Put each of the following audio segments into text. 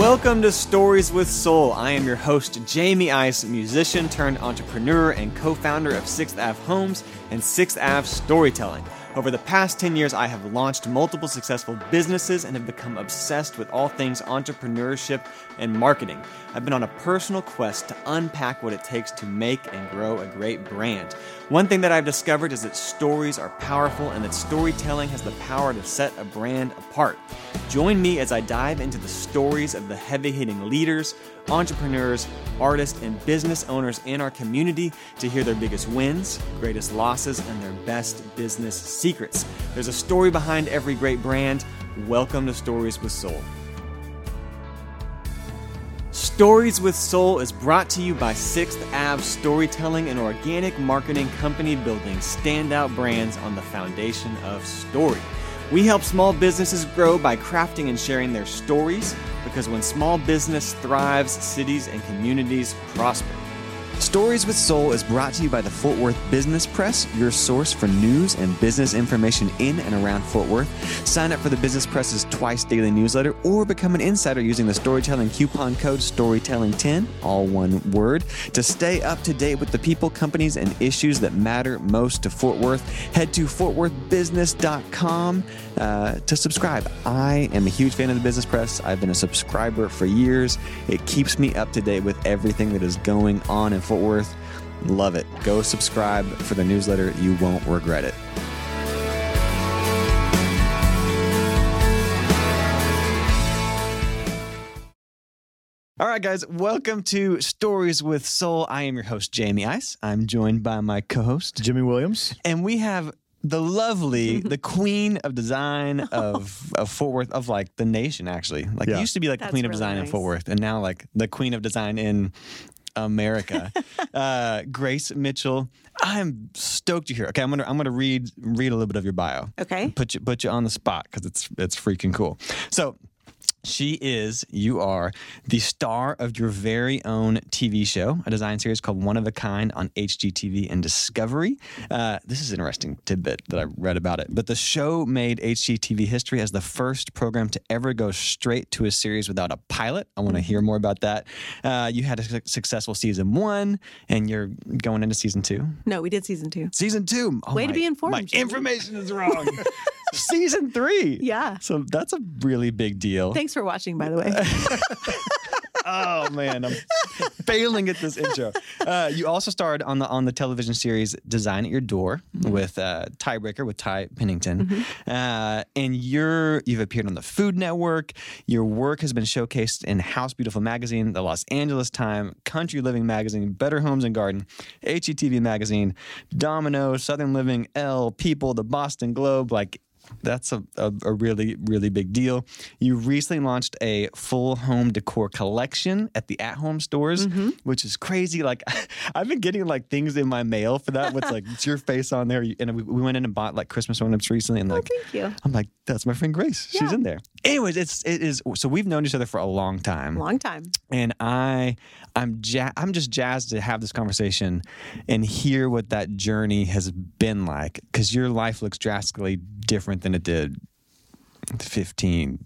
Welcome to Stories with Soul. I am your host, Jamie Ice, musician turned entrepreneur and co founder of 6th Ave Homes and 6th Ave Storytelling. Over the past 10 years, I have launched multiple successful businesses and have become obsessed with all things entrepreneurship and marketing. I've been on a personal quest to unpack what it takes to make and grow a great brand. One thing that I've discovered is that stories are powerful and that storytelling has the power to set a brand apart. Join me as I dive into the stories of the heavy hitting leaders, entrepreneurs, artists, and business owners in our community to hear their biggest wins, greatest losses, and their best business secrets. There's a story behind every great brand. Welcome to Stories with Soul. Stories with Soul is brought to you by 6th Ave Storytelling, and organic marketing company building standout brands on the foundation of story. We help small businesses grow by crafting and sharing their stories because when small business thrives, cities and communities prosper. Stories with Soul is brought to you by the Fort Worth Business Press, your source for news and business information in and around Fort Worth. Sign up for the Business Press's twice daily newsletter or become an insider using the storytelling coupon code STORYTELLING10, all one word, to stay up to date with the people, companies, and issues that matter most to Fort Worth. Head to fortworthbusiness.com uh, to subscribe. I am a huge fan of the Business Press. I've been a subscriber for years. It keeps me up to date with everything that is going on in Fort Worth. Love it. Go subscribe for the newsletter. You won't regret it. All right, guys, welcome to Stories with Soul. I am your host, Jamie Ice. I'm joined by my co host, Jimmy Williams. and we have the lovely, the queen of design of, of Fort Worth, of like the nation, actually. Like, it Yeah. used to be like the That's queen of really design in. Fort Worth, and now like the queen of design in America. uh, Grace Mitchell. I'm stoked you're here. Okay, I'm gonna I'm gonna read read a little bit of your bio. Okay. Put you put you on the spot because it's it's freaking cool. So she is, you are the star of your very own TV show, a design series called One of a Kind on HGTV and Discovery. Uh, this is an interesting tidbit that I read about it. But the show made HGTV history as the first program to ever go straight to a series without a pilot. I want to hear more about that. Uh, you had a su- successful season one, and you're going into season two. No, we did season two. Season two. Oh Way to be informed, My information is wrong. season three. Yeah. So that's a really big deal. Thanks for watching, by the way. oh man, I'm failing at this intro. Uh, you also starred on the on the television series Design at Your Door with uh, Tiebreaker with Ty Pennington, uh, and you're you've appeared on the Food Network. Your work has been showcased in House Beautiful magazine, the Los Angeles Time, Country Living magazine, Better Homes and Garden, HGTV magazine, Domino, Southern Living, Elle, People, the Boston Globe, like that's a, a, a really, really big deal. You recently launched a full home decor collection at the at home stores, mm-hmm. which is crazy. Like, I've been getting like things in my mail for that with like, it's your face on there. And we, we went in and bought like Christmas ornaments recently. And oh, like, thank you. I'm like, that's my friend Grace. She's in there. Anyways, it's, it is, so we've known each other for a long time Long time. and I I'm ja- I'm just jazzed to have this conversation and hear what that journey has been like cuz your life looks drastically different than it did 15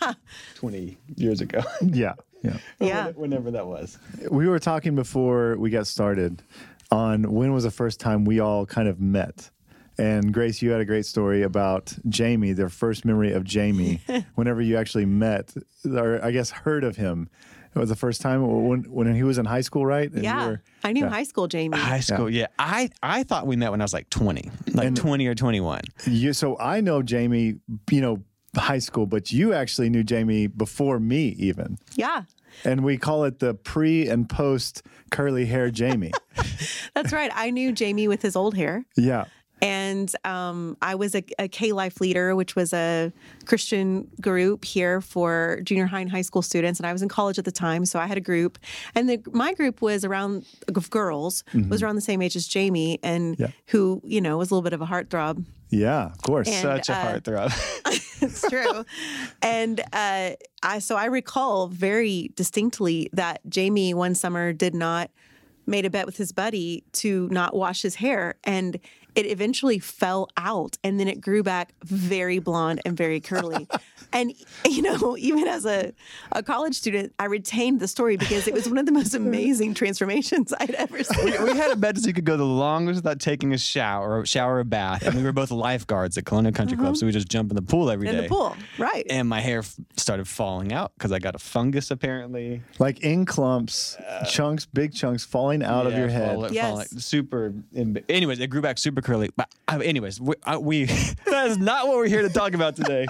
20 years ago. Yeah, yeah. Yeah. Whenever that was. We were talking before we got started on when was the first time we all kind of met. And Grace, you had a great story about Jamie, their first memory of Jamie, whenever you actually met, or I guess heard of him. It was the first time when when he was in high school, right? And Yeah. were- I knew yeah. high school Jamie. High school. Yeah. I I thought we met when I was like 20. Like 20 or 21. You, so I know Jamie, you know, high school, but you actually knew Jamie before me even. yeah. And we call it the pre and post curly hair Jamie. That's right. I knew Jamie with his old hair. yeah. And um, I was a, a K Life leader, which was a Christian group here for junior high and high school students. And I was in college at the time, so I had a group. And the, my group was around of girls, was around the same age as Jamie, and Yeah. who you know was a little bit of a heartthrob. Yeah, of course. And, Such a uh, heartthrob. it's true. and uh, I so I recall very distinctly that Jamie one summer did not made a bet with his buddy to not wash his hair and it eventually fell out and then it grew back very blonde and very curly. and you know, even as a, a college student, I retained the story because it was one of the most amazing transformations I'd ever seen. we, we had a bed so you could go the longest without taking a shower, shower or bath, and we were both lifeguards at Colonial Country Club, so we just jump in the pool every day. Uh-huh. in the pool, right? And my hair f- started falling out because I got a fungus apparently. Like in clumps, chunks, big chunks falling out of your head. fall- Yes. falling- super. in- anyways, it grew back super curly. But uh, anyways, we, uh, we that is not what we're here to talk about today.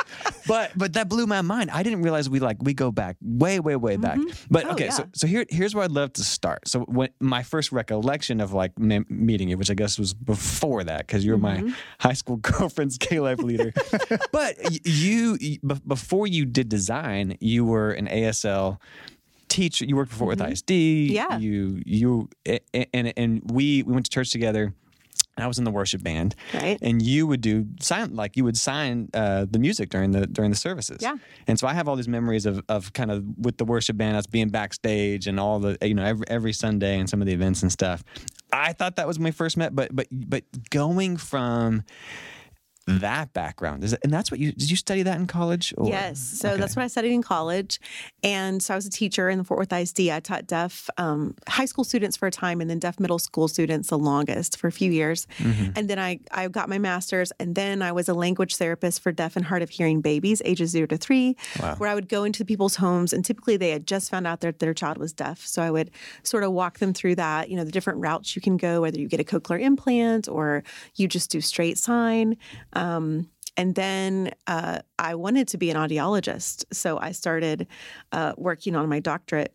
but but that blew my mind. I didn't realize we like we go back way way way back. But Oh, okay, so yeah. so here here's where I'd love to start. So when my first recollection of like me- meeting you, which I guess was before that, because you were Mm-hmm. my high school girlfriend's K life leader. but you y- be- before you did design, you were an ASL teacher. You worked before with ISD. Mm-hmm. Yeah. You you and and we we went to church together. And I was in the worship band, Right. And you would do sign like you would sign uh, the music during the during the services, Yeah. And so I have all these memories of of kind of with the worship band, us being backstage and all the you know every every Sunday and some of the events and stuff. I thought that was when we first met, but but but going from that background is it, and that's what you did you study that in college? Or? Yes. So Okay. that's what I studied in college. And so I was a teacher in the Fort Worth ISD. I taught deaf um, high school students for a time and then deaf middle school students the longest for a few years. Mm-hmm. And then I, I got my master's. And then I was a language therapist for deaf and hard of hearing babies, ages zero to three, Wow. where I would go into people's homes. And typically they had just found out that their child was deaf. So I would sort of walk them through that, you know, the different routes you can go, whether you get a cochlear implant or you just do straight sign. Um, and then uh, I wanted to be an audiologist. So I started uh, working on my doctorate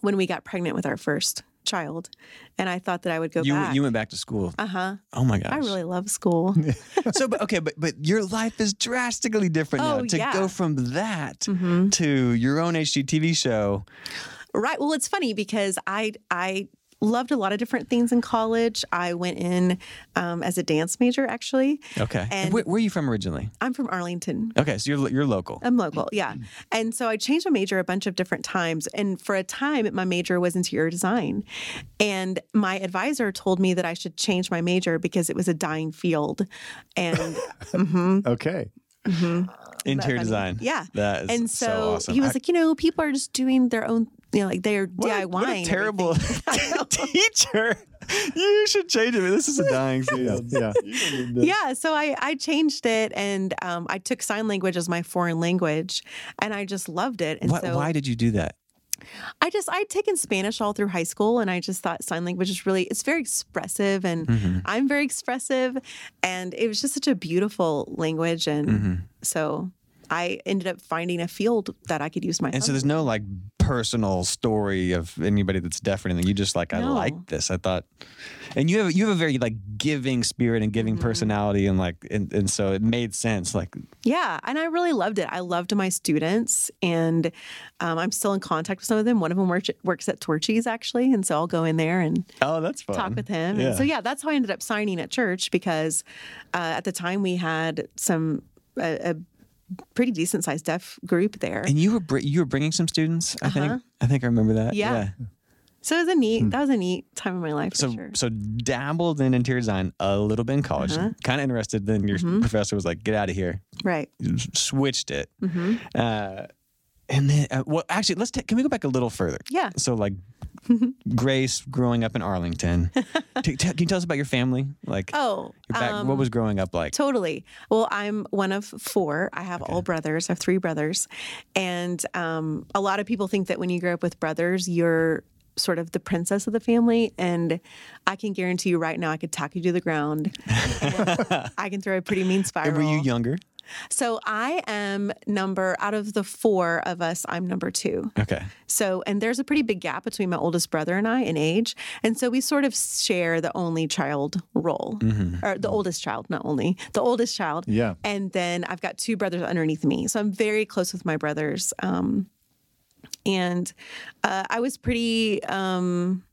when we got pregnant with our first child. And I thought that I would go You back. you went back to school. uh huh. Oh my gosh. I really love school. so but okay but but your life is drastically different now Oh, to yeah. go from that Mm-hmm. to your own HGTV show Right. Well, it's funny because I I loved a lot of different things in college. I went in um, as a dance major, actually. okay And- where, where are you from originally I'm from Arlington. okay so you're you're local I'm local, yeah. And so I changed my major a bunch of different times. And for a time, my major was interior design. And my advisor told me that I should change my major because it was a dying field. And Okay. interior funny? design Yeah. that is and so, so, awesome he was I- like, you know, people are just doing their own, you know, like they're what a, DIYing. what a terrible teacher you should change it this is a dying field Yeah. yeah so i i changed it and um, i took sign language as my foreign language and i just loved it and Why- so why did you do that i just i'd taken spanish all through high school and i just thought sign language is really it's very expressive and Mm-hmm. i'm very expressive and it was just such a beautiful language and Mm-hmm. so i ended up finding a field that i could use my and so there's no like personal story of anybody that's deaf or anything you just like I No. like this I thought and you have you have a very like giving spirit and giving Mm-hmm. personality and like and, and so it made sense like Yeah, and I really loved it. I loved my students, and um, I'm still in contact with some of them. One of them works works at Torchy's actually, and so I'll go in there and oh that's fun talk with him. yeah. And so yeah, that's how I ended up signing at church because uh, at the time we had some a, a pretty decent sized deaf group there. And you were br- you were bringing some students. I think I think I remember that. Uh-huh. Yeah. So it was a neat. That was a neat time of my life So for sure. so dabbled in interior design a little bit in college. Uh-huh. Kind of interested. Then your Mm-hmm. professor was like, "Get out of here." Right. Switched it. Mm-hmm. Uh, and then, uh, well, actually, let's ta- can we go back a little further? Yeah. So like. Grace growing up in Arlington. T- t- can you tell us about your family? Like, Oh, back, um, what was growing up like? Totally. Well, I'm one of four. I have all brothers. I have three brothers. And um, a lot of people think that when you grow up with brothers, you're sort of the princess of the family. And I can guarantee you right now, I could tack you to the ground. I can throw a pretty mean spiral. Were you younger? So I am number, out of the four of us, I'm number two. Okay. So, and there's a pretty big gap between my oldest brother and I in age. And so we sort of share the only child role, or the oldest child, not only, the oldest child. Yeah. And then I've got two brothers underneath me. So I'm very close with my brothers. Um, and uh, I was pretty. Um,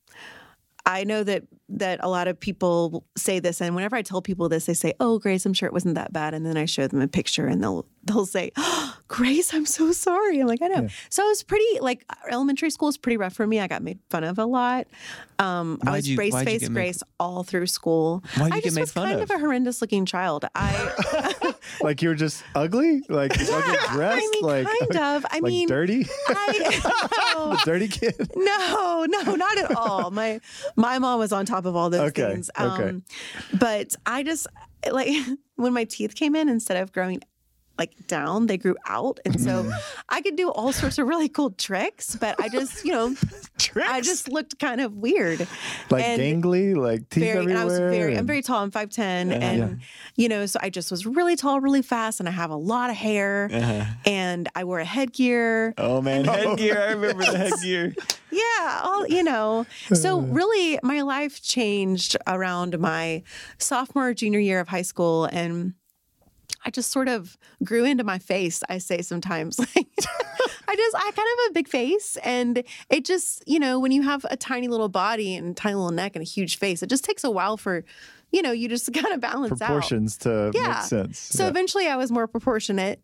I know that that a lot of people say this, and whenever I tell people this, they say, "Oh, Grace, I'm sure it wasn't that bad." And then I show them a picture, and they'll they'll say, oh, Grace, I'm so sorry. I'm like, I know. So it was pretty like elementary school was pretty rough for me. I got made fun of a lot. Um, I was you- brace face made- Grace all through school. Why'd you I get just made was fun kind of? of a horrendous looking child. I Like you were just ugly, like ugly dressed, I mean, like kind of. I like mean, dirty, I no, dirty kid. no, no, not at all. My my mom was on top of all those Okay, things. Um, okay. But I just like when my teeth came in, instead of growing like down, they grew out, and so Mm. I could do all sorts of really cool tricks. But I just, you know, I just looked kind of weird. Like And- gangly, like teeth very and everywhere. I was very I'm very tall. I'm five ten Uh-huh. and you know, so I just was really tall, really fast, and I have a lot of hair Uh-huh. and I wore a headgear. Oh man, headgear! I remember the headgear. Yeah, all you know. So really my life changed around my sophomore junior year of high school and I just sort of grew into my face, I say sometimes. Like I just I kind of have a big face and it just, you know, when you have a tiny little body and tiny little neck and a huge face, it just takes a while for, you know, you just kind of balance out. proportions to Yeah. make sense. So yeah. eventually I was more proportionate.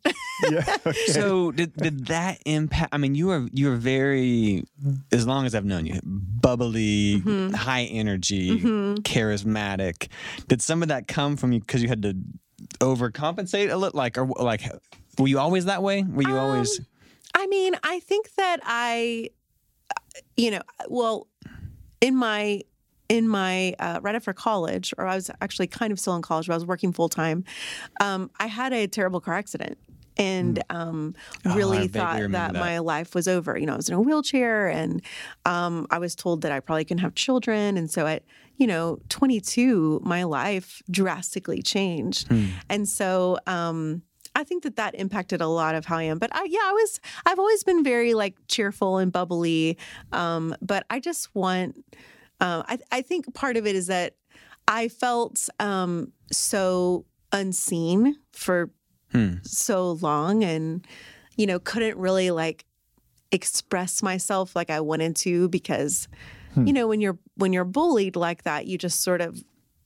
yeah. okay. So did did that impact? I mean, you were you were very, as long as I've known you, bubbly, Mm-hmm. high energy, charismatic. Did some of that come from you because you had to overcompensate a little? Like, or like, were you always that way? Were you always? I mean, I think that I, you know, well, in my in my uh, right after college, or I was actually kind of still in college, but I was working full time. Um, I had a terrible car accident. And um, Oh, really thought that, that. my life was over. You know, I was in a wheelchair, and um, I was told that I probably couldn't have children. And so at you know 22, my life drastically changed. Hmm. And so um, I think that that impacted a lot of how I am. But I, yeah, I was, I've always been very like cheerful and bubbly. Um, but I just want, uh, I, I think part of it is that I felt um, so unseen for Hmm. so long and, you know, couldn't really like express myself like I wanted to because, you know, when you're, when you're bullied like that, you just sort of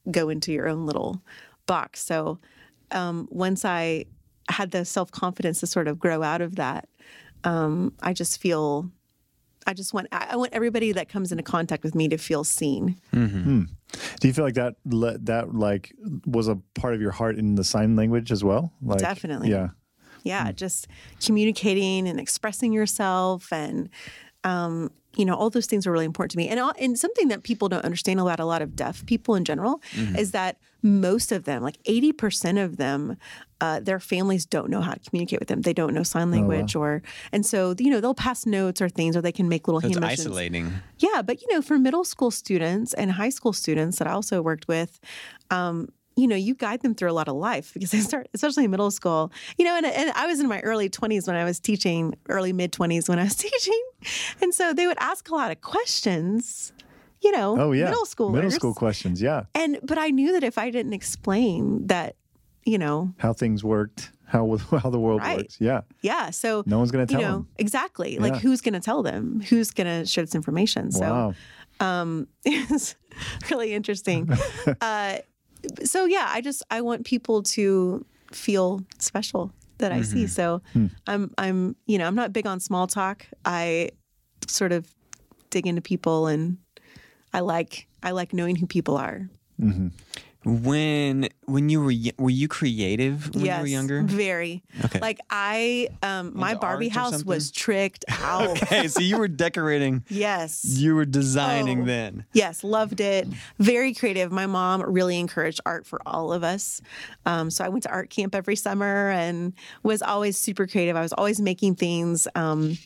go into your own little box. So um, once I had the self confidence to sort of grow out of that, um, I just feel. I just want I I want everybody that comes into contact with me to feel seen. Do you feel like that le- that like was a part of your heart in the sign language as well? Like, Definitely. Yeah. Yeah, just communicating and expressing yourself and um, you know, all those things are really important to me. And and something that people don't understand about a lot of deaf people in general is that most of them, like 80% of them, uh, their families don't know how to communicate with them. They don't know sign language or and so you know, they'll pass notes or things or they can make little So it's hand motions. isolating. Yeah, but you know, for middle school students and high school students that I also worked with, um, you know, you guide them through a lot of life because they start, especially in middle school. You know, and, and I was in my early twenties when I was teaching, early mid twenties when I was teaching, and so they would ask a lot of questions. You know, Oh yeah. middle school Middle school questions. Yeah. And but I knew that if I didn't explain that, you know, How things worked. How how the world Right. works. Yeah. yeah. So No one's gonna you tell know them. exactly like who's going to tell them? Who's going to share this information? So. Wow. um, it's really interesting. uh, so yeah, I just I want people to feel special that I see. Mm-hmm. So hmm. I'm I'm you know I'm not big on small talk. I sort of dig into people and I like I like knowing who people are. Mm-hmm. When when you were were you creative when yes, you were younger? very. Okay. Like I um my Into Barbie house was tricked out. Okay, so you were decorating. Yes. You were designing Oh. then. Yes, loved it. Very creative. My mom really encouraged art for all of us. Um, so I went to art camp every summer and was always super creative. I was always making things. Um,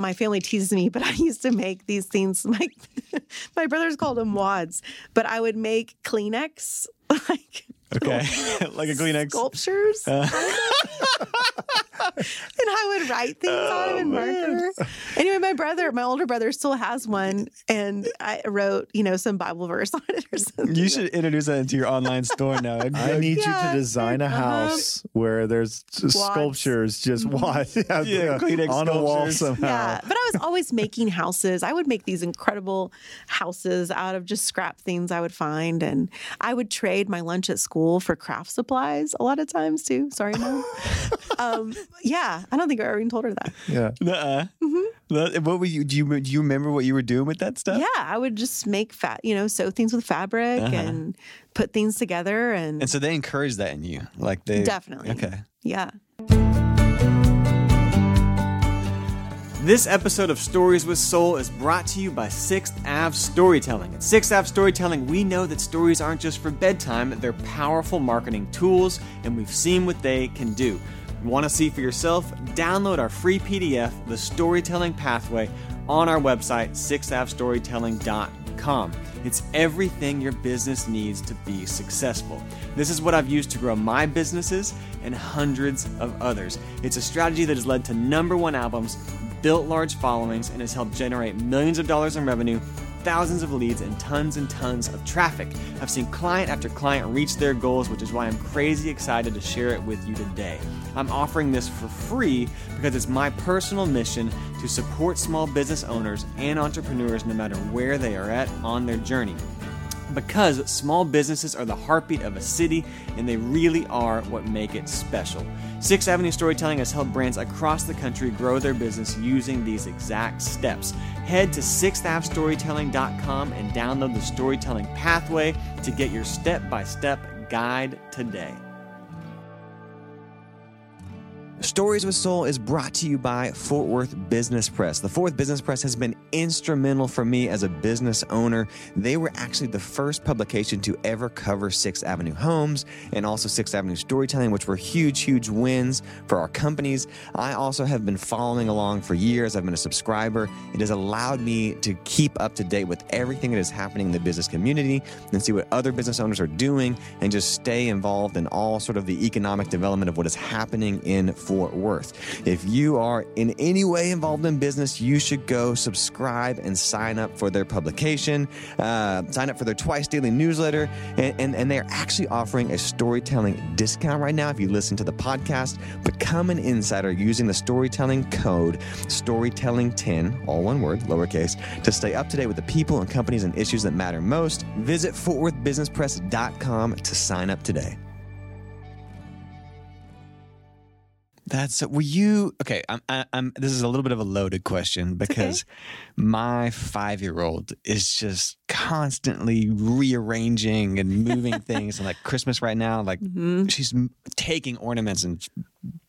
my family teases me, but I used to make these things. My my brothers called them wads, but I would make Kleenex like Okay, like a Kleenex. sculptures. Uh. and I would write things on them in marker. Anyway, my brother, my older brother, still has one, and I wrote, you know, some Bible verse on it or something. You should introduce that into your online store now. I need you to design a Uh-huh. house where there's s- sculptures just what Yeah, Kleenex on a wall somehow. Yeah, but I was always making houses. I would make these incredible houses out of just scrap things I would find, and I would trade my lunch at school for craft supplies a lot of times too. Sorry, mom. um, Yeah, I don't think I ever even told her that. Yeah. Nuh-uh. What were you? Do you do you remember what you were doing with that stuff? Yeah, I would just make fat, you know, sew things with fabric Uh-huh. and put things together and, And so they encouraged that in you, like they definitely. Okay. Yeah. This episode of Stories with Soul is brought to you by Sixth Ave Storytelling. At Sixth Ave Storytelling, we know that stories aren't just for bedtime, they're powerful marketing tools, and we've seen what they can do. Want to see for yourself? Download our free PDF, The Storytelling Pathway, on our website, sixthAveStorytelling.com. It's everything your business needs to be successful. This is what I've used to grow my businesses and hundreds of others. It's a strategy that has led to number one albums, built large followings, and has helped generate millions of dollars in revenue, thousands of leads, and tons and tons of traffic. I've seen client after client reach their goals, which is why I'm crazy excited to share it with you today. I'm offering this for free because it's my personal mission to support small business owners and entrepreneurs no matter where they are at on their journey because small businesses are the heartbeat of a city and they really are what make it special. Sixth Avenue Storytelling has helped brands across the country grow their business using these exact steps. Head to sixthAveStorytelling.com and download the Storytelling Pathway to get your step by step guide today. Stories with Soul is brought to you by Fort Worth Business Press. The Fort Worth Business Press has been instrumental for me as a business owner. They were actually the first publication to ever cover Sixth Avenue homes and also Sixth Avenue storytelling, which were huge, huge wins for our companies. I also have been following along for years. I've been a subscriber. It has allowed me to keep up to date with everything that is happening in the business community and see what other business owners are doing and just stay involved in all sort of the economic development of what is happening in Fort Worth. If you are in any way involved in business, you should go subscribe and sign up for their publication, uh, sign up for their twice daily newsletter, and, and, and they're actually offering a storytelling discount right now if you listen to the podcast. Become an insider using the storytelling code storytelling10, all one word, lowercase, to stay up to date with the people and companies and issues that matter most. Visit fortworthbusinesspress.com to sign up today. That's were you okay? I'm, I, I'm. This is a little bit of a loaded question because my five year old is just constantly rearranging and moving things. And like Christmas right now, like mm-hmm. she's taking ornaments and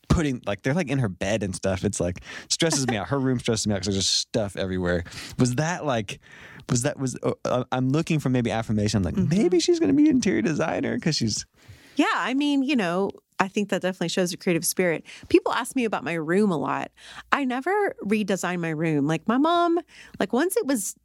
putting like they're like in her bed and stuff. It's like stresses me out. Her room stresses me out because there's just stuff everywhere. Was that like? Was that was? Uh, uh I'm looking for maybe affirmation. I'm like mm-hmm. maybe she's going to be an interior designer because she's Yeah, I mean, you know, I think that definitely shows a creative spirit. People ask me about my room a lot. I never redesigned my room. Like my mom, like once it was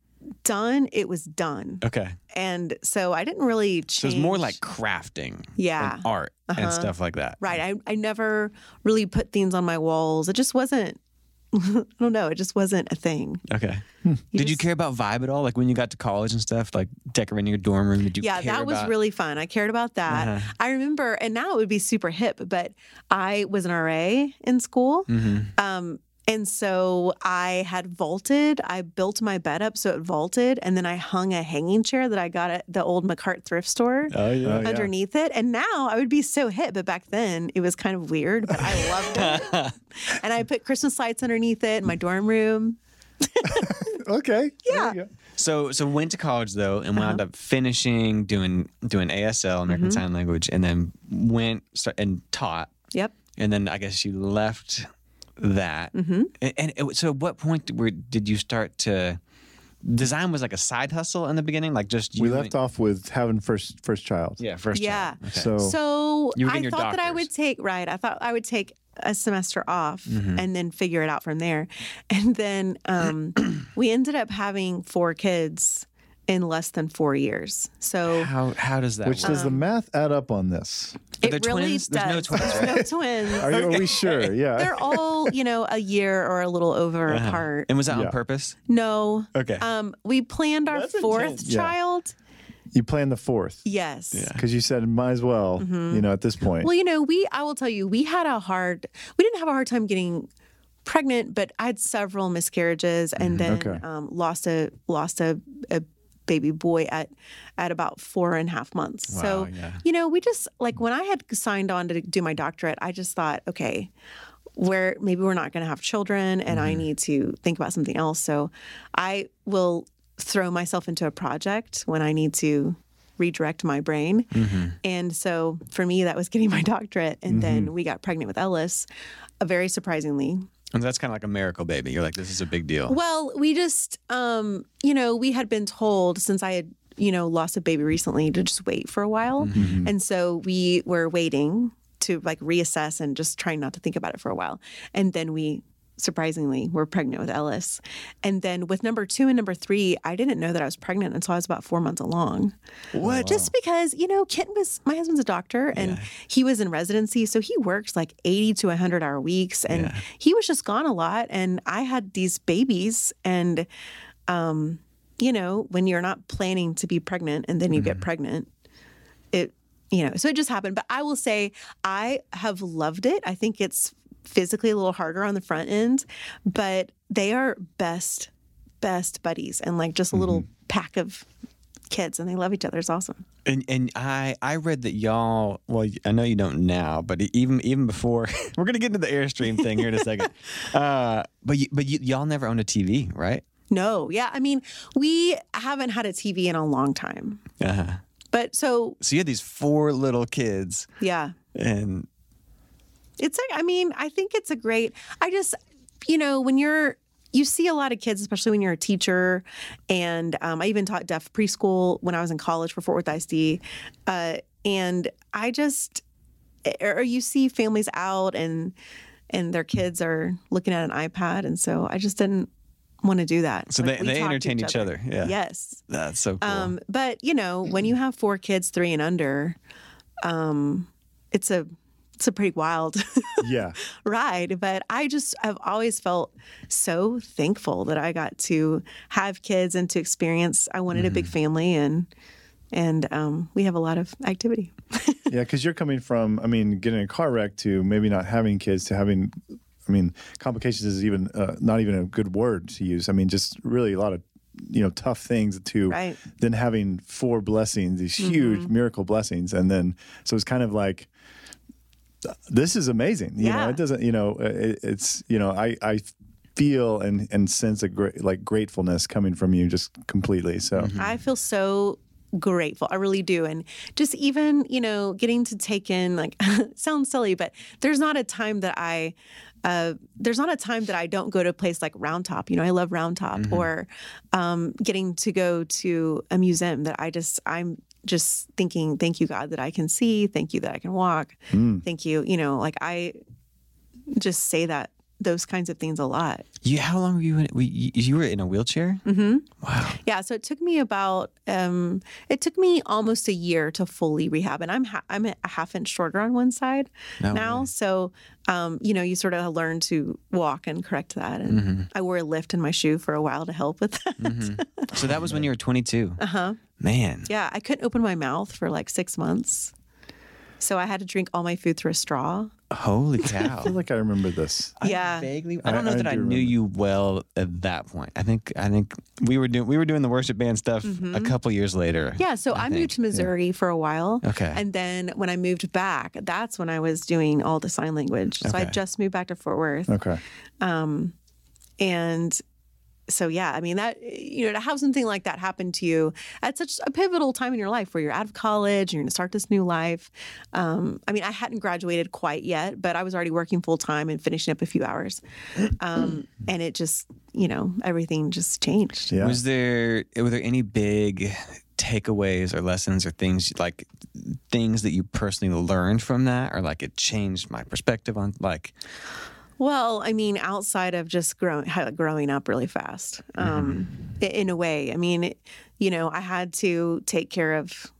done, it was done. okay. And so I didn't really change. So it's more like crafting, Yeah. and art and Uh-huh. stuff like that. right. I, I never really put things on my walls. It just wasn't, I don't know, it just wasn't a thing. Okay. You Did you care about vibe at all? Like when you got to college and stuff, like decorating your dorm room? Did you? yeah, care that was about- really fun. I cared about that. Uh-huh. I remember, and now it would be super hip, but I was an RA in school. Mhm. Um, and so I had vaulted. I built my bed up so it vaulted, and then I hung a hanging chair that I got at the old McCart thrift store Oh yeah. Oh, yeah. underneath it. And now I would be so hip, but back then it was kind of weird, but I loved it. and I put Christmas lights underneath it in my dorm room. Okay. Yeah. you. So so went to college though and wound Uh-huh. up finishing doing doing ASL American Mm-hmm. Sign Language and then went start, and taught Yep. and then I guess you left that. Mm-hmm. And, and it, so at what point were, did you start to? Design was like a side hustle in the beginning, like just We you left off with having first first child. Yeah, first. Yeah. child. Okay. So So You I getting your thought that I would take right. I thought I would take a semester off Mhm. and then figure it out from there. And then um, we ended up having four kids in less than four years. So how how does that which work? does the math add up on this? It there really twins? does. There's no twins, There's right? no twins. Are, you, are we sure? Yeah. They're all, you know, a year or a little over Uh-huh. apart. And was that Yeah. on purpose? No. Okay. Um, we planned our That's fourth intense. Yeah. Child. You plan the fourth Yes. Yeah. because you said might as well. Mm-hmm. You know, at this point. Well, you know, we I will tell you, we had a hard we didn't have a hard time getting pregnant, but I had several miscarriages and mm-hmm. then Okay. um, lost a lost a, a baby boy at at about four and a half months. Wow, so yeah. you know, we just like when I had signed on to do my doctorate, I just thought, okay, where maybe we're not going to have children and I mm-hmm. need to think about something else. So I will throw myself into a project when I need to redirect my brain. And so for me, that was getting my doctorate. And then we got pregnant with Ellis, uh, very surprisingly. And that's kind of like a miracle baby. You're like, this is a big deal. Well, we just, um, you know, we had been told since I had, you know, lost a baby recently to just wait for a while. And so we were waiting to like reassess and just trying not to think about it for a while. And then we surprisingly we were pregnant with Ellis. And then with number two and number three, I didn't know that I was pregnant until I was about four months along. what? Just because, you know, Kent was, my husband's a doctor and he was in residency. So he worked like 80 to 100 hour weeks and Yeah. he was just gone a lot. And I had these babies. And, um, you know, when you're not planning to be pregnant and then you get pregnant, it, you know, so it just happened. But I will say I have loved it. I think it's physically a little harder on the front end, but they are best, best buddies and like just a little pack of kids and they love each other. It's awesome. And and I I read that y'all. Well, I know you don't now, but even even before, we're gonna get into the airstream thing here in a second. Uh, but you, but you, y'all never owned a TV, right? No, yeah. I mean, we haven't had a TV in a long time. Uh-huh. But so, So you had these four little kids, yeah, and it's like, I mean, I think it's a great, I just, you know, when you're, you see a lot of kids, especially when you're a teacher. And um, I even taught deaf preschool when I was in college for Fort Worth ISD. Uh, and I just, or you see families out and, and their kids are looking at an iPad. And so I just didn't want to do that. So they- they to entertain each other, yeah. Yes. that's so cool. Um, but you know, when you have four kids, three and under, um, it's a it's a pretty wild Yeah. ride. But I just I've always felt so thankful that I got to have kids and to experience. I wanted a big family and and um, we have a lot of activity. Yeah, because you're coming from, I mean, getting a car wreck to maybe not having kids to having, I mean, complications is even uh, not even a good word to use. I mean, just really a lot of, you know, tough things to Right. then having four blessings, these huge miracle blessings. And then, so it's kind of like, this is amazing. You know, Yeah. it doesn't, you know, it, it's, you know, I, I feel and, and sense a great, like gratefulness coming from you just completely. So, I feel so grateful. I really do. And just even, you know, getting to take in like sounds silly, but there's not a time that I uh, there's not a time that I don't go to a place like Round Top. You know, I love Round Top or um, getting to go to a museum that I just I'm just thinking, thank you, God, that I can see. Thank you that I can walk. Thank you. You know, like I just say that those kinds of things a lot. you, how long were you in? You, were in a wheelchair. Mm-hmm. Wow. Yeah, so it took me about um, it took me almost a year to fully rehab, and I'm ha- I'm a half inch shorter on one side No now. way. So um, you know, you sort of learn to walk and correct that, and Mm-hmm. I wore a lift in my shoe for a while to help with that. So that was when you were 22. Uh huh. Man. Yeah, I couldn't open my mouth for like six months, so I had to drink all my food through a straw. Holy cow. I feel like I remember this. Yeah. I vaguely. I don't know I- I that I, do knew remember. you well at that point. I think. I think we were doing we were doing the worship band stuff a couple years later. Mm-hmm. Yeah, so I, moved to Missouri for a while. Okay. And then when I moved back, that's when I was doing all the sign language. So I just moved back to Fort Worth. Okay. And so, yeah, I mean, that, you know, to have something like that happen to you at such a pivotal time in your life where you're out of college and you're going to start this new life. Um, I mean, I hadn't graduated quite yet, but I was already working full time and finishing up a few hours. Um, and it just, you know, everything just changed. Yeah. Was there were there any big takeaways or lessons or things like things that you personally learned from that or like it changed my perspective on like Well, I mean, outside of just growing growing up really fast, um, i- in a way. I mean, you know, I had to take care of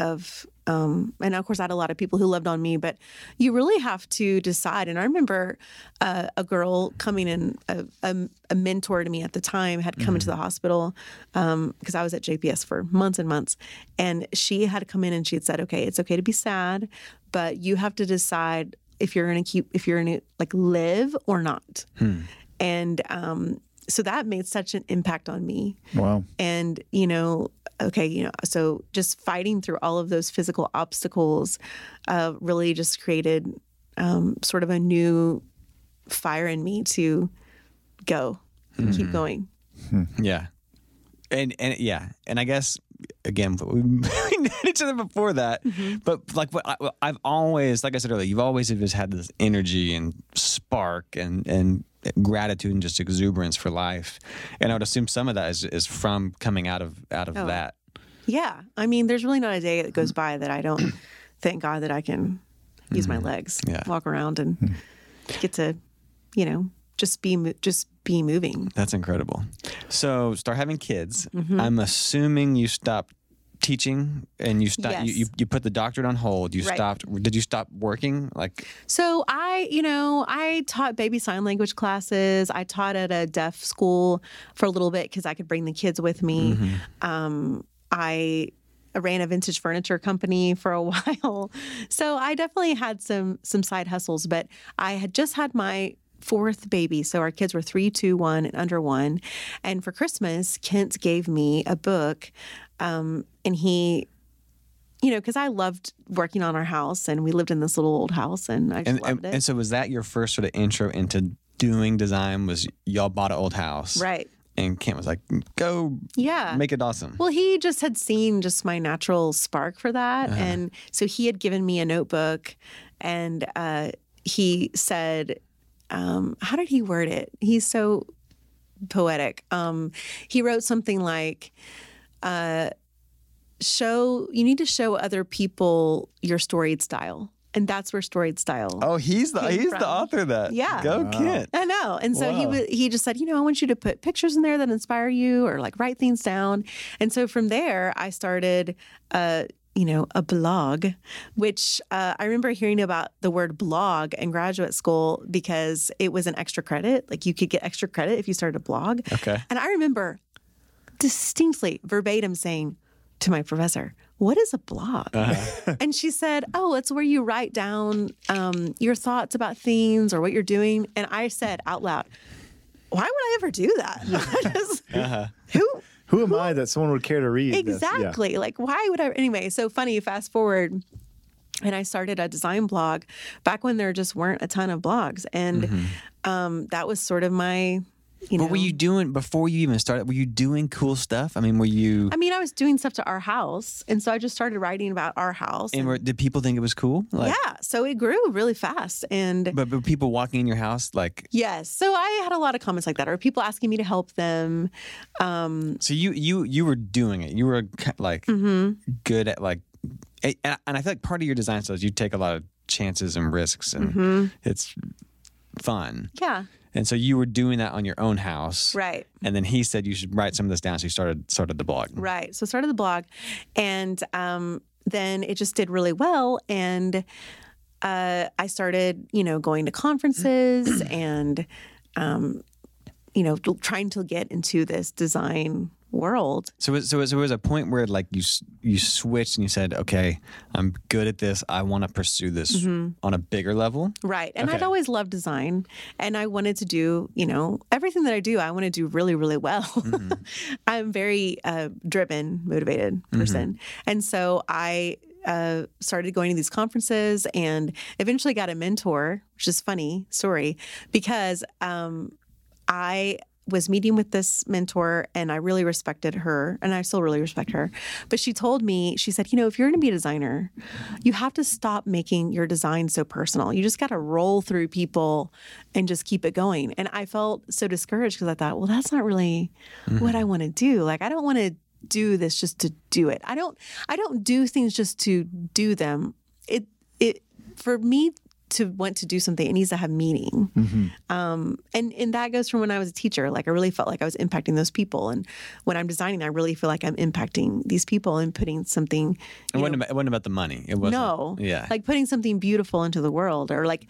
of, um, and of course, I had a lot of people who loved on me. But you really have to decide. And I remember uh, a girl coming in, a, a, a mentor to me at the time had come into the hospital because I was at JPS for months and months, and she had come in and she had said, "Okay, it's okay to be sad, but you have to decide." If you're going to keep if you're going to like live or not and um so that made such an impact on me Wow. and you know okay you know so just fighting through all of those physical obstacles uh, really just created um, sort of a new fire in me to go and keep going. Yeah. And and yeah, and I guess again we knew each other before that, mm-hmm. but like what I, I've always, like I said earlier, you've always just had this energy and spark and and gratitude and just exuberance for life, and I would assume some of that is is from coming out of out of Oh. that. Yeah. I mean, there's really not a day that goes by that I don't thank God that I can use my mm-hmm. legs, Yeah. walk around and hmm. get to, you know, just be just be moving. That's incredible. So start having kids. Mm-hmm. I'm assuming you stopped teaching and you stopped. You, Yes. you you put the doctorate on hold. You Right. stopped. Did you stop working? Like So I, you know, I taught baby sign language classes. I taught at a deaf school for a little bit because I could bring the kids with me. Um, I ran a vintage furniture company for a while, so I definitely had some some side hustles. But I had just had my fourth baby, so our kids were three, two, one, and under one. And for Christmas, Kent gave me a book, um, and he you know, because I loved working on our house and we lived in this little old house and I just and, loved and, it. and so was that your first sort of intro into doing design? Was y'all bought an old house, right. And Kent was like, "Go Yeah. make it awesome." well, he just had seen just my natural spark for that. Uh-huh. And so he had given me a notebook and uh, he said, um, how did he word it? He's so poetic. Um, he wrote something like, uh, show, you need to show other people your storied style. And that's where storied style oh, he's the came he's from. the author of that. Yeah. go Wow. Kent. I know. And so he Wow. wa he just said, you know, I want you to put pictures in there that inspire you or like write things down. And so from there, I started, uh, you know, a blog, which uh, I remember hearing about the word blog in graduate school because it was an extra credit. Like you could get extra credit if you started a blog. Okay. And I remember distinctly, verbatim saying to my professor, What is a blog? and she said, Oh, it's where you write down um, your thoughts about things or what you're doing. And I said out loud, Why would I ever do that? Just- Who? Who am I that someone would care to read? this? Yeah. Exactly. Like, why would I? Anyway, so funny, fast forward. And I started a design blog back when there just weren't a ton of blogs. And um, that was sort of my, you know. What were you doing before you even started? Were you doing cool stuff? I mean, were you? I mean, I was doing stuff to our house. And so I just started writing about our house. and and- were, did people think it was cool? Like, yeah. So it grew really fast. And But, but people walking in your house, like, yes. So I had a lot of comments like that, or people asking me to help them. Um, so you you you were doing it. You were like mhm. good at like, and, and I feel like part of your design style is you take a lot of chances and risks, and Mhm. it's fun. Yeah. And so you were doing that on your own house, Right. And then he said you should write some of this down. So you started started the blog. Right. So started the blog, and um, then it just did really well. And uh, I started, you know, going to conferences and, um, you know, trying to get into this design world. So it- so it- so there was a point where like you you switched and you said, okay, I'm good at this. I want to pursue this Mm-hmm. on a bigger level. Right. And I'd always loved design. And I wanted to do, you know, everything that I do, I want to do really, really well. I'm very uh, driven, motivated person. And so I uh, started going to these conferences and eventually got a mentor, which is funny story because um, I was meeting with this mentor and I really respected her and I still really respect her. But she told me, she said, you know, if you're going to be a designer, you have to stop making your design so personal. You just got to roll through people and just keep it going. And I felt so discouraged because I thought, well, that's not really what I mm-hmm. want to do. Like, I don't want to do this just to do it. I don't I don't do things just to do them. It it for me to want to do something, it needs to have meaning. Um, and and that goes from when I was a teacher. Like I really felt like I was impacting those people, and when I'm designing, I really feel like I'm impacting these people and putting something. It wasn't, about, it wasn't about the money. It wasn't. no, Yeah. like putting something beautiful into the world, or like,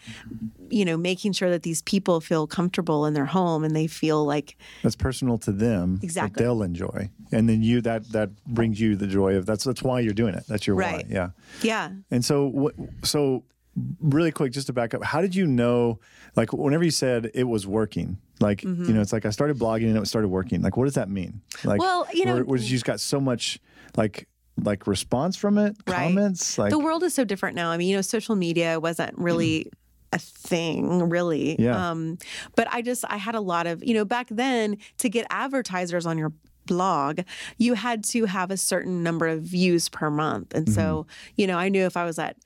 you know, making sure that these people feel comfortable in their home and they feel like That's personal to them. Exactly. That they'll enjoy, and then you that that brings you the joy of that's that's why you're doing it. That's your Right. why. Yeah. yeah, And so, what, so really quick, just to back up, how did you know, like, whenever you said it was working, like, Mm-hmm. you know, it's like I started blogging and it started working. Like, what does that mean? Like, Well, you know- where, where you just got so much, like, like response from it, Right. comments, like, the world is so different now. I mean, you know, social media wasn't really a thing really Yeah. um but i just i had a lot of you know back then to get advertisers on your blog you had to have a certain number of views per month and so Mm-hmm. you know i knew if i was at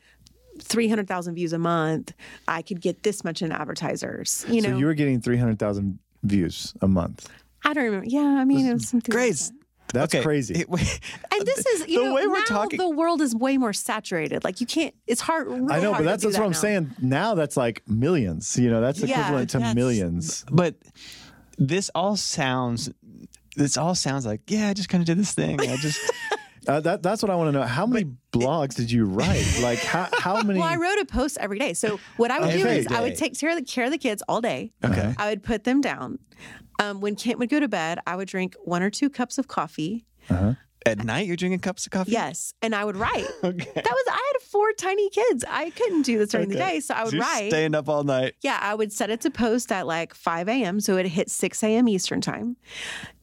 300,000 views a month i could get this much in advertisers you know So you were getting 300,000 views a month. i don't remember yeah i mean it was something like that. That's Okay, crazy. it- wait, and this is you the know way we're now talking- the world is way more saturated like you can't it's hard really I know, but that's, that's that what I'm saying. Now that's like millions. You know, that's Yeah, equivalent to that's- millions. But this all sounds. This all sounds like yeah. I just kind of did this thing. I just Uh, that, that's what I want to know. How many blogs did you write? Like, how, how many? Well, I wrote a post every day. So what I would do Every is I would take care of the care of the kids all day. Okay. I would put them down. Um, when Kent would go to bed, I would drink one or two cups of coffee. at night you're drinking cups of coffee. Yes, and I would write. Okay. That was I had four tiny kids. I couldn't do this during the day, so I would So you're write. staying up all night. Yeah, I would set it to post at like 5 a.m. So it hit 6 a.m. Eastern time.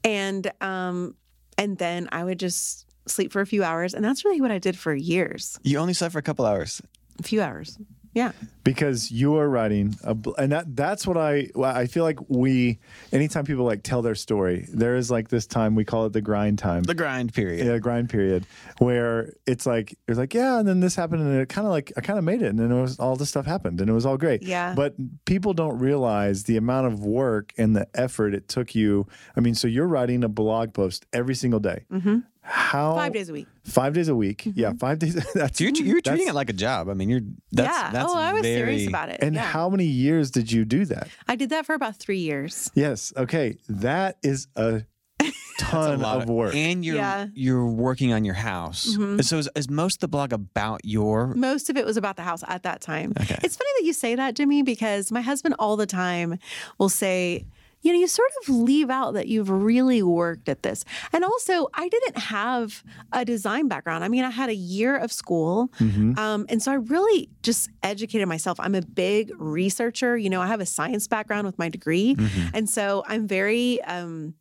And um, and then I would just sleep for a few hours. And that's really what I did for years. You only slept for a couple hours. A few hours. Yeah. because you are writing a, and that that's what I I feel like we anytime people like tell their story there is like this time we call it the grind time The grind period. yeah, grind period where it's like it's like yeah and then this happened and it kind of like I kind of made it and then it was all this stuff happened and it was all great Yeah. but people don't realize the amount of work and the effort it took you I mean so you're writing a blog post every single day mm-hmm. How Mm-hmm. Five days a week. five days a week yeah five days that's you're, you're treating it like a job. I mean, you're that's yeah. that's oh, I was very, serious about it. and yeah. how many years did you do that I did that for about three years. Yes. Okay. That is a a ton lot of work. and you're Yeah. Mm-hmm. you're working on your house. So is, is most of the blog about your? Most of it was about the house at that time. Okay. It's funny that you say that, Jimmy, because my husband all the time will say, you know, you sort of leave out that you've really worked at this. And also, I didn't have a design background. I mean, I had a year of school. Um, and so I really just educated myself. I'm a big researcher. You know, I have a science background with my degree. And so I'm very, um,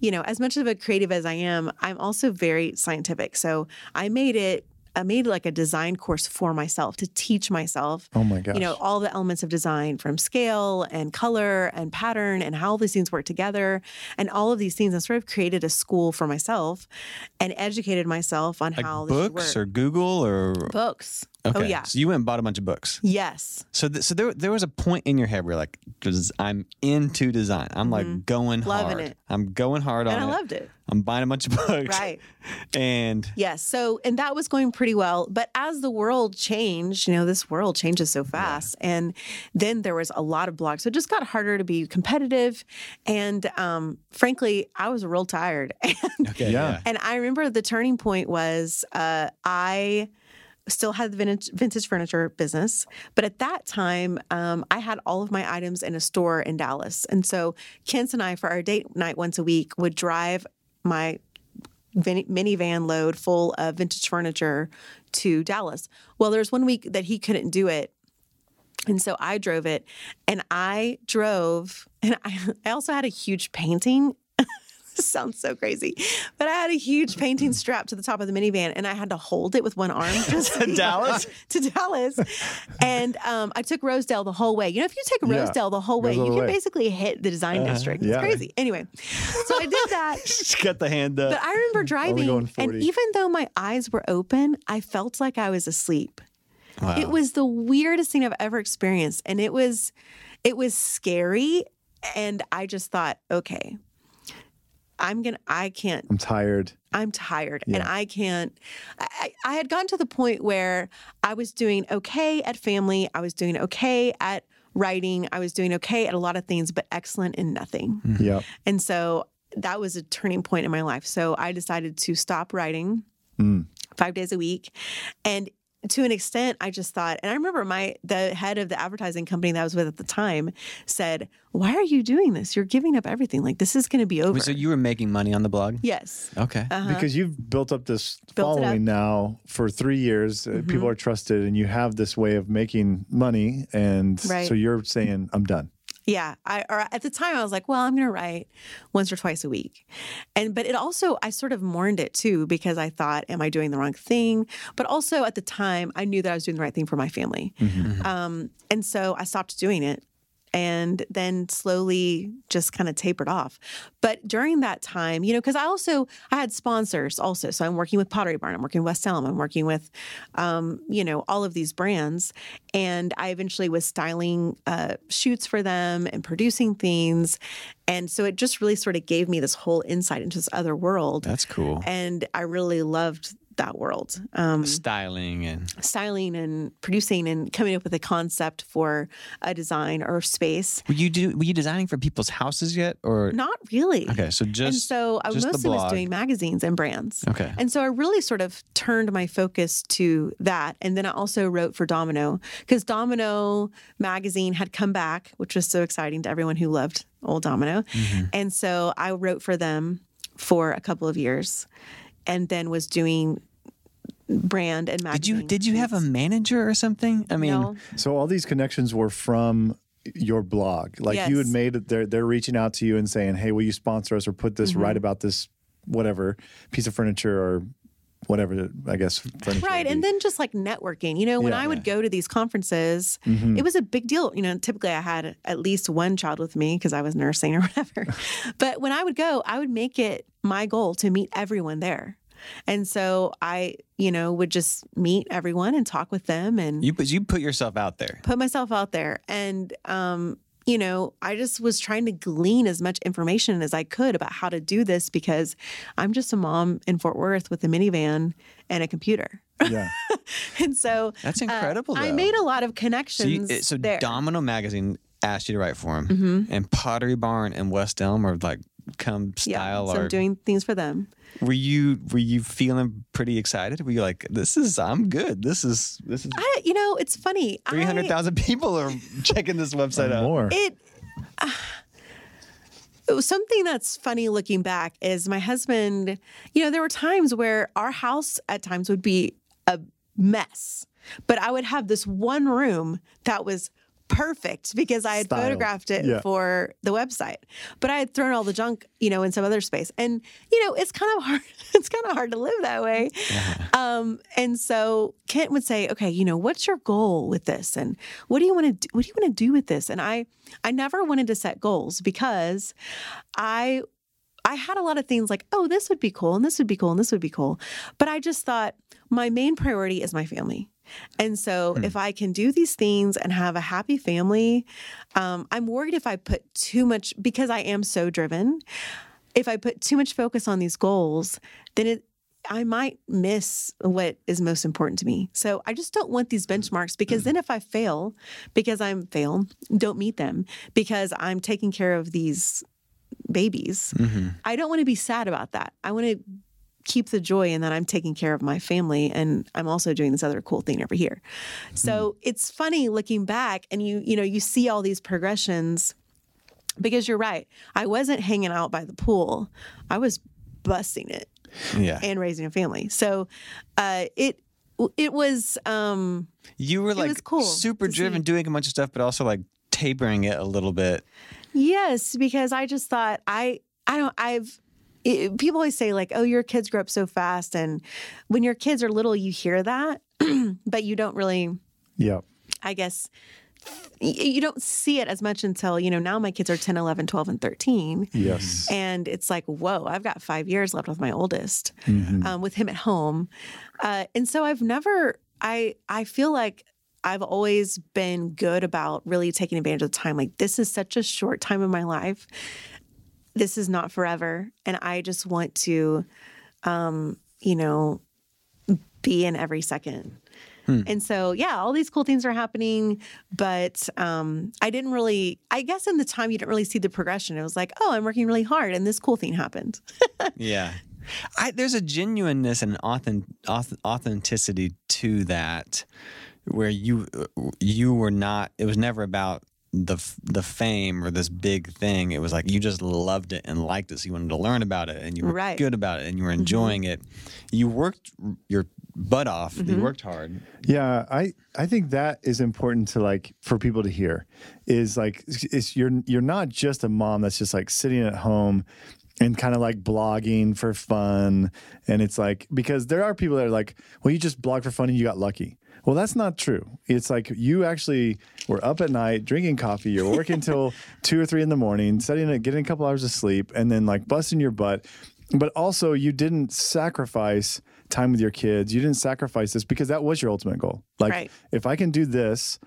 you know, as much of a creative as I am, I'm also very scientific. So I made it. I made like a design course for myself to teach myself Oh my gosh. you know all the elements of design from scale and color and pattern and how all these things work together. And all of these things i sort of created a school for myself and educated myself on Like how books or Google or books okay. oh yeah So you went and bought a bunch of books. yes So th- so there there was a point in your head where you're like, 'cause I'm into design. I'm like going Mm-hmm. Loving hard. it. I'm going hard on it. and i loved it I'm buying a bunch of books. right And Yes. So, and that was going pretty well. But as the world changed, you know, this world changes so fast. And then there was a lot of blogs. So it just got harder to be competitive. And um, frankly, I was real tired. okay, Yeah. And I remember the turning point was uh, I still had the vintage, vintage furniture business, but at that time, um, I had all of my items in a store in Dallas. And so Kent and I, for our date night once a week, would drive my vin- minivan load full of vintage furniture to Dallas. Well, there's one week that he couldn't do it. And so I drove it and I drove, and I, I also had a huge painting. sounds so crazy, but I had a huge painting strapped to the top of the minivan and I had to hold it with one arm just To Dallas? to Dallas. And um, I took Rosedale the whole way. You know, if you take Yeah. Rosedale the whole way, you can way. basically hit the design district. It's yeah. crazy. Anyway, so I did that. Just got the hand up. But I remember driving, and even though my eyes were open, I felt like I was asleep. wow. It was the weirdest thing I've ever experienced, and it was, it was scary. And I just thought, okay, I'm gonna, I can't I'm tired. I'm tired and I can't. I, I I had gotten to the point where I was doing okay at family. I was doing okay at writing. I was doing okay at a lot of things, but excellent in nothing. Yep. And so that was a turning point in my life. So I decided to stop writing Mm. five days a week. And to an extent, I just thought, and I remember my the head of the advertising company that I was with at the time said, Why are you doing this? You're giving up everything. Like this is gonna be over. so you were making money on the blog? yes. Okay. Uh-huh. Because you've built up this Built it up. following now for three years. Uh, People Mhm. are trusted, and you have this way of making money. And Right. so you're saying, I'm done. Yeah, I or at the time I was like, well, I'm going to write once or twice a week, and but it also I sort of mourned it too because I thought, am I doing the wrong thing? But also at the time I knew that I was doing the right thing for my family, um, and so I stopped doing it, and then slowly just kind of tapered off. But during that time, you know, because I also I had sponsors also, so I'm working with Pottery Barn, I'm working with West Elm, I'm working with, um, you know, all of these brands, and I eventually was styling uh, shoots for them and producing things, and so it just really sort of gave me this whole insight into this other world, That's cool. and I really loved that world. Um, Styling and styling and producing and coming up with a concept for a design or space. were you do were you designing for people's houses yet or Not really. okay? So just and so I just mostly was doing magazines and brands. Okay. And so I really sort of turned my focus to that. And then I also wrote for Domino because Domino magazine had come back, which was so exciting to everyone who loved old Domino. Mm-hmm. And so I wrote for them for a couple of years and then was doing brand and Did you did you have a manager or something? I mean, No. So all these connections were from your blog. Like you had made it they're they're reaching out to you and saying, Hey, will you sponsor us or put this Mm-hmm. right about this whatever piece of furniture or whatever I guess. Right. And then just like networking, you know, when Yeah. I would go to these conferences, Mhm. it was a big deal. You know, typically I had at least one child with me because I was nursing or whatever. but when I would go, I would make it my goal to meet everyone there. And so I, you know, would just meet everyone and talk with them and you put you put yourself out there. put myself out there. And, um, you know, I just was trying to glean as much information as I could about how to do this because I'm just a mom in Fort Worth with a minivan and a computer. yeah. And so That's uh, incredible. I made a lot of so, connections you, so there. Domino magazine asked you to write for him, Mhm. and Pottery Barn and West Elm are like come style. yeah, so art. I'm doing things for them. Were you were you feeling pretty excited? Were you like, this is I'm good. This is this is I, you know, it's funny. Three hundred thousand people are checking this website out. more. It. Uh, it was something that's funny looking back is my husband. You know, there were times where our house at times would be a mess, but I would have this one room that was perfect because I had Style. photographed it Yeah. for the website. But I had thrown all the junk, you know, in some other space. And, you know, it's kind of hard it's kind of hard to live that way. Um, and so Kent would say, "Okay, you know, what's your goal with this, and what do you want to do, what do you want to do with this?" And I, I never wanted to set goals because I, I had a lot of things like, "Oh, this would be cool, and this would be cool, and this would be cool," but I just thought my main priority is my family. And so, hmm. if I can do these things and have a happy family, um, I'm worried if I put too much because I am so driven. If I put too much focus on these goals, then it I might miss what is most important to me. So I just don't want these hmm. benchmarks because hmm. then if I fail, because I'm fail, don't meet them, because I'm taking care of these babies, mm-hmm. I don't want to be sad about that. I want to keep the joy in that I'm taking care of my family and I'm also doing this other cool thing over here. So it's funny looking back and you you know you see all these progressions because you're right. I wasn't hanging out by the pool. I was busting it Yeah, and raising a family. So uh, it it was um, you were like cool super see. driven, doing a bunch of stuff, but also like tapering it a little bit. yes because I just thought I I don't I've it, people always say like oh your kids grow up so fast and when your kids are little you hear that but you don't really yeah. I guess you don't see it as much until you know now my kids are 10 11 12 and 13 Yes. and it's like whoa i've got five years left with my oldest Mhm. um, with him at home uh, and so i've never i i feel like i've always been good about really taking advantage of the time like this is such a short time in my life this is not forever and i just want to um you know be in every second and so, yeah, all these cool things are happening, but um, I didn't really, I guess in the time you didn't really see the progression. It was like, oh, I'm working really hard and this cool thing happened. Yeah. I, there's a genuineness and authentic, authenticity to that where you you were not it was never about the the fame or this big thing. It was like you just loved it and liked it, so you wanted to learn about it, and you were Right. good about it, and you were enjoying it. You worked your butt off. Mm-hmm. You worked hard. Yeah, I I think that is important to like for people to hear is like it's you're you're not just a mom that's just like sitting at home and kind of like blogging for fun and it's like because there are people that are like well you just blog for fun and you got lucky. Well, that's not true. It's like you actually were up at night drinking coffee, you're working till 2 or 3 in the morning, setting it getting a couple hours of sleep and then like busting your butt but also you didn't sacrifice time with your kids you didn't sacrifice this because that was your ultimate goal like Right. if i can do this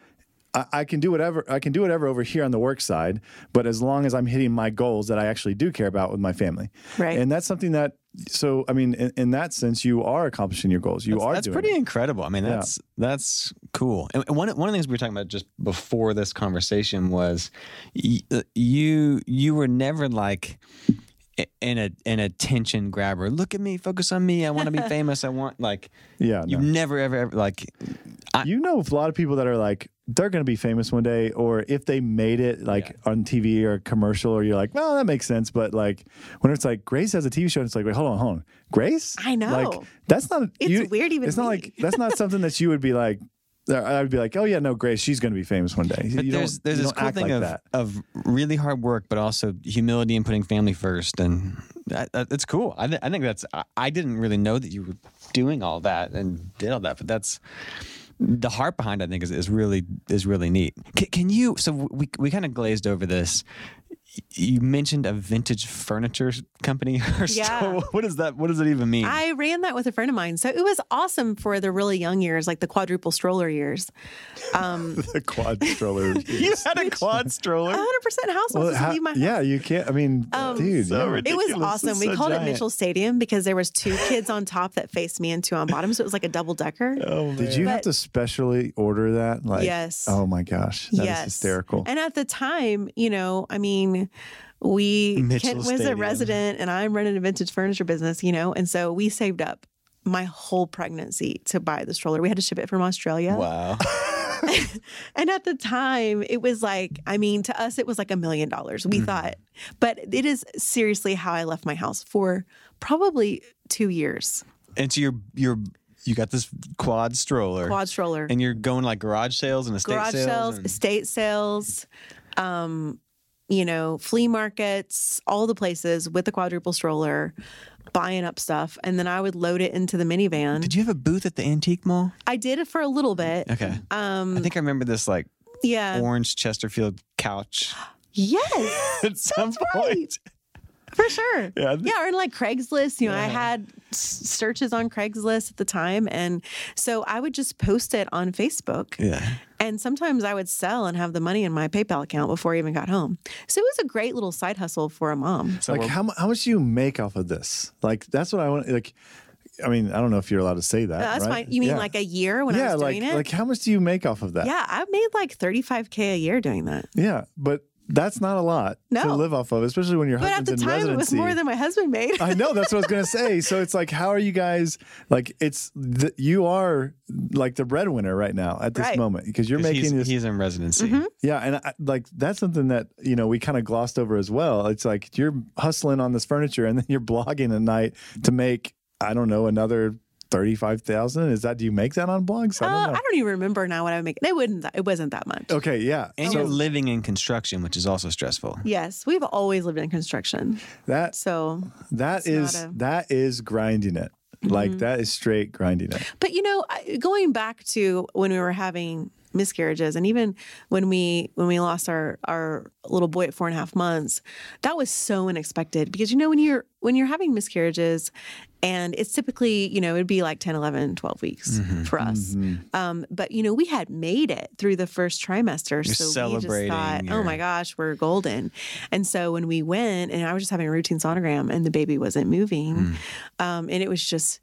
I, I can do whatever i can do whatever over here on the work side but as long as i'm hitting my goals that i actually do care about with my family Right. and that's something that so i mean in, in that sense you are accomplishing your goals you That's, are that's pretty it. incredible. I mean, that's that's cool. And one one of the things we were talking about just before this conversation was y- uh, you you were never like a- an a, an attention grabber. Look at me, focus on me. I want to be famous. I want like yeah you've no. never ever, ever like you know a lot of people that are like they're going to be famous one day or if they made it like on tv or commercial or you're like well that makes sense but like when it's like grace has a tv show and it's like wait hold on hold on grace I know. like that's not It's you- weird even it's not like that's not something that you would be like i'd be like oh yeah no grace she's going to be famous one day But you there's there's this cool thing like of, that of really hard work, but also humility and putting family first, and that, that, it's cool. I, th- I think that's I, I didn't really know that you were doing all that and did all that, but that's the heart behind. I think is, is really is really neat. Can, can you? So we we kind of glazed over this. You mentioned a vintage furniture company or Yeah. store. What does that? What does it even mean? I ran that with a friend of mine. So it was awesome for the really young years, like the quadruple stroller years. Um, the quad stroller you had a quad stroller. 100% household. well, just how- leave my yeah you can't i mean Um, dude so yeah. ridiculous. It was awesome. It's We so called giant. it Mitchell Stadium because there was two kids on top that faced me and two on bottom, so it was like a double decker. Oh, did you have to specially order that like Yes. oh my gosh that is yes, hysterical And at the time, you know, I mean, we Mitchell Kent was a resident, and I'm running a vintage furniture business, you know, and so we saved up my whole pregnancy to buy the stroller. We had to ship it from Australia. Wow. And at the time, it was like, I mean, to us, it was like a million dollars. We thought, but it is seriously how I left my house for probably two years. and so you're you're you got this quad stroller. Quad stroller, And you're going like garage sales and estate garage sales. sales, and- estate sales, um, you know, flea markets, all the places with the quadruple stroller, buying up stuff, and then I would load it into the minivan. Did you have a booth at the antique mall? I did it for a little bit. Okay. Um, I think I remember this like yeah. orange Chesterfield couch Yes, at some point. right. For sure. Yeah, Yeah, or in like Craigslist. You know, I had s- searches on Craigslist at the time, and so I would just post it on Facebook. Yeah. And sometimes I would sell and have the money in my PayPal account before I even got home. So it was a great little side hustle for a mom. So like how, how much do you make off of this like that's what i want like i mean i don't know if you're allowed to say that Uh, That's right? fine. You mean Yeah. like a year when yeah I was like doing it? like how much do you make off of that yeah, I made like 35K a year doing that. yeah but that's not a lot to live off of especially when your But at the in time, it was more than my husband made. I know that's what I was gonna say. So it's like, how are you guys? Like, it's the, you are like the breadwinner right now at this Right. moment because you're 'cause making he's, this. he's in residency. Mm-hmm. yeah, and I, like that's something that you know we kind of glossed over as well. It's like you're hustling on this furniture and then you're blogging at night to make I don't know another thirty five thousand. Is that do you make that on blogs? I Uh, don't I know. don't even remember now what I make. It wouldn't. It wasn't that much. okay, yeah. And so you're living in construction, which is also stressful. Yes, we've always lived in construction, that so. that It's is not a- that is grinding it. Like Mhm. that is straight grinding it. But you know, going back to when we were having miscarriages, and even when we when we lost our our little boy at four and a half months, that was so unexpected because you know when you're when you're having miscarriages, and it's typically you know it'd be like 10, 11, 12 weeks Mm-hmm. for us. Mhm. Um, but you know, we had made it through the first trimester, You're so we just thought, your- "Oh my gosh, we're golden!" And so when we went, and I was just having a routine sonogram, and the baby wasn't moving, Mm. um, and it was just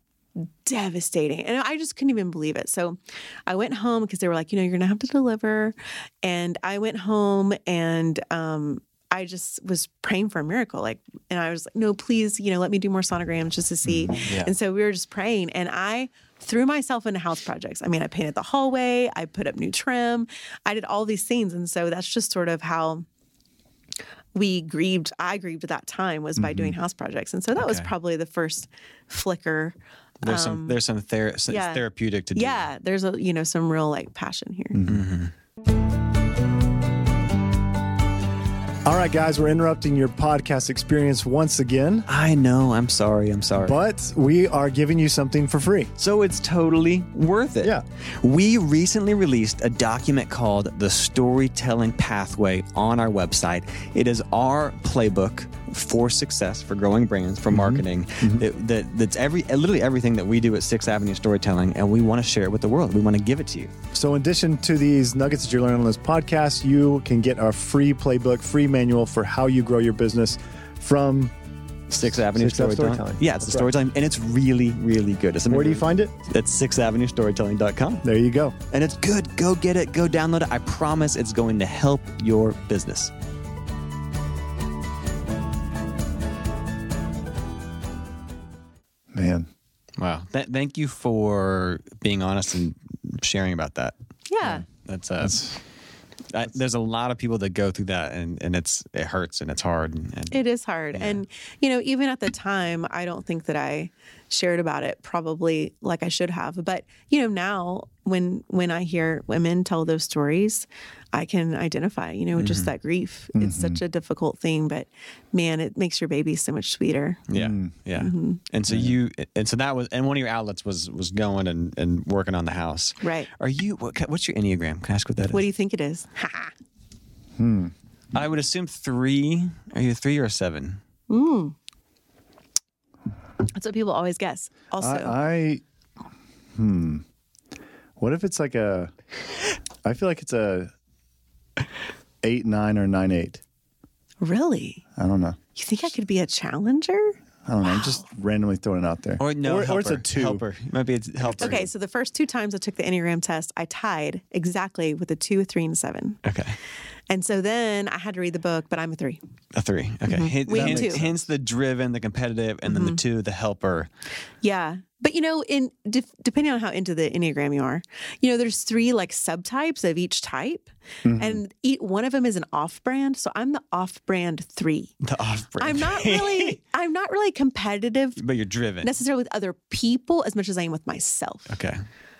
devastating, and I just couldn't even believe it. So I went home because they were like, "You know, you're gonna have to deliver," and I went home and. Um, I just was praying for a miracle, like, and I was like, "No, please, you know, let me do more sonograms just to see." Yeah. And so we were just praying, and I threw myself into house projects. I mean, I painted the hallway, I put up new trim, I did all these things. And so that's just sort of how we grieved. I grieved at that time was by doing house projects. And so that was probably the first flicker. There's some um, there's some, ther- some yeah. therapeutic to do. Yeah, there's a, you know, some real like passion here. Mm-hmm. Mm-hmm. All right, guys, we're interrupting your podcast experience once again, I know. I'm sorry. I'm sorry. but we are giving you something for free. So it's totally worth it. Yeah. We recently released a document called The Storytelling Pathway on our website. It is our playbook for success for growing brands, for mm-hmm. marketing. Mm-hmm. That, that, that's every literally everything that we do at Sixth Avenue Storytelling, and we want to share it with the world. We want to give it to you. So, in addition to these nuggets that you learn on this podcast, you can get our free playbook, free manual for how you grow your business from. Sixth Avenue Sixth Storytelling. Storytelling. Yeah, it's the That's right. storytelling, and it's really, really good. It's Where do you find it? It's sixthavenuestorytelling.com. There you go. And it's good. Go get it. Go download it. I promise it's going to help your business. Th- thank you for being honest and sharing about that. Yeah. That's, uh, I, there's a lot of people that go through that and, and it's it hurts and it's hard and, and It is hard. And, you know, even at the time, I don't think that I shared about it probably like I should have. But, you know, now when when I hear women tell those stories, I can identify, you know, just mm-hmm. that grief. It's such mm-hmm. a difficult thing, but man, it makes your baby so much sweeter. yeah mm. yeah mm-hmm. and so you and so that was and one of your outlets was was going and, and working on the house Right. are you what, what's your enneagram can I ask what that is? What do you think it is? Ha. Hmm. I would assume three are you a three or a seven That's what people always guess. Also, I, I, hmm. What if it's like a, I feel like it's a eight, nine, or nine, eight. really? I don't know. You think I could be a challenger? I don't know. I'm just randomly throwing it out there. or no or, or it's a two. helper it might be a helper Okay, so the first two times I took the Enneagram test, I tied exactly with a two, a three, and a seven. okay And so then I had to read the book, but I'm a three. A three. Okay. Mm-hmm. Hence, We hence, two. hence the driven, the competitive, and then the mm-hmm. two, the helper. Yeah. But you know, in de- depending on how into the Enneagram you are, you know, there's three like subtypes of each type. Mm-hmm. And e- one of them is an off brand. So I'm the off brand three. The off brand. I'm not really, I'm not really competitive but you're driven. necessarily with other people as much as I am with myself. okay.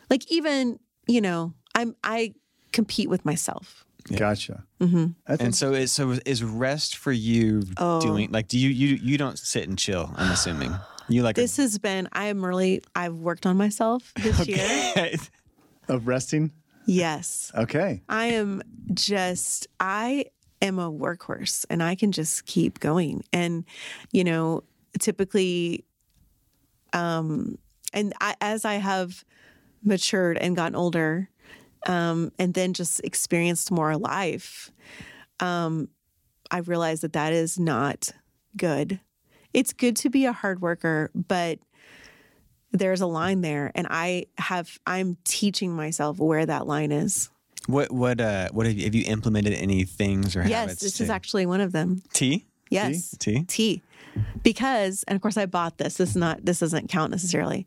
Like even, you know, I'm, I compete with myself. Gotcha. Mm-hmm. And so is so is rest for you Oh. doing like do you you you don't sit and chill? I'm assuming you like This has been, I'm really, I've worked on myself this year. of resting. Yes. Okay. I am just, I am a workhorse and I can just keep going. And, you know, typically, um, and I, as I have matured and gotten older, um, and then just experienced more life, um, I realized that that is not good. It's good to be a hard worker, but there's a line there, and I have I'm teaching myself where that line is. what what uh what have you have you implemented any things or Yes, this to- is actually one of them. tea. Yes. Tea? Tea. Because, and of course I bought this. This is not this doesn't count necessarily.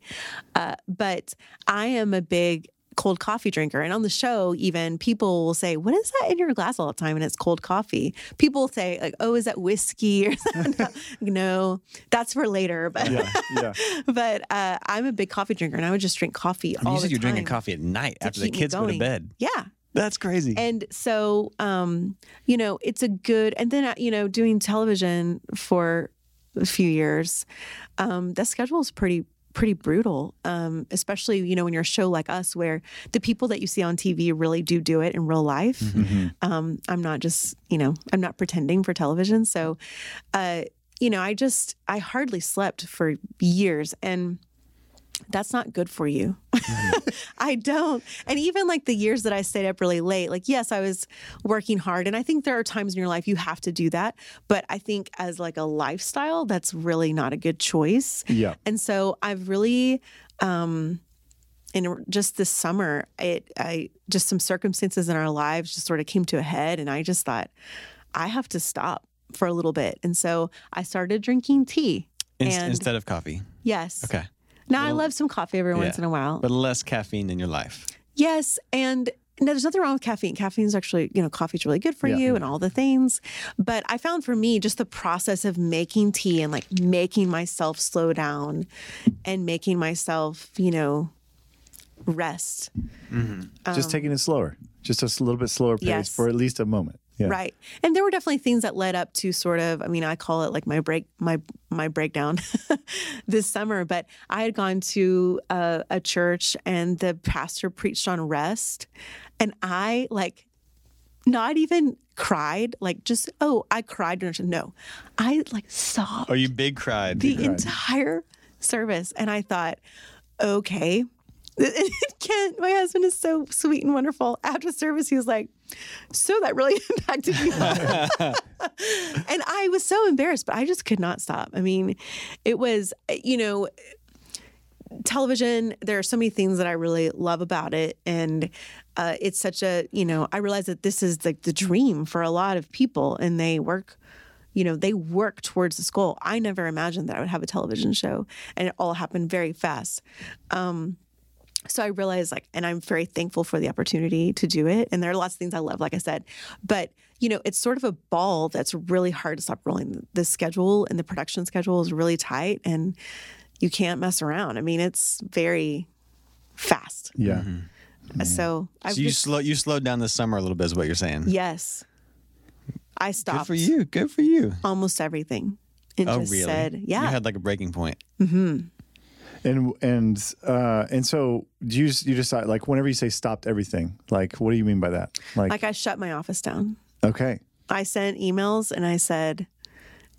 Uh, but I am a big cold coffee drinker. And on the show, even people will say, What is that in your glass all the time? And it's cold coffee. People will say, like, oh, is that whiskey? Or no, no, that's for later. But Yeah. Yeah. but uh, I'm a big coffee drinker and I would just drink coffee And all you said the you're drinking coffee at night after the kids go to bed. Yeah. That's crazy. And so, um, you know, it's a good, and then, uh, you know, doing television for a few years, um, that schedule is pretty, pretty brutal. Um, especially, you know, when you're a show like us, where the people that you see on TV really do do it in real life. Um, I'm not just, you know, I'm not pretending for television. So, uh, you know, I just, I hardly slept for years and that's not good for you. I don't. And even like the years that I stayed up really late, like, yes, I was working hard. And I think there are times in your life you have to do that. But I think as like a lifestyle, that's really not a good choice. Yeah. And so I've really, um, in just this summer, it, I just some circumstances in our lives just sort of came to a head. And I just thought, I have to stop for a little bit. And so I started drinking tea. In- and- instead of coffee. Yes. Okay. Now I love some coffee every once in a while. but less caffeine in your life. Yes, and now, there's nothing wrong with caffeine. Caffeine is actually, you know, coffee's really good for Yeah. you and all the things. But I found for me just the process of making tea and like making myself slow down and making myself, you know, rest. just taking it slower, just a little bit slower pace Um, Yes. for at least a moment. Yeah. Right. And there were definitely things that led up to sort of, I mean, I call it like my break, my, my breakdown this summer, but I had gone to a, a church and the pastor preached on rest. And I like not even cried, like just, oh, I cried. No, I like sobbed Oh, you big cried. the entire service. And I thought, okay. Kent, my husband is so sweet and wonderful. After service, he was like, So that really impacted you. and I was so embarrassed, but I just could not stop. I mean, it was, you know, television, there are so many things that I really love about it. And uh, it's such a, you know, I realize that this is like the dream for a lot of people and they work you know, they work towards this goal. I never imagined that I would have a television show, and it all happened very fast. Um, so I realized, like, and I'm very thankful for the opportunity to do it. And there are lots of things I love, like I said, but you know, it's sort of a ball that's really hard to stop rolling. The schedule and the production schedule is really tight, and you can't mess around. I mean, it's very fast. Yeah. Mm-hmm. Uh, so mm-hmm. I've So you just, slow you slowed down this summer a little bit, is what you're saying. yes, I stopped. Good stopped for you. Good for you. almost everything and Oh, just really? said, yeah. You had like a breaking point. Mm-hmm. And and uh, and so do you you decide like whenever you say stopped everything, like what do you mean by that? Like, like I shut my office down. okay, I sent emails and I said,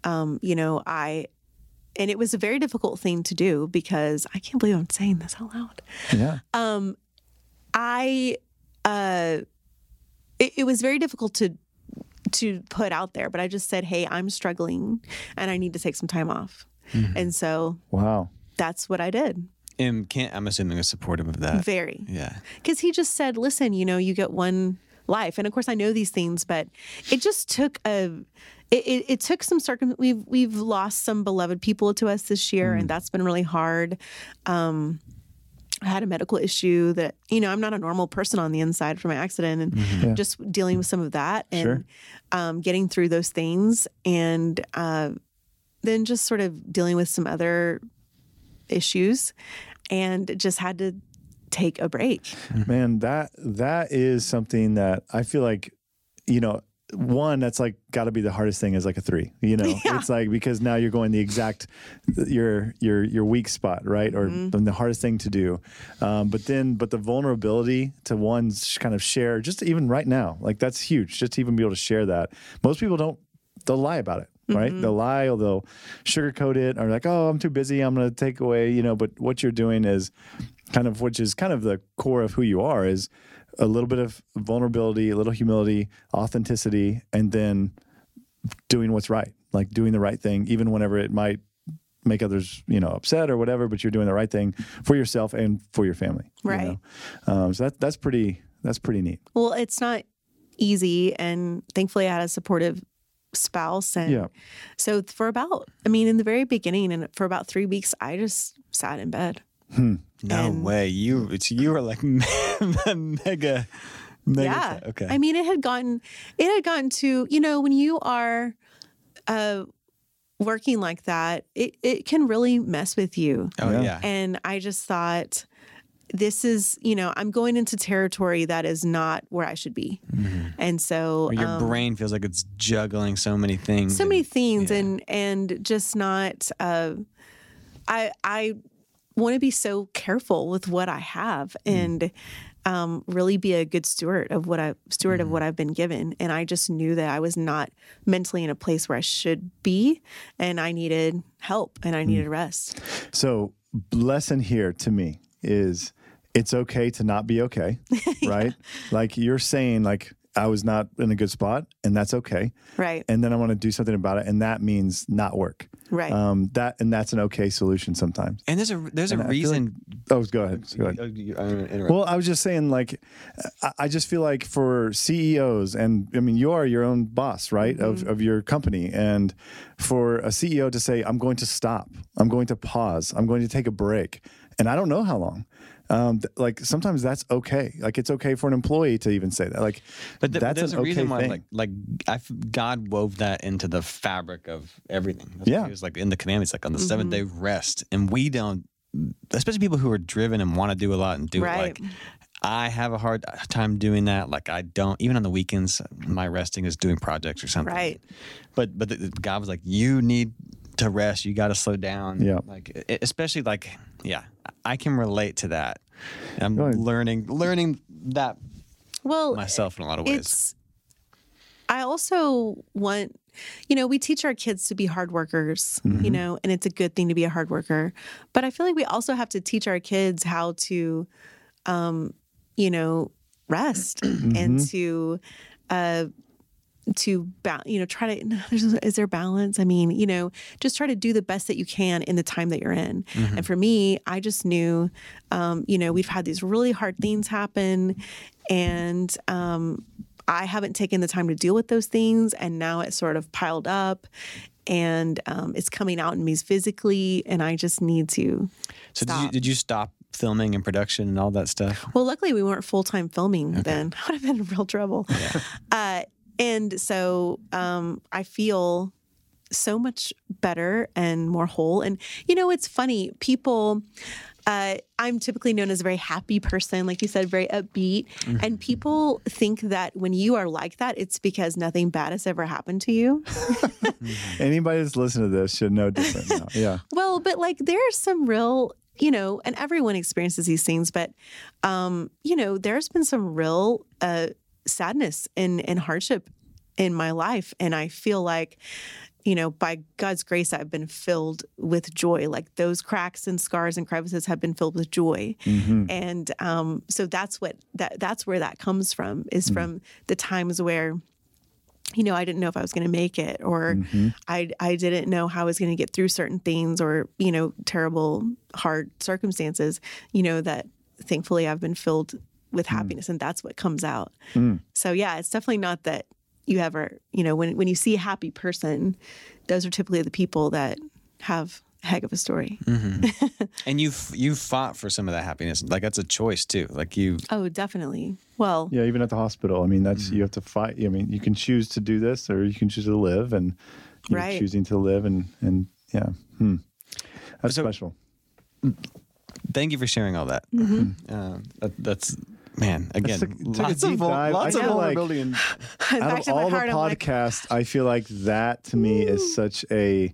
um, you know, I, and it was a very difficult thing to do because I can't believe I'm saying this out loud. yeah, Um, I, uh, it, it was very difficult to to put out there, but I just said, hey, I'm struggling and I need to take some time off, and so wow, that's what I did. And Kent I'm assuming was supportive of that. Very. Yeah. because he just said, "Listen, you know, you get one life," and of course, I know these things, but it just took a. It, it, it took some circum. We've we've lost some beloved people to us this year, and that's been really hard. Um, I had a medical issue that you know I'm not a normal person on the inside from my accident, and Yeah. just dealing with some of that and Sure. um, getting through those things, and uh, then just sort of dealing with some other issues, and just had to take a break. man, that that is something that I feel like, you know. One that's like got to be the hardest thing is like a three, you know. Yeah. It's like because now you're going the exact your your your weak spot, right, or Mm-hmm. the hardest thing to do. Um, but then, but the vulnerability to one sh- kind of share, just even right now, like that's huge. Just to even be able to share that. Most people don't. They'll lie about it, right? Mm-hmm. They'll lie or they'll sugarcoat it, or like, oh, I'm too busy. I'm going to take away, you know. But what you're doing is kind of which is kind of the core of who you are is a little bit of vulnerability, a little humility, authenticity, and then doing what's right, like doing the right thing, even whenever it might make others, you know, upset or whatever. But you're doing the right thing for yourself and for your family, you Right. know? Um, so that that's pretty that's pretty neat. Well, it's not easy, and thankfully, I had a supportive spouse, and Yeah. so for about, I mean, in the very beginning, and for about three weeks, I just sat in bed. No And- way. You it's you were like mega mega yeah. okay. I mean, it had gotten, it had gotten to, you know, when you are, uh, working like that, it it can really mess with you. oh Yeah. yeah. And I just thought, this is, you know, I'm going into territory that is not where I should be. And so Where your um, brain feels like it's juggling so many things. so many and- things yeah. and and just not uh i i want to be so careful with what i have Mm. and um really be a good steward of what i steward Mm-hmm. of what i've been given and i just knew that i was not mentally in a place where i should be and i needed help and i Mm. needed rest So lesson here to me is it's okay to not be okay, right? Like you're saying, like I was not in a good spot, and that's okay. right And then I want to do something about it, and that means not work. Right. Um, that and that's an okay solution sometimes. And there's a there's a And I feel like- reason. Oh, go ahead. Go ahead. Oh, I'm gonna interrupt. Well, I was just saying, like, I, I just feel like for CEOs, and I mean, you are your own boss, right, of, of your company. And for a CEO to say, I'm going to stop, I'm going to pause, I'm going to take a break, and I don't know how long. Um, th- like sometimes that's okay. Like it's okay for an employee to even say that. Like, But th- that's there's an a reason okay why, thing. like, like I f God wove that into the fabric of everything. That's Yeah. why he was like in the commandments, like on the seventh day rest, and we don't. Especially people who are driven and want to do a lot and do it. Right. Like, I have a hard time doing that. Like, I don't even on the weekends. My resting is doing projects or something. Right. But but the, the- God was like, you need to rest. You got to slow down. Yeah. Like especially like yeah, I can relate to that. I'm Go learning learning that Well, myself in a lot of ways. i also want you know we teach our kids to be hard workers Mm-hmm. you know and it's a good thing to be a hard worker but i feel like we also have to teach our kids how to um you know rest Mm-hmm. and to uh to ba- you know try to is there balance i mean you know just try to do the best that you can in the time that you're in Mm-hmm. and for me i just knew um, you know we've had these really hard things happen and um, i haven't taken the time to deal with those things and now it's sort of piled up and um, it's coming out in me physically and i just need to So did you, stop. did you stop filming and production and all that stuff? Well, luckily we weren't full time filming then. I would have been in real trouble. Uh, and so um, I feel so much better and more whole. And you know, it's funny. People, uh, I'm typically known as a very happy person, like you said, very upbeat. And people think that when you are like that, it's because nothing bad has ever happened to you. Anybody that's listening to this should know different now. Yeah. Well, but like there's some real, you know, and everyone experiences these things, but um, you know, there's been some real uh sadness and and hardship in my life and I feel like you know, by God's grace, I've been filled with joy. Like those cracks and scars and crevices have been filled with joy, mm-hmm. and um, so that's what that that's where that comes from. Is mm. from the times where you know, I didn't know if I was going to make it, or mm-hmm. I I didn't know how I was going to get through certain things, or you know, terrible, hard circumstances. You know that thankfully I've been filled with happiness, and that's what comes out. So yeah, it's definitely not that you ever, you know, when when you see a happy person, those are typically the people that have a heck of a story. And you've you fought for some of that happiness. Like that's a choice too. Like you Oh, definitely. Well, Yeah, even at the hospital. I mean, that's Mm-hmm. you have to fight. I mean, you can choose to do this, or you can choose to live, and you're Right. choosing to live, and and yeah, hmm. that's So- special. thank you for sharing all that. Mm-hmm. Uh, that that's man. Again, Took- took a lots of vul- dive. lots I of feel like- vulnerability. and Out of all the heart, I'm like, podcasts, I feel like that to me is such a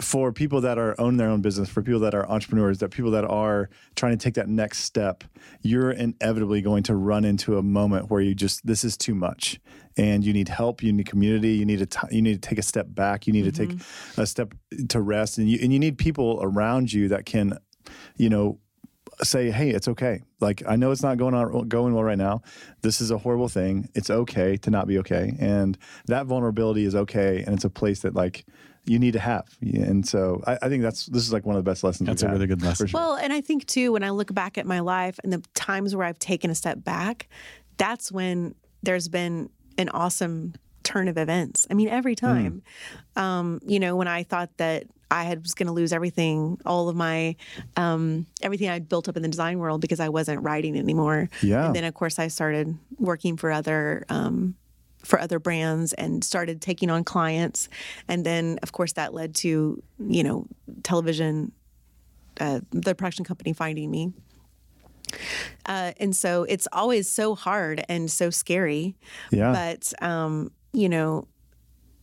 for people that are own their own business, for people that are entrepreneurs, that people that are trying to take that next step. You're inevitably going to run into a moment where you just this is too much, and you need help. You need community. You need to t- you need to take a step back. You need to take mm-hmm. a step to rest, and you and you need people around you that can, you know, say, "Hey, it's okay. Like I know it's not going on going well right now. This is a horrible thing. It's okay to not be okay, and that vulnerability is okay, and it's a place that like you need to have. And so I, I think that's this is like one of the best lessons. That's we've a had, really good lesson. sure. Well, and I think too, when I look back at my life and the times where I've taken a step back, that's when there's been an awesome turn of events. I mean, every time, um, you know, when I thought that I had was going to lose everything, all of my um, everything I'd built up in the design world because I wasn't writing anymore. Yeah. And then of course I started working for other um, for other brands and started taking on clients, and then of course that led to you know television uh, the production company finding me. Uh, and so it's always so hard and so scary. Yeah. But um, you know,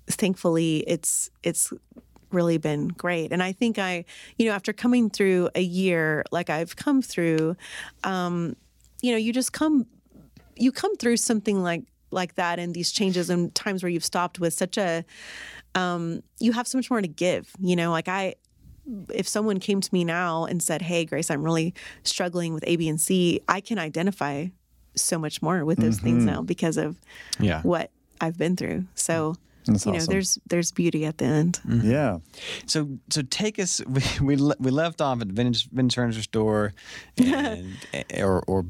thankfully it's it's really been great. And I think I, you know, after coming through a year like I've come through, um, you know, you just come you come through something like like that and these changes and times where you've stopped with such a um you have so much more to give you know like i if someone came to me now and said hey grace i'm really struggling with a b and c i can identify so much more with those things now because of yeah. what i've been through so That's you know, there's there's beauty at the end. Yeah. So so take us. We we, we left off at the vintage vintage furniture store, and or or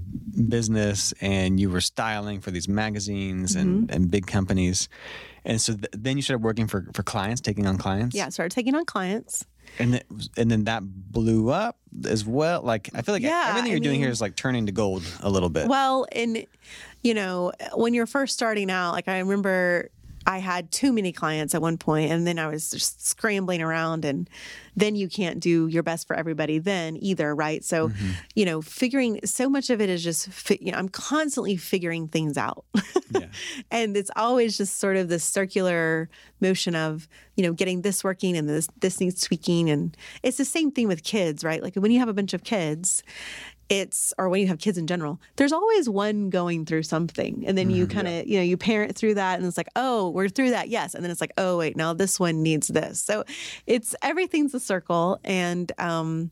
business, and you were styling for these magazines and, Mm-hmm. and big companies, and so th- then you started working for for clients, taking on clients. Yeah, started taking on clients. and it, was- and then that blew up as well. Like I feel like Yeah, everything you're doing here mean- is like turning to gold a little bit. Well, and you know, when you're first starting out, like I remember I had too many clients at one point and then I was just scrambling around and then you can't do your best for everybody then either, right? So, mm-hmm. you know, figuring so much of it is just fi- you know, I'm constantly figuring things out. Yeah. and it's always just sort of this circular motion of, you know, getting this working and this this needs tweaking and it's the same thing with kids, right? Like when you have a bunch of kids, it's or when you have kids in general there's always one going through something. And then you kind of you know you parent through that and it's like oh we're through that yes. And then it's like oh wait now this one needs this. So it's everything's a circle and um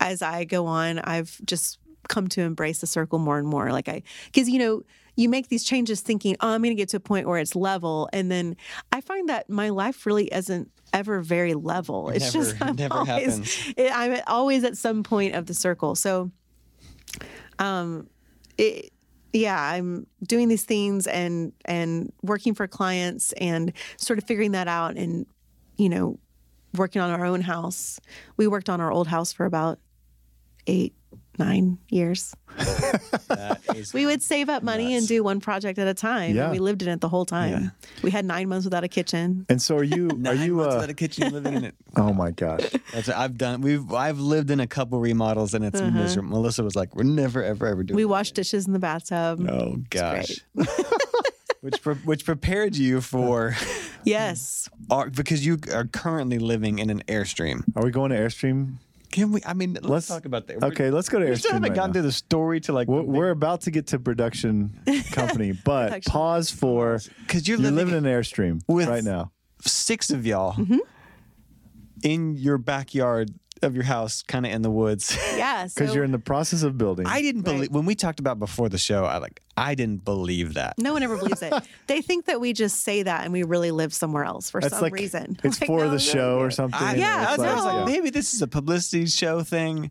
as i go on i've just come to embrace the circle more and more. Like i because you know you make these changes thinking oh i'm going to get to a point where it's level. And then i find that my life really isn't ever very level. It's Never- just I'm never always, happens. i'm always at some point of the circle. So Um, it, yeah, I'm doing these things and and working for clients and sort of figuring that out and you know working on our own house. We worked on our old house for about eight nine years. That is We would save up money and do one project at a time. Yeah. And we lived in it the whole time. Yeah. We had nine months without a kitchen. And so are you? Are nine you? months Uh, without a kitchen living in it. oh my gosh. That's I've done. We've I've lived in a couple remodels and it's miserable. Melissa was like, "We're never ever ever doing." We that washed dishes in the bathtub. Oh gosh. which pre- which prepared you for Yes. our, because you are currently living in an airstream. Are we going to Airstream? Can we? I mean, let's, Let's- talk about that. Okay, let's go to We still haven't right gotten now. to the story to like We're, we're about to get to production company, but Production. pause for because you're, you're living, living in Airstream with- right now. six of y'all Mm-hmm. in your backyard of your house, kind of in the woods. Yeah. Because so- you're in the process of building. I didn't Right. believe when we talked about before the show. I like I didn't believe that. No one ever believes it. they think that we just say that and we really live somewhere else for That's some like reason. it's Like, for no, the no, show no. or something. I, Yeah, I it's was, I was no. like, maybe this is a publicity show thing.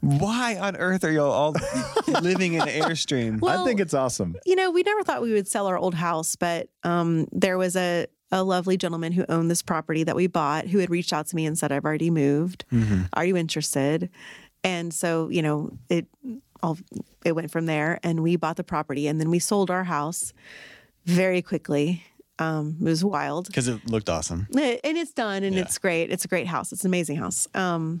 Why on earth are y'all all living in Airstream? I think it's awesome. You know, we never thought we would sell our old house, but um, there was a, a lovely gentleman who owned this property that we bought who had reached out to me and said, I've already moved. Mm-hmm. Are you interested? And so, you know, it all it went from there and we bought the property and then we sold our house very quickly. Um, it was wild. Because it looked awesome. And it's done and Yeah. it's great. It's a great house. It's an amazing house. Um,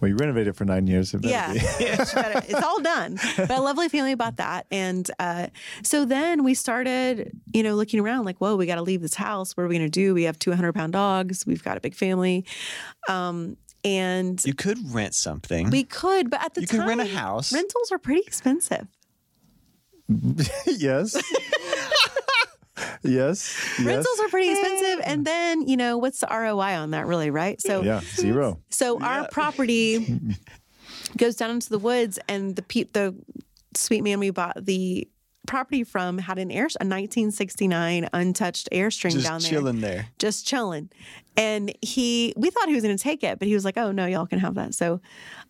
Well, you renovated for nine years. it yeah, be. it's it's all done. But a lovely family bought that, and uh, so then we started, you know, looking around like, whoa, we got to leave this house. What are we going to do? We have two hundred pound dogs. We've got a big family, um, and You could rent something. we could, but at the You time, could rent a house. Rentals are pretty expensive. yes. yes. Yes. Rentals are pretty expensive, and then you know, what's the ROI on that, really? Right? So yeah. Zero. So our property goes down into the woods, and the pe- the sweet man we bought the property from had an air a 1969 untouched airstream just down there, chilling there. just chilling. And he, we thought he was going to take it, but he was like, "Oh no, y'all can have that." So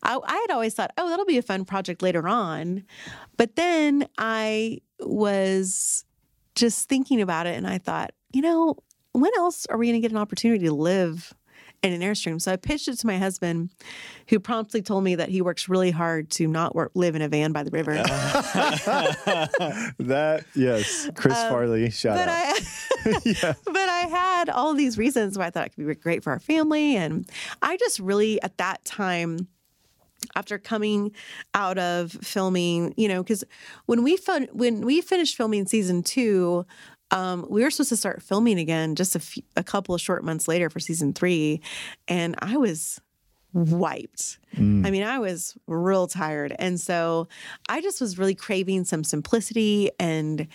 I, I had always thought, "Oh, that'll be a fun project later on," but then I was just thinking about it, and I thought, you know, when else are we going to get an opportunity to live in an airstream? So I pitched it to my husband, who promptly told me that he works really hard to not work, live in a van by the river. That yes. Chris Farley. Shout Um, but out. I, but I had all these reasons why I thought it could be great for our family, and I just really at that time. After coming out of filming, you know, because when we fin- when we finished filming season two, um, we were supposed to start filming again just a, few, a couple of short months later for season three, and I was wiped. I mean, I was real tired. And so I just was really craving some simplicity. And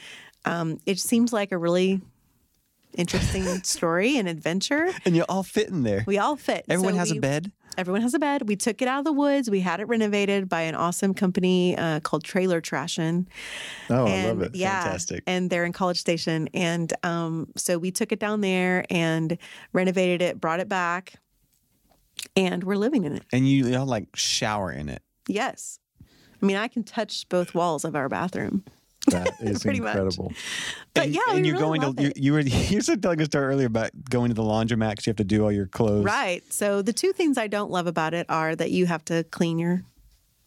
um, it seems like a really interesting story and adventure. And you all fit in there. We all fit. Everyone So has we- a bed. Everyone has a bed. We took it out of the woods. We had it renovated by an awesome company uh, called Trailer Trashin. Oh, I and love it. yeah, Fantastic. and they're in College Station. And um, so we took it down there and renovated it, brought it back, and we're living in it. And you, you all like shower in it. Yes. I mean, I can touch both walls of our bathroom. That is Pretty much. incredible. But and, yeah, and you're really going love to you, it. you were you were telling a story earlier about going to the laundromat because you have to do all your clothes. Right. So the two things I don't love about it are that you have to clean your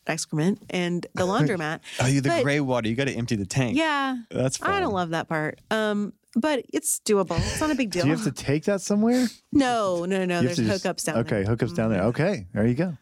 excrement and the laundromat. Oh, you the But- gray water. You got to empty the tank. Yeah. that's fun. I don't love that part. Um, but it's doable. It's not a big deal. Do you have to take that somewhere? no, no, no. You There's have to just- hookups down Okay, there. hookups down there. Okay, there you go.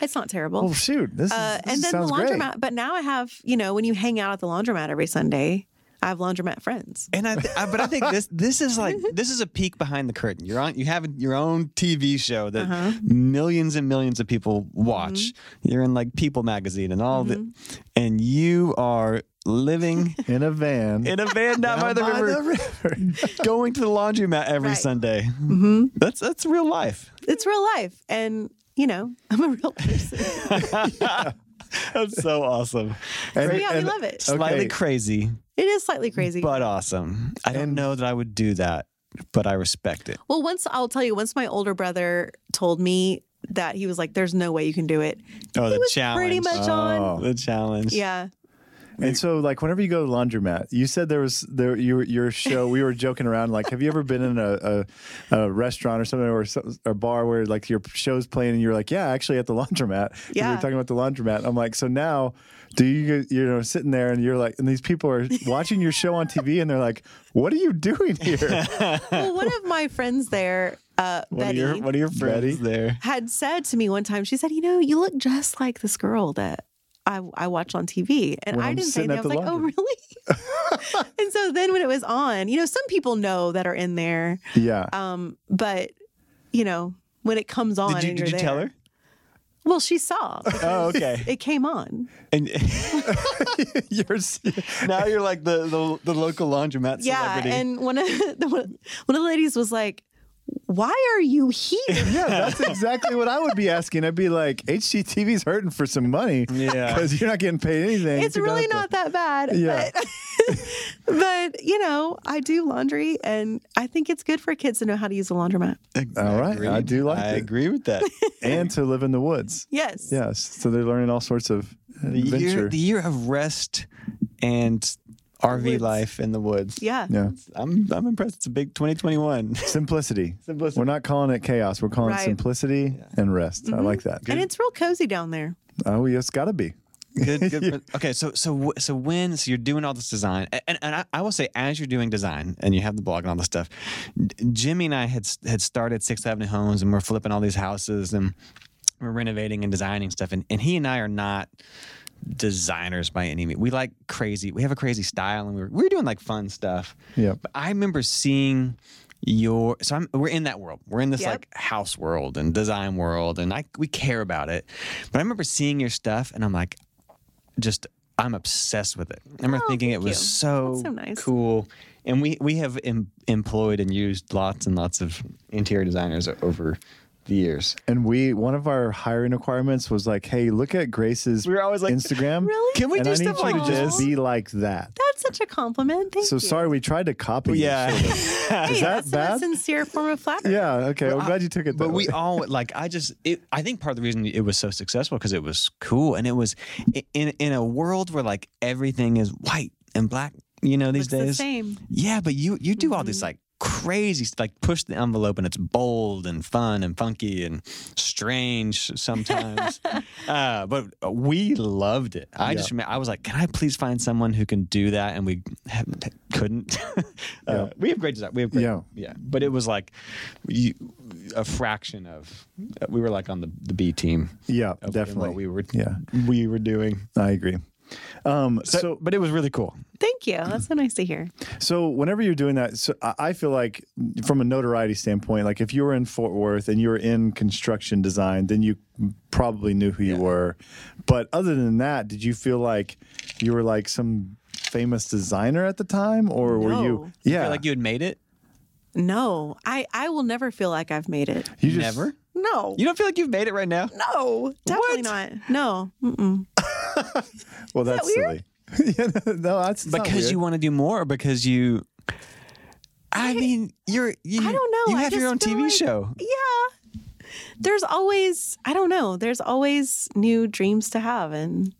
It's not terrible. Well, shoot, this, is, uh, this and then the laundromat. great. But now I have, you know, when you hang out at the laundromat every Sunday, I have laundromat friends. And I, th- I, but I think this this is like this is a peek behind the curtain. You're on. You have your own TV show that Uh-huh. millions and millions of people watch. Mm-hmm. You're in like People magazine and all the, and you are living in a van. in a van down by the by river, river. going to the laundromat every Right. Sunday. Mm-hmm. That's that's real life. It's real life, and you know, I'm a real person. That's so awesome. And- So, yeah, we love it. Slightly Okay. crazy, It is slightly crazy. but awesome. I don't know that I would do that, but I respect it. Well, once I'll tell you, once my older brother told me that he was like, "There's no way you can do it." Oh, he the was challenge. pretty much on. Oh. The challenge. Yeah, And so, like, whenever you go to the laundromat, you said there was there your your show. We were joking around. Like, have you ever been in a, a, a restaurant or something or so- a bar where like your show's playing and you're like, yeah, actually at the laundromat. 'Cause We Yeah. were talking about the laundromat. I'm like, so now. Do you you know sitting there and you're like and these people are watching your show on TV and they're like, what are you doing here? well, one of my friends there, uh, What are Betty, your What are your friends there? had said to me one time. She said, "You know, you look just like this girl that." I, I watch on TV and When I didn't say anything. I was like, oh, really? and so then when it was on, you know, some people know that are in there, yeah. um, but, you know, when it comes on, Did you and Did you tell there- her? Well, she saw. Oh, okay. It came on. And you're now you're like the the, the local laundromat Yeah, celebrity. and one of the one of the ladies was like, "Why are you here?" yeah, that's exactly what I would be asking. I'd be like, HGTV's hurting for some money. Yeah. Because you're not getting paid anything. it's really out there. not that bad. Yeah. But, but you know, I do laundry, and I think it's good for kids to know how to use a laundromat. All right, I do like I it. agree with that. and to live in the woods. Yes. Yes. So they're learning all sorts of the year adventure. the year of rest and RV Woods. life in the woods. Yeah. yeah. I'm I'm impressed. It's a big 2021. Simplicity. Simplicity. We're not calling it chaos. We're calling it Right. simplicity and rest. I mm-hmm. like that. And it's real cozy down there. Oh, yes, got to be. Good, good. Okay, so so wh- so when so you're doing all this design, and, and I, I will say as you're doing design and you have the blog and all this stuff, D- Jimmy and I had s- had started Sixth Avenue Homes and we're flipping all these houses and we're renovating and designing stuff, and, and he and I are not designers by any means. We like crazy. We have a crazy style, and we we're we we're doing like fun stuff. Yeah. But I remember seeing your so I'm, we're in that world. We're in this Yep. like house world and design world, and I we care about it. But I remember seeing your stuff, and I'm like, just I'm obsessed with it. I remember Oh, thinking it was you. so, so nice. cool. And we we have em, employed and used lots and lots of interior designers over the years. And we, one of our hiring requirements was like, hey, look at Grace's We were always like, Instagram. Really? Can we and do I need stuff you like to this? just be like that. That's such a compliment. Thank So you. sorry, we tried to copy. you, yeah. sort of. Hey, Is that that's bad? a sincere form of flattery. Yeah. Okay. I'm I- glad you took it. But that we all like. I just. It, I think part of the reason it was so successful because it was cool and it was in in a world where like everything is white and black. You know these Looks the days. same. Yeah, but you you do all this Mm-hmm. like crazy like push the envelope and it's bold and fun and funky and strange sometimes. uh, but we loved it. I Yeah. just remember, I was like, can I please find someone who can do that? And we couldn't. uh, Yeah. We have great design. We have great, Yeah. yeah. But it was like you, a fraction of we were like on the, the B team. yeah, definitely. what we were Yeah. we were doing. I agree. Um, So, so but it was really cool. Thank you. That's so nice to hear. So whenever you're doing that, so I I feel like from a notoriety standpoint, like if you were in Fort Worth and you were in construction design, then you probably knew who you Yeah. were. But other than that, did you feel like you were like some famous designer at the time, or were No. you? I Yeah, feel like you had made it. No, I I will never feel like I've made it. You just Never. No, You don't feel like you've made it right now. no, definitely not. No, Mm-mm. Well, that's weird? silly. yeah, no, no, that's because you want to do more, or because you. I mean, you're. You, I don't know. You have your own TV like- show. yeah. There's always I don't know. There's always new dreams to have and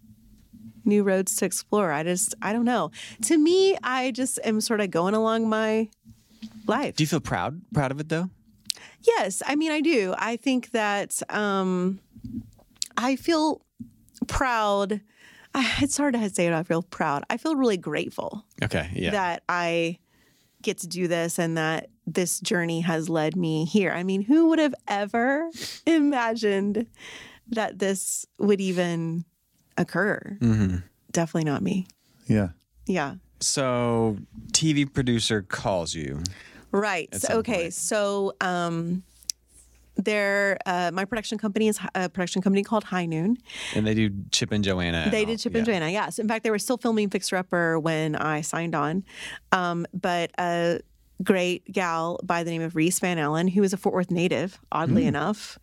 new roads to explore. I just I don't know. To me, I just am sort of going along my life. Do you feel proud? Proud of it though? Yes, I mean I do. I think that um, I feel proud. I- It's hard to say it. I feel proud. I feel really grateful Okay. Yeah. that I get to do this and that this journey has led me here. I mean, who would have ever imagined that this would even occur? hmm Definitely not me. Yeah. Yeah. So, TV producer calls you. Right. So, okay. point. So, um, there, uh, my production company is a production company called High Noon. And they do Chip and Joanna. and They all- did Chip yeah. and Joanna, yes. In fact, they were still filming Fixer Upper when I signed on. Um, but a great gal by the name of Reese Van Allen, who is a Fort Worth native, oddly enough,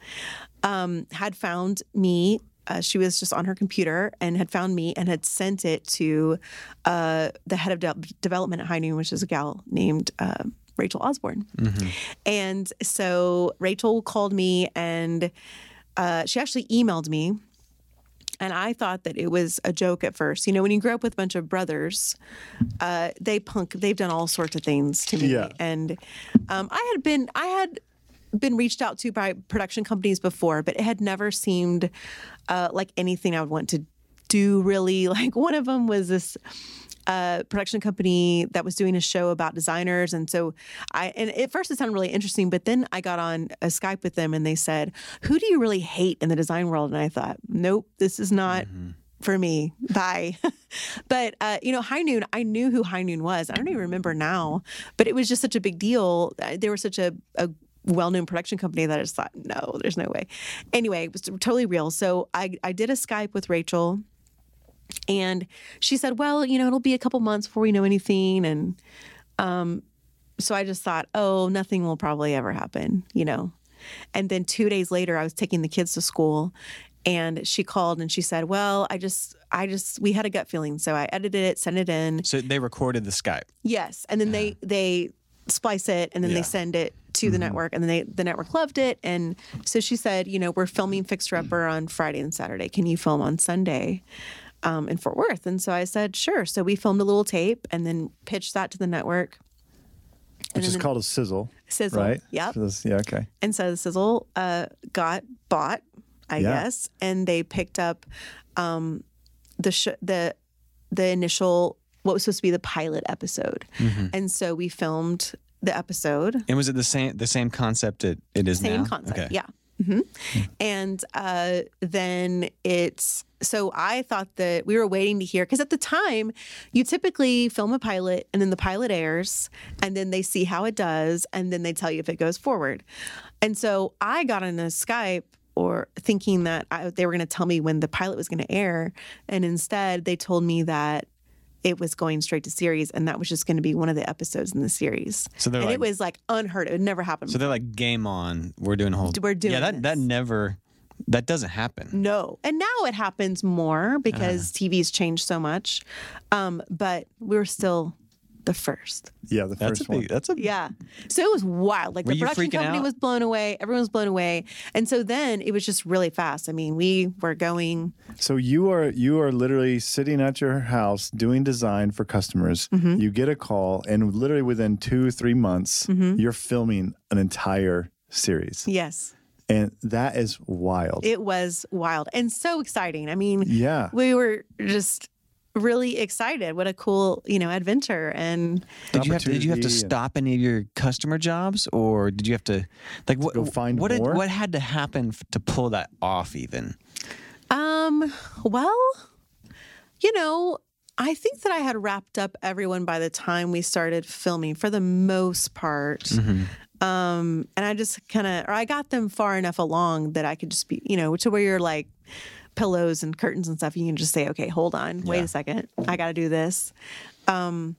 um, had found me. Uh, she was just on her computer and had found me and had sent it to uh, the head of de- development at High Noon, which is a gal named uh, Rachel Osborne. And so Rachel called me and uh, she actually emailed me. And I thought that it was a joke at first. You know, when you grow up with a bunch of brothers, uh, they punk, they've done all sorts of things to me. Yeah. And um, I had been, I had been reached out to by production companies before, but it had never seemed uh, like anything I would want to do really. Like one of them was this uh, production company that was doing a show about designers, and so I and at first it sounded really interesting, but then I got on a Skype with them, and they said, "Who do you really hate in the design world?" And I thought, "Nope, this is not." For me, bye. but uh, you know, High Noon. I knew who High Noon was. I don't even remember now, but it was just such a big deal. Uh, They were such a, a well-known production company that I just thought, no, there's no way. Anyway, it was totally real. So I I did a Skype with Rachel, and she said, "Well, you know, it'll be a couple months before we know anything." And um, so I just thought, "Oh, nothing will probably ever happen," you know. And then two days later, I was taking the kids to school, and she called and she said, "Well, I just, I just, we had a gut feeling, so I edited it, sent it in. So they recorded the Skype. Yes, and then they they splice it and then Yeah. they send it to the network and then they the network loved it and so she said, you know, we're filming Fixer Upper on Friday and Saturday. Can you film on Sunday? Um, in Fort Worth. And so I said, sure. So we filmed a little tape and then pitched that to the network. Which is then- called a sizzle. Sizzle. Right? Yep. So this- yeah, okay. And so the sizzle uh, got bought, I Yeah. guess, and they picked up um, the sh- the the initial what was supposed to be the pilot episode, Mm-hmm. and so we filmed the episode. And was it the same the same concept it, it is Same now? concept, Okay. yeah. Hmm And uh, then it's so I thought that we were waiting to hear because at the time you typically film a pilot and then the pilot airs and then they see how it does and then they tell you if it goes forward. And so I got on a Skype or thinking that I, they were going to tell me when the pilot was going to air, and instead they told me that it was going straight to series and that was just going to be one of the episodes in the series. So they're and like- it was like unheard of. It never happened. So they're like game on. We're doing a whole We're doing Yeah, that that never that doesn't happen. No. And now it happens more because Uh-huh. TV's changed so much. Um, but we were still the first. Yeah, the That's first a big one. that's a Yeah. So it was wild. Like Were the production company out? was blown away. Everyone was blown away. And so then it was just really fast. I mean, we were going So you are you are literally sitting at your house doing design for customers. Mm-hmm. You get a call, and literally within two three months, Mm-hmm. you're filming an entire series, yes. and that is wild. It was wild and so exciting. I mean, yeah, we were just really excited. What a cool, you know, adventure. And Did you have to, did you have to stop any of your customer jobs, or did you have to like what go find what more? Had, what had to happen to pull that off? Even Um, well, you know, I think that I had wrapped up everyone by the time we started filming for the most part. Mm-hmm. Um, and I just kind of, or I got them far enough along that I could just be, you know, to where you're like pillows and curtains and stuff. You can just say, okay, hold on, wait Yeah. a second, I got to do this. Um,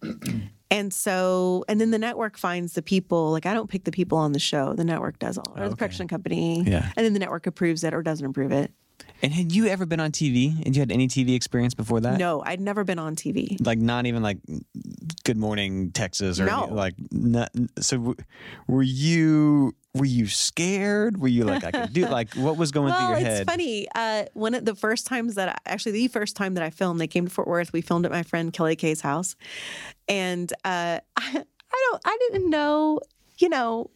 And so, and then the network finds the people. Like I don't pick the people on the show; the network does all, or the production company. Yeah. and then the network approves it or doesn't approve it. And had you ever been on TV? And you had any TV experience before that? No, I'd never been on TV. Like not even like Good Morning Texas or No. like not, so. w- Were you were you scared? Were you like I could do like what was going through your it's head? It's funny. Uh, one of the first times that I, actually the first time that I filmed, they came to Fort Worth. We filmed at my friend Kelly Kay's house, and uh, I, I don't, I didn't know, you know,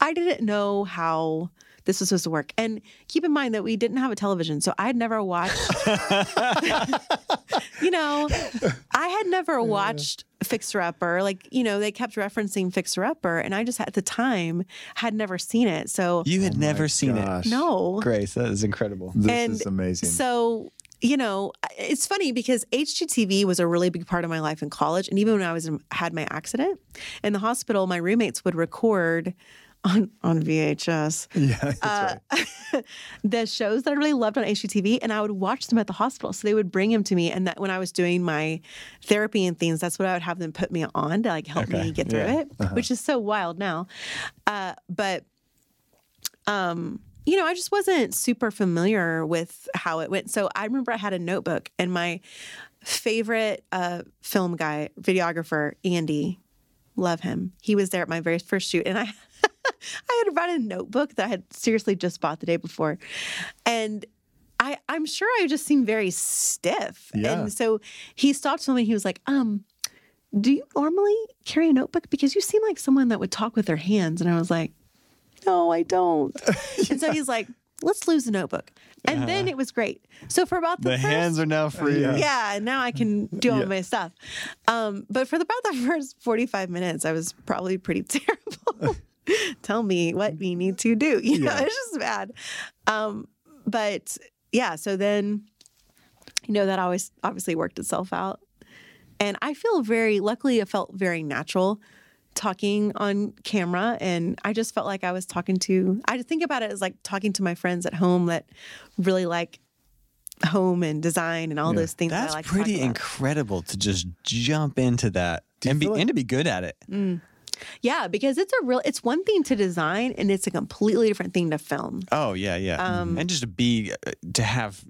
I didn't know how this was supposed to work. And keep in mind that we didn't have a television, so I'd never watched. you know, I had never watched Fixer Upper. Like, you know, they kept referencing Fixer Upper, and I just at the time had never seen it. So You had Oh never seen gosh. no, Grace. That is incredible. This And is amazing. So, you know, it's funny because HGTV was a really big part of my life in college. And even when I was in, had my accident in the hospital, my roommates would record on, on VHS yeah, that's uh, right. the shows that I really loved on HGTV, and I would watch them at the hospital. So they would bring them to me, and that when I was doing my therapy and things, that's what I would have them put me on to like help Okay, me get through yeah. it, which is so wild now. Uh, but um, you know, I just wasn't super familiar with how it went. So I remember I had a notebook, and my favorite uh, film guy, videographer, Andy, love him. He was there at my very first shoot, and I. I had brought a notebook that I had seriously just bought the day before. And I, I'm sure I just seemed very stiff. Yeah. And so he stopped me. He was like, um, do you normally carry a notebook? Because you seem like someone that would talk with their hands. And I was like, no, I don't. and so he's like, let's lose the notebook. And then it was great. So for about the, The first, hands are now free. Yeah. yeah, and now I can do all Yeah. my stuff. Um, but for the, about the first 45 minutes, I was probably pretty terrible. Tell me what we need to do. You know, Yeah. it's just bad. Um, but yeah, so then, you know, that always obviously worked itself out. And I feel very, luckily, it felt very natural talking on camera. And I just felt like I was talking to, I just think about it as like talking to my friends at home that really like home and design and all Yeah. those things. that That's I like pretty talk about. incredible to just jump into that and be like- and to be good at it. Yeah, because it's a real, it's one thing to design and it's a completely different thing to film. Oh yeah, yeah, Um, and just to be uh, to have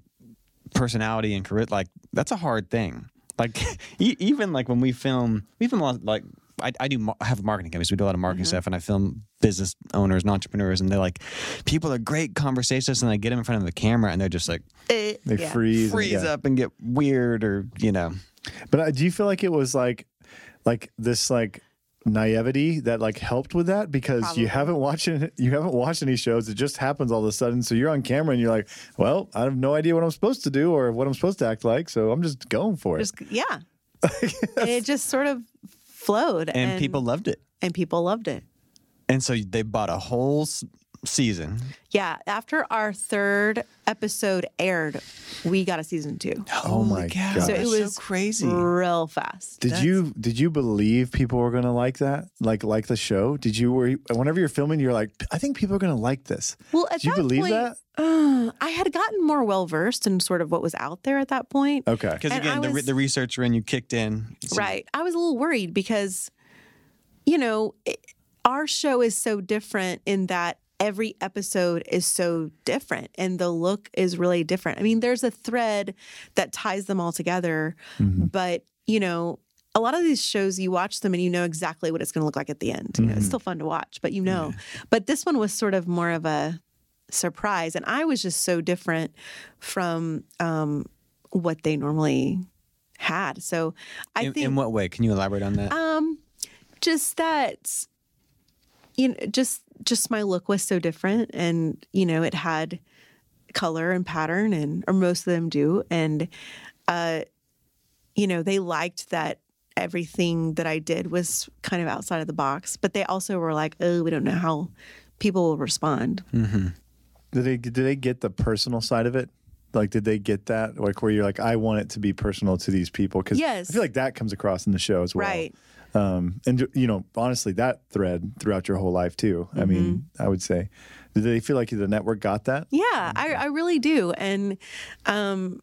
personality and charisma, like that's a hard thing. Like e- even like when we film, we film a lot. Like I, I do mar- I have a marketing company, so we do a lot of marketing Mm-hmm. stuff, and I film business owners and entrepreneurs, and they're like, people are great conversations, and I get them in front of the camera, and they're just like Eh, They yeah. freeze. and- freeze yeah. up and get weird, or you know, But uh, do you feel like it was like, like this like naivety that like helped with that because Probably. you haven't watched it, you haven't watched any shows. It just happens all of a sudden. So you're on camera and you're like, well, I have no idea what I'm supposed to do or what I'm supposed to act like. So I'm just going for it. Just, yeah. it just sort of flowed. and, people loved it, and people loved it. and so they bought a whole s- season. Yeah. After our third episode aired, we got a season two. Oh my God, God. So it that's was crazy. real fast. Did you did you believe people were gonna like that? Like like the show? Did you were you- whenever you're filming, you're like, I think people are gonna like this. Well, at Did you that believe point, that? uh, I had gotten more well versed in sort of what was out there at that point. Okay. Because again, I the, re- was- the researcher and you kicked in. So- Right. I was a little worried because, you know, it, our show is so different in that every episode is so different and the look is really different. I mean, there's a thread that ties them all together, but, you know, a lot of these shows you watch them and you know exactly what it's going to look like at the end. You know, it's still fun to watch, but you know. But this one was sort of more of a surprise and I was just so different from um what they normally had. So I In, think in what way? Can you elaborate on that? um, just that, you know, just just my look was so different, and you know, it had color and pattern, and or most of them do, and uh, you know, they liked that everything that I did was kind of outside of the box, but they also were like, oh, we don't know how people will respond. Did they did they get the personal side of it? Like, did they get that? Like, where you're like, I want it to be personal to these people because Yes. I feel like that comes across in the show as well. Right. Um, and you know, honestly, that thread throughout your whole life too. I mean, Mm-hmm. I would say, did they feel like the network got that? Yeah, I, I really do. And um,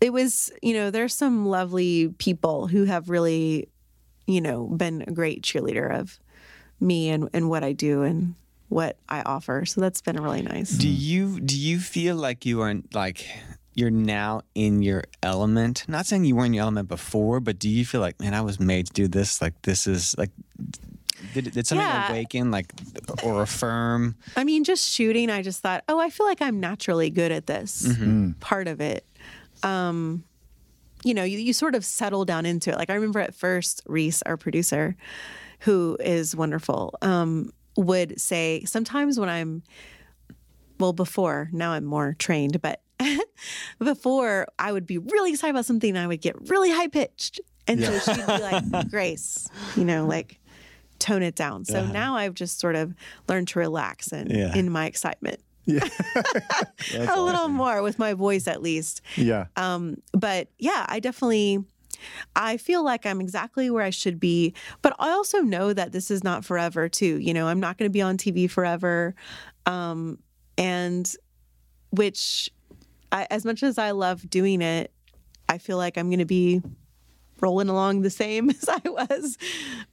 it was, you know, there's some lovely people who have really you know, been a great cheerleader of me and, and what I do and what I offer. So that's been really nice. Do you do you feel like you are like you're now in your element? Not saying you weren't in your element before, but do you feel like, man, I was made to do this? Like this is like did, did something Yeah. awaken like or affirm? I mean, just shooting, I just thought, oh, I feel like I'm naturally good at this part of it. Um, you know, you, you sort of settle down into it. Like I remember at first, Reese, our producer, who is wonderful, um, would say sometimes when I'm, well, before, now I'm more trained, but before I would be really excited about something and I would get really high pitched. And so she'd be like, Grace, you know, like, tone it down. So now I've just sort of learned to relax and Yeah. in my excitement. Yeah. a little more with my voice at least. Yeah. Um, but yeah, I definitely I feel like I'm exactly where I should be, but I also know that this is not forever too. You know, I'm not going to be on TV forever. Um, and which I, as much as I love doing it, I feel like I'm going to be rolling along the same as I was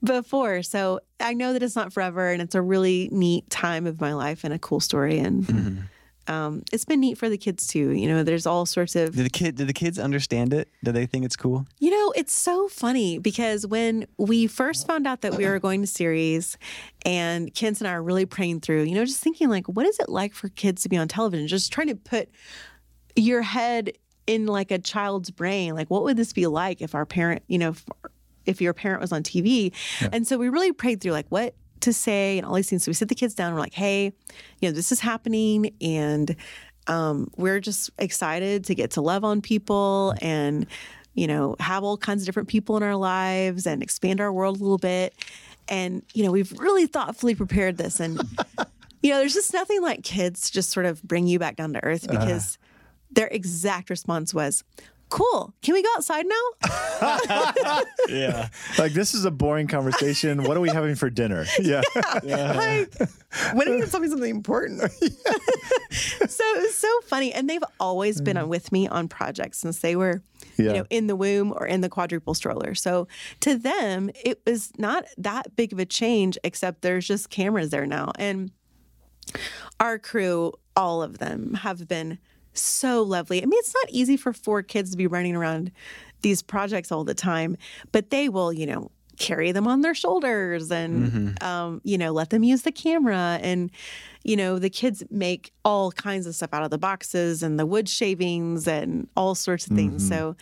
before. So I know that it's not forever and it's a really neat time of my life and a cool story. And um, it's been neat for the kids too. You know, there's all sorts of Did the kid did the kids understand it? Do they think it's cool? you know, it's so funny because when we first found out that we were going to series and Kent and I are really praying through, you know, just thinking like, what is it like for kids to be on television? Just trying to put your head in like a child's brain. Like, what would this be like if our parent, you know, if, if your parent was on TV? And so we really prayed through like what to say and all these things. So we sit the kids down. And we're like, hey, you know, this is happening, and um, we're just excited to get to love on people and you know have all kinds of different people in our lives and expand our world a little bit. And you know, we've really thoughtfully prepared this and. You know, there's just nothing like kids to just sort of bring you back down to earth because their exact response was, Cool, can we go outside now? Yeah. Like this is a boring conversation. what are we having for dinner? Yeah. like, when are you going to tell me something important? so it was so funny. And they've always been on with me on projects since they were, Yeah. you know, in the womb or in the quadruple stroller. So to them, it was not that big of a change, except there's just cameras there now. And our crew, all of them, have been so lovely. I mean, it's not easy for four kids to be running around these projects all the time, but they will, you know, carry them on their shoulders and, um, you know, let them use the camera. And, you know, the kids make all kinds of stuff out of the boxes and the wood shavings and all sorts of things. So,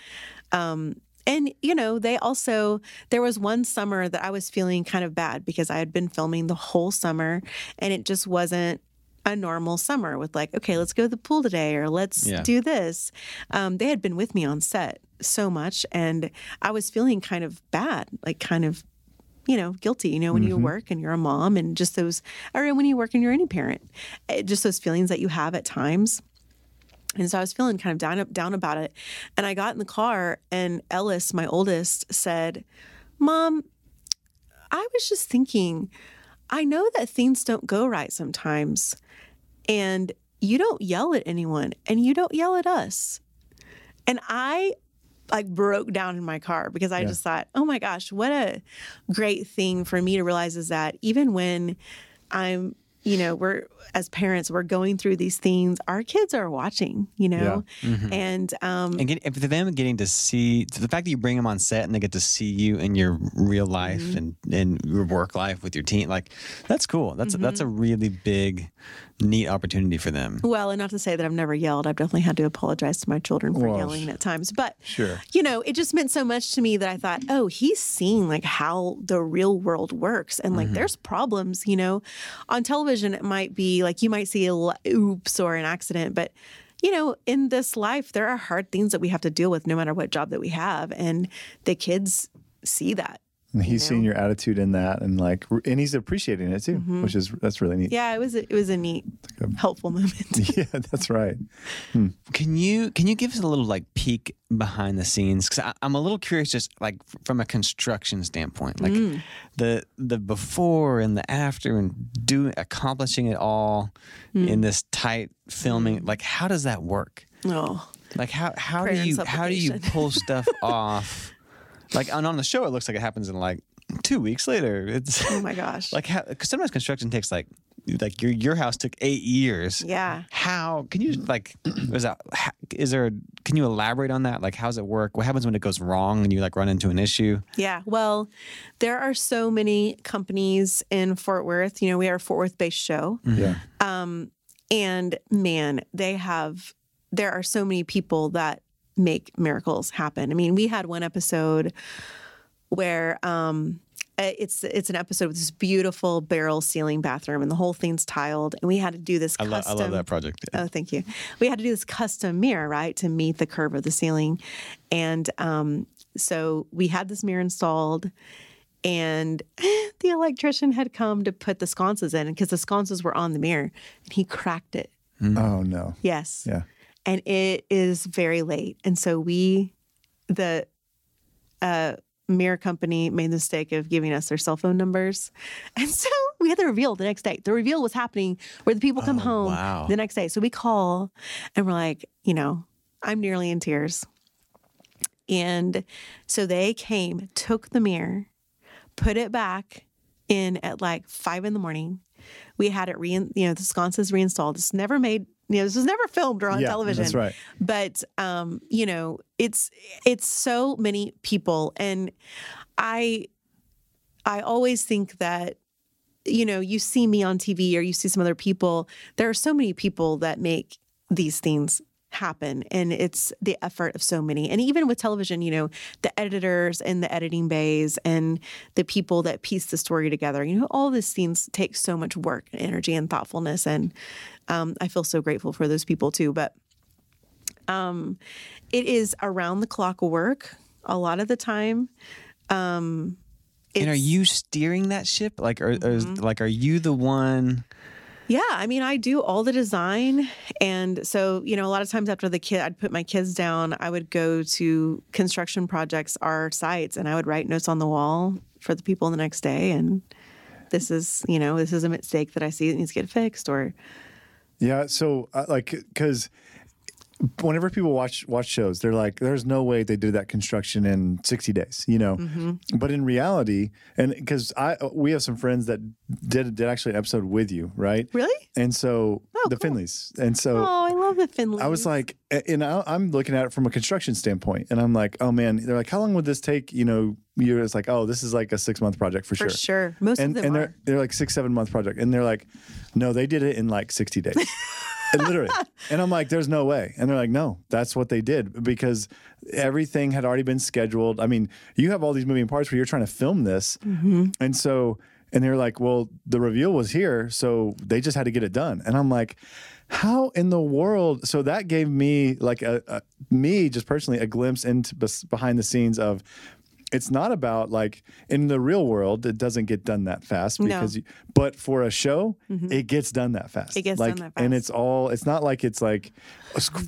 um, and you know, they also there was one summer that I was feeling kind of bad because I had been filming the whole summer and it just wasn't a normal summer with like, okay, let's go to the pool today or let's Yeah. do this. Um, they had been with me on set so much and I was feeling kind of bad, like kind of you know, guilty, you know, when you work and you're a mom and just those, or when you work and you're any parent, eh, just those feelings that you have at times. And so I was feeling kind of down down about it. And I got in the car and Ellis, my oldest, said, "Mom, I was just thinking, I know that things don't go right sometimes. And you don't yell at anyone and you don't yell at us." And I like broke down in my car because I just thought, "Oh my gosh, what a great thing for me to realize is that even when I'm you know, we're as parents, we're going through these things. Our kids are watching, you know, and um, And get, if them getting to see the fact that you bring them on set and they get to see you in your real life Mm-hmm. and and your work life with your team, like that's cool. That's that's a Mm-hmm. really big, neat opportunity for them. well, and not to say that I've never yelled. I've definitely had to apologize to my children for Well, yelling at times, but Sure. you know, it just meant so much to me that I thought, oh, he's seeing like how the real world works, and like there's problems. You know, on television it might be like you might see a l- oops or an accident, but you know, in this life there are hard things that we have to deal with no matter what job that we have, and the kids see that. And he's know? seeing your attitude in that and like and he's appreciating it too, which is that's really neat. Yeah, it was a, it was a neat, helpful moment. Yeah, that's right. Can you can you give us a little like peek behind the scenes? Because I'm a little curious, just like from a construction standpoint, like Mm. the the before and the after, and doing accomplishing it all Mm. in this tight filming. Like, how does that work? oh, Like how how Prayer do you how do you pull stuff off? Like and on the show, it looks like it happens in like two weeks later. It's Oh my gosh. like how, cause sometimes construction takes like like your your house took eight years. yeah. How can you like? Is that ha- is there? Can you elaborate on that? Like, how does it work? What happens when it goes wrong and you like run into an issue? Yeah. Well, there are so many companies in Fort Worth. You know, we are a Fort Worth based show. Yeah. Um, and man, they have, there are so many people that make miracles happen. I mean, we had one episode where, um, uh, it's it's an episode with this beautiful barrel ceiling bathroom and the whole thing's tiled and we had to do this I, lo- I custom love that project. Oh, thank you. We had to do this custom mirror, right, to meet the curve of the ceiling. And um, so we had this mirror installed, and the electrician had come to put the sconces in because the sconces were on the mirror, and he cracked it. Oh no. Yes. Yeah. And it is very late. And so we, the uh, mirror company, made the mistake of giving us their cell phone numbers. And so we had the reveal the next day. The reveal was happening where the people come Oh, home wow. the next day. So we call and we're like, you know, I'm nearly in tears. And so they came, took the mirror, put it back in at like five in the morning. We had it re, you know, the sconces reinstalled. It's never made, you know, this was never filmed or on Yeah, television. that's right. But um, you know, it's it's so many people, and I I always think that you know, you see me on TV or you see some other people. There are so many people that make these things happen and it's the effort of so many and even with television you know the editors and the editing bays and the people that piece the story together you know all these things take so much work and energy and thoughtfulness and um, i feel so grateful for those people too but um, it is around the clock work a lot of the time um, and are you steering that ship? Like, are, is, like, are you the one? Yeah, I mean, I do all the design. And so, you know, a lot of times after the kid, I'd put my kids down, I would go to construction projects, our sites, and I would write notes on the wall for the people the next day. And this is, you know, this is a mistake that I see that needs to get fixed or, Yeah. So, uh, like, because whenever people watch watch shows, they're like, "There's no way they did that construction in 60 days," you know. Mm-hmm. But in reality, and because I we have some friends that did did actually an episode with you, right? really? And so Oh, the cool. Finleys, and so. Oh, I love the Finley. I was like, and I, I'm looking at it from a construction standpoint, and I'm like, oh man, they're like, how long would this take? You know, you're just like, oh, this is like a six month project for, for sure. sure. Most And of them and are. they're they're like six seven month project, and they're like, no, they did it in like 60 days. And literally. And I'm like, there's no way. And they're like, no, that's what they did because everything had already been scheduled. I mean, you have all these moving parts where you're trying to film this. Mm-hmm. And so, and they're like, well, the reveal was here. So they just had to get it done. And I'm like, how in the world? So that gave me like a, a me just personally a glimpse into behind the scenes of it's not about like in the real world it doesn't get done that fast No. because you, but for a show mm-hmm. it gets done that fast It gets like done that fast and it's all it's not like it's like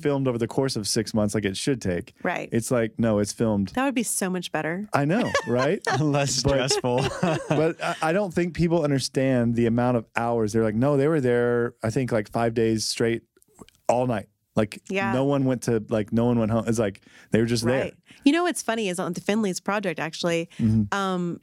filmed over the course of six months like it should take Right. it's like no it's filmed that would be so much better. i know right Less stressful. but I, I don't think people understand the amount of hours they're like no they were there i think like five days straight all night like Yeah. no one went to like no one went home it's like they were just Right. You know what's funny is on the Finley's project actually, Mm-hmm. um,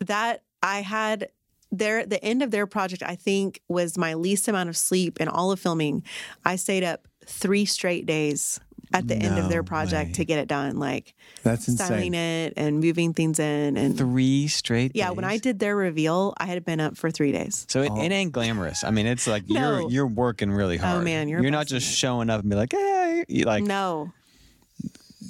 that I had their the end of their project I think was my least amount of sleep in all of filming. I stayed up three straight days at the end of their project way. to get it done, like that's styling insane it and moving things in and Three straight. yeah. When I did their reveal, I had been up for three days. So it, it oh. ain't glamorous. I mean, it's like No. you're you're working really oh, hard. Oh man, you're you're not just it. showing up and be like, hey, you like no,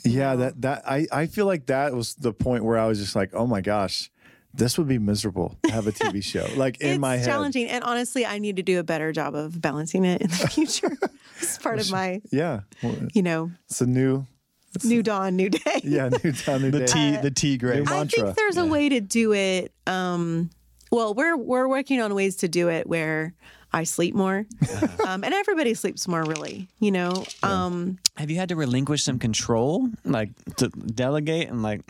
Yeah, that that I I feel like that was the point where I was just like, oh my gosh, this would be miserable to have a TV show. Like in it's my head. It's challenging, and honestly, I need to do a better job of balancing it in the future. it's part of my, Yeah, well, you know, it's a new. new dawn, new day. Yeah, new dawn, new the day. tea the tea grace. New I mantra. think there's a way to do it. Um, well, we're we're working on ways to do it where I sleep more, um, and everybody sleeps more. Really, you know. Um, Have you had to relinquish some control, like to delegate and like?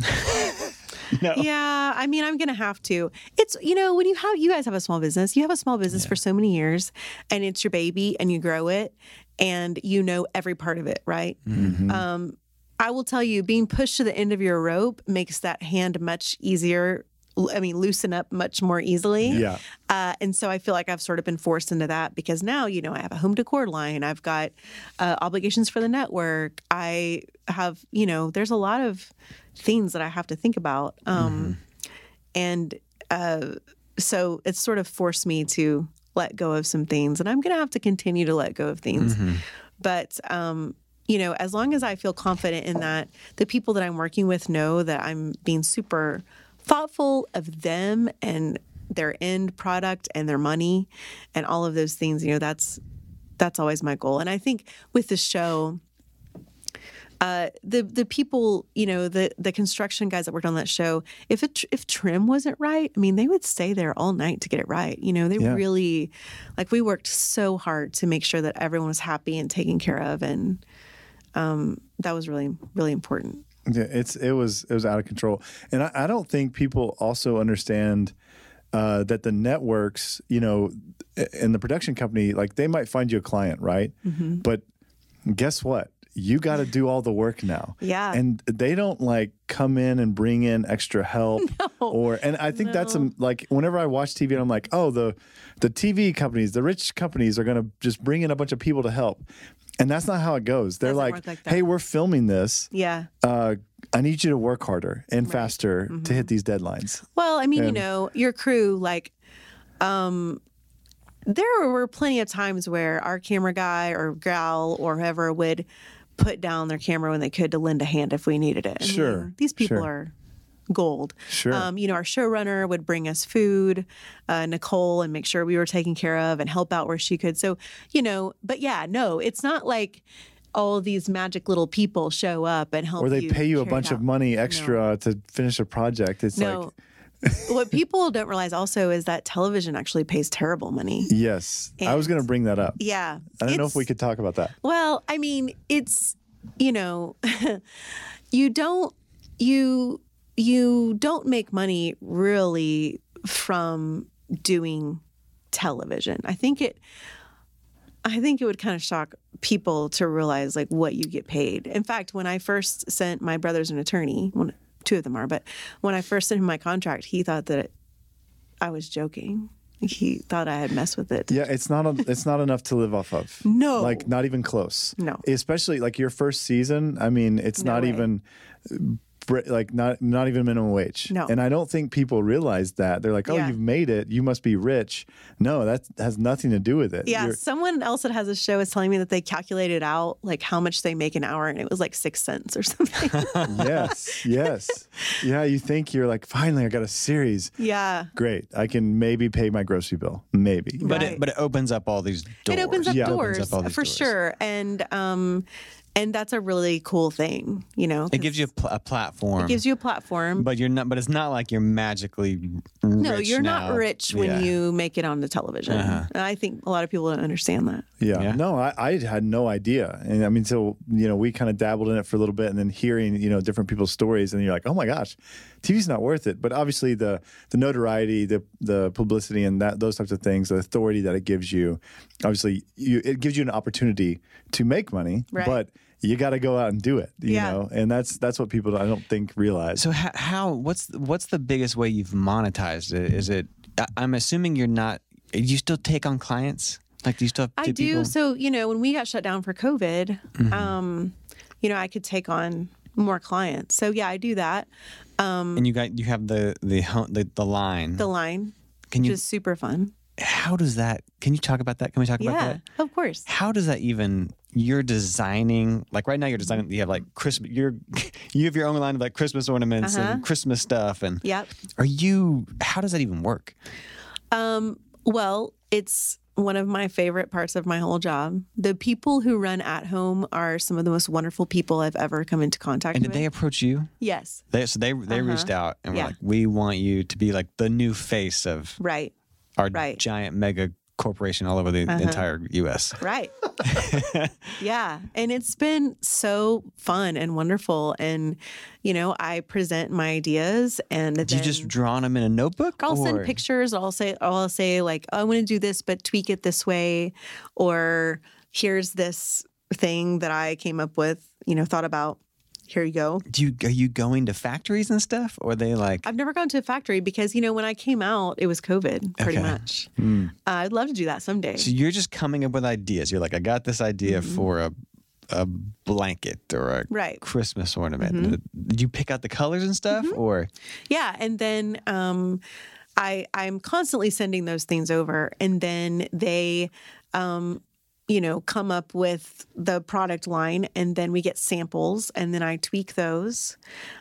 no. Yeah, I mean, I'm gonna have to. It's you know when you have you guys have a small business, you have a small business for so many years, and it's your baby, and you grow it, and you know every part of it, right? Um, I will tell you, being pushed to the end of your rope makes that hand much easier I mean, loosen up much more easily. Yeah. Uh, and so I feel like I've sort of been forced into that because now, you know, I have a home decor line. I've got uh, obligations for the network. I have, you know, there's a lot of things that I have to think about. Um, And uh, so it's sort of forced me to let go of some things. And I'm going to have to continue to let go of things. But, um, you know, as long as I feel confident in that, the people that I'm working with know that I'm being super thoughtful of them and their end product and their money and all of those things, you know, that's that's always my goal. And I think with the show, uh, the the people, you know, the the construction guys that worked on that show, if it if trim wasn't right, I mean, they would stay there all night to get it right. You know, they Yeah. really, like, we worked so hard to make sure that everyone was happy and taken care of, and um, that was really really important. Yeah, it's it was it was out of control, and I, I don't think people also understand uh, that the networks, you know, and the production company, like they might find you a client, right? Mm-hmm. But guess what? You got to do all the work now. Yeah. and they don't like come in and bring in extra help or. And I think that's a, like whenever I watch TV, and I'm like, oh, the the TV companies, the rich companies are going to just bring in a bunch of people to help. And that's not how it goes. They're like, like "Hey, we're filming this Yeah. uh, I need you to work harder and faster Mm-hmm. to hit these deadlines. Well, I mean, you know, your crew, like, um, there were plenty of times where our camera guy or gal or whoever would put down their camera when they could to lend a hand if we needed it. I Sure, mean, these people sure. are gold. Sure. Um, you know, our showrunner would bring us food, uh, Nicole, and make sure we were taken care of and help out where she could. So, you know, but yeah, no, it's not like all these magic little people show up and help Or they you pay you a bunch of money extra to finish a project. It's No. like, what people don't realize also is that television actually pays terrible money. yes, I was going to bring that up. Yeah. I don't know if we could talk about that. Well, I mean, it's you know, you don't you you don't make money really from doing television. I think it I think it would kind of shock people to realize like what you get paid. In fact, when I first sent my brother's an attorney, one, two of them are, but when I first sent him my contract, he thought that I was joking. He thought I had messed with it. Yeah, it's not a, it's not enough to live off of. No. like not even close. No. especially like your first season. I mean, it's No not way. even like not not even minimum wage. No. and I don't think people realize that. They're like, oh, Yeah. you've made it. You must be rich. No, that has nothing to do with it. Yeah, You're- someone else that has a show is telling me that they calculated out like how much they make an hour, and it was like six cents or something. yes, yes, yeah. You think you're like, finally, I got a series. yeah, Great, I can maybe pay my grocery bill. Maybe. But Right. it but it opens up all these doors. it opens up Yeah. Opens doors up for doors. sure, and um, and that's a really cool thing, you know. It gives you a, pl- a platform. it gives you a platform. but you're not. But it's not like you're magically. no, you're now. not rich when Yeah. you make it on the television. Uh-huh. And I think a lot of people don't understand that. Yeah. Yeah. No, I, I had no idea. And I mean, so, you know, we kind of dabbled in it for a little bit and then hearing, you know, different people's stories and you're like, oh my gosh, TV's not worth it. But obviously the the notoriety, the the publicity and that those types of things, the authority that it gives you, obviously you it gives you an opportunity to make money, Right. but you got to go out and do it, you Yeah. know? And that's that's what people I don't think realize. So how, how what's what's the biggest way you've monetized it? Is it? I- I'm assuming you're not. You still take on clients? Like do you still? I do. people- So, you know, when we got shut down for COVID, Mm-hmm. um, you know, I could take on more clients. So, yeah, I do that. and you got you have the the the, the line. The line, Can which you? is super fun. How does that? Can you talk about that? Can we talk about Yeah, that? of course. How does that even? You're designing like right now. You're designing. You have like Christmas. You're you have your own line of like Christmas ornaments Uh-huh. and Christmas stuff. And Yep. are you? How does that even work? Um, well, it's one of my favorite parts of my whole job. The people who run at home are some of the most wonderful people I've ever come into contact with. And did they approach you? yes. They, so they they reached out and were Uh-huh. Yeah. like, "We want you to be like the new face of Right. our Right. giant mega corporation all over the Uh-huh. entire U.S." Right. yeah. And it's been so fun and wonderful. And, you know, I present my ideas and Do you just draw them in a notebook? I'll send pictures. I'll say, I'll say like, oh, I want to do this, but tweak it this way. Or here's this thing that I came up with, you know, thought about. Here you go. Do you are you going to factories and stuff, or are they like? I've never gone to a factory because you know when I came out, it was COVID pretty Okay. much. Uh, I'd love to do that someday. So you're just coming up with ideas. You're like, I got this idea for a a blanket or a Mm-hmm. Right. Mm-hmm. Christmas ornament. Did you pick out the colors and stuff, or Yeah, and then um, I I'm constantly sending those things over, and then they, um, you know, come up with the product line, and then we get samples, and then I tweak those.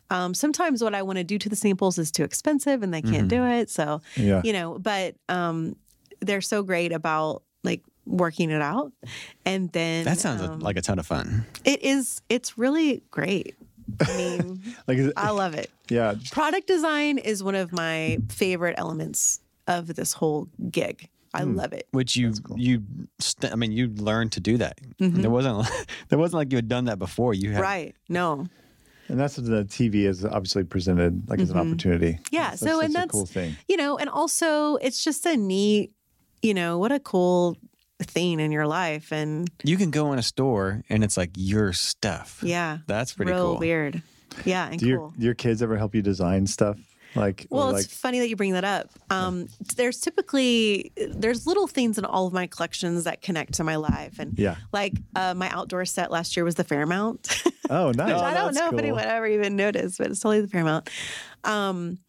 Um, sometimes what I want to do to the samples is too expensive, and they can't do it. So Yeah. you know, but um, they're so great about like working it out, and then that sounds um, like a ton of fun? it is. It's really great. I mean, Like, it- I love it. yeah. Product design is one of my favorite elements of this whole gig. I Hmm. love it. Which you you st- I mean you learned to do that. Mm-hmm. There wasn't there wasn't like you had done that before. You had Right. No. And that's what the TV is obviously presented like as an opportunity. Mm-hmm. Yeah. That's so, such and a that's, cool thing. you know, and also it's just a neat, you know, what a cool thing in your life. And you can go in a store and it's like your stuff. yeah, That's pretty real cool. weird. Yeah. And Do your your kids ever help you design stuff? Like, Well, like it's funny that you bring that up. Um, There's typically there's little things in all of my collections that connect to my life, and Yeah. like uh, my outdoor set last year was the Fairmount. oh, nice. which I don't know cool. if anyone ever even noticed, but it's totally the Fairmount. Um,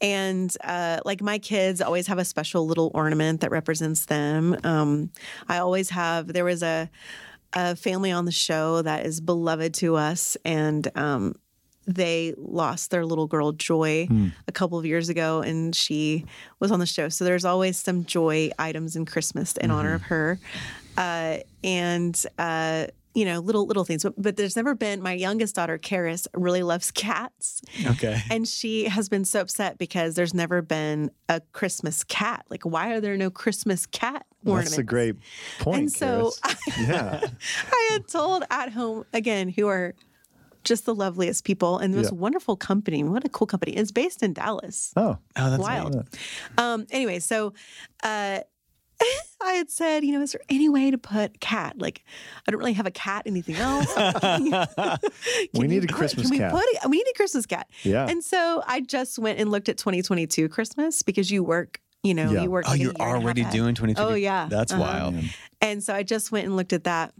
and uh, like my kids always have a special little ornament that represents them. Um, I always have. There was a a family on the show that is beloved to us, and um, they lost their little girl Joy a couple of years ago, and she was on the show. So there's always some joy items in Christmas in honor of her, uh, and. Uh, you know, little little things, but, but there's never been. My youngest daughter, Karis, really loves cats, Okay. and she has been so upset because there's never been a Christmas cat. Like, why are there no Christmas cat ornaments? That's a great point. And so Karis. yeah. I had told at home again, who are just the loveliest people and the most Yeah. wonderful company. What a cool company! It's based in Dallas. Oh, Oh, that's Wild. neat. Um, anyway, so uh, I had said, you know, is there any way to put cat? Like, I don't really have a cat. Anything else? We need a put- Christmas can we cat. Put it, we need a Christmas cat. Yeah. And so I just went and looked at 2022 Christmas because you work. You know, Yeah. you work. Oh, like you're year and a half already doing 2020. Oh yeah, That's Uh-huh. wild. And so I just went and looked at that.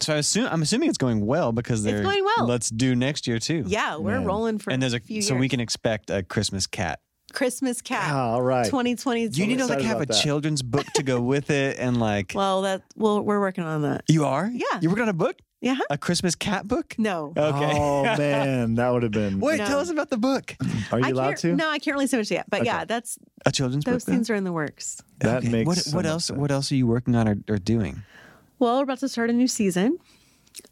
So I assume I'm assuming it's going well because they're going well. Let's do next year too. Yeah, we're Man. rolling for And there's a few so we can expect a Christmas cat. Christmas cat. Ah, all right. 2020. You need to like have a that. children's book to go with it and like Well, that well, we're working on that. you are? Yeah. You working on a book? Yeah. A Christmas cat book? No. Okay. Oh man, that would have been. Wait, No. tell us about the book. Are you I allowed can't, to? No, I can't really say much yet. But yeah, that's A children's those book. Those things are in the works. That Okay. makes what, so what much else sense. what else are you working on or, or doing? Well, we're about to start a new season.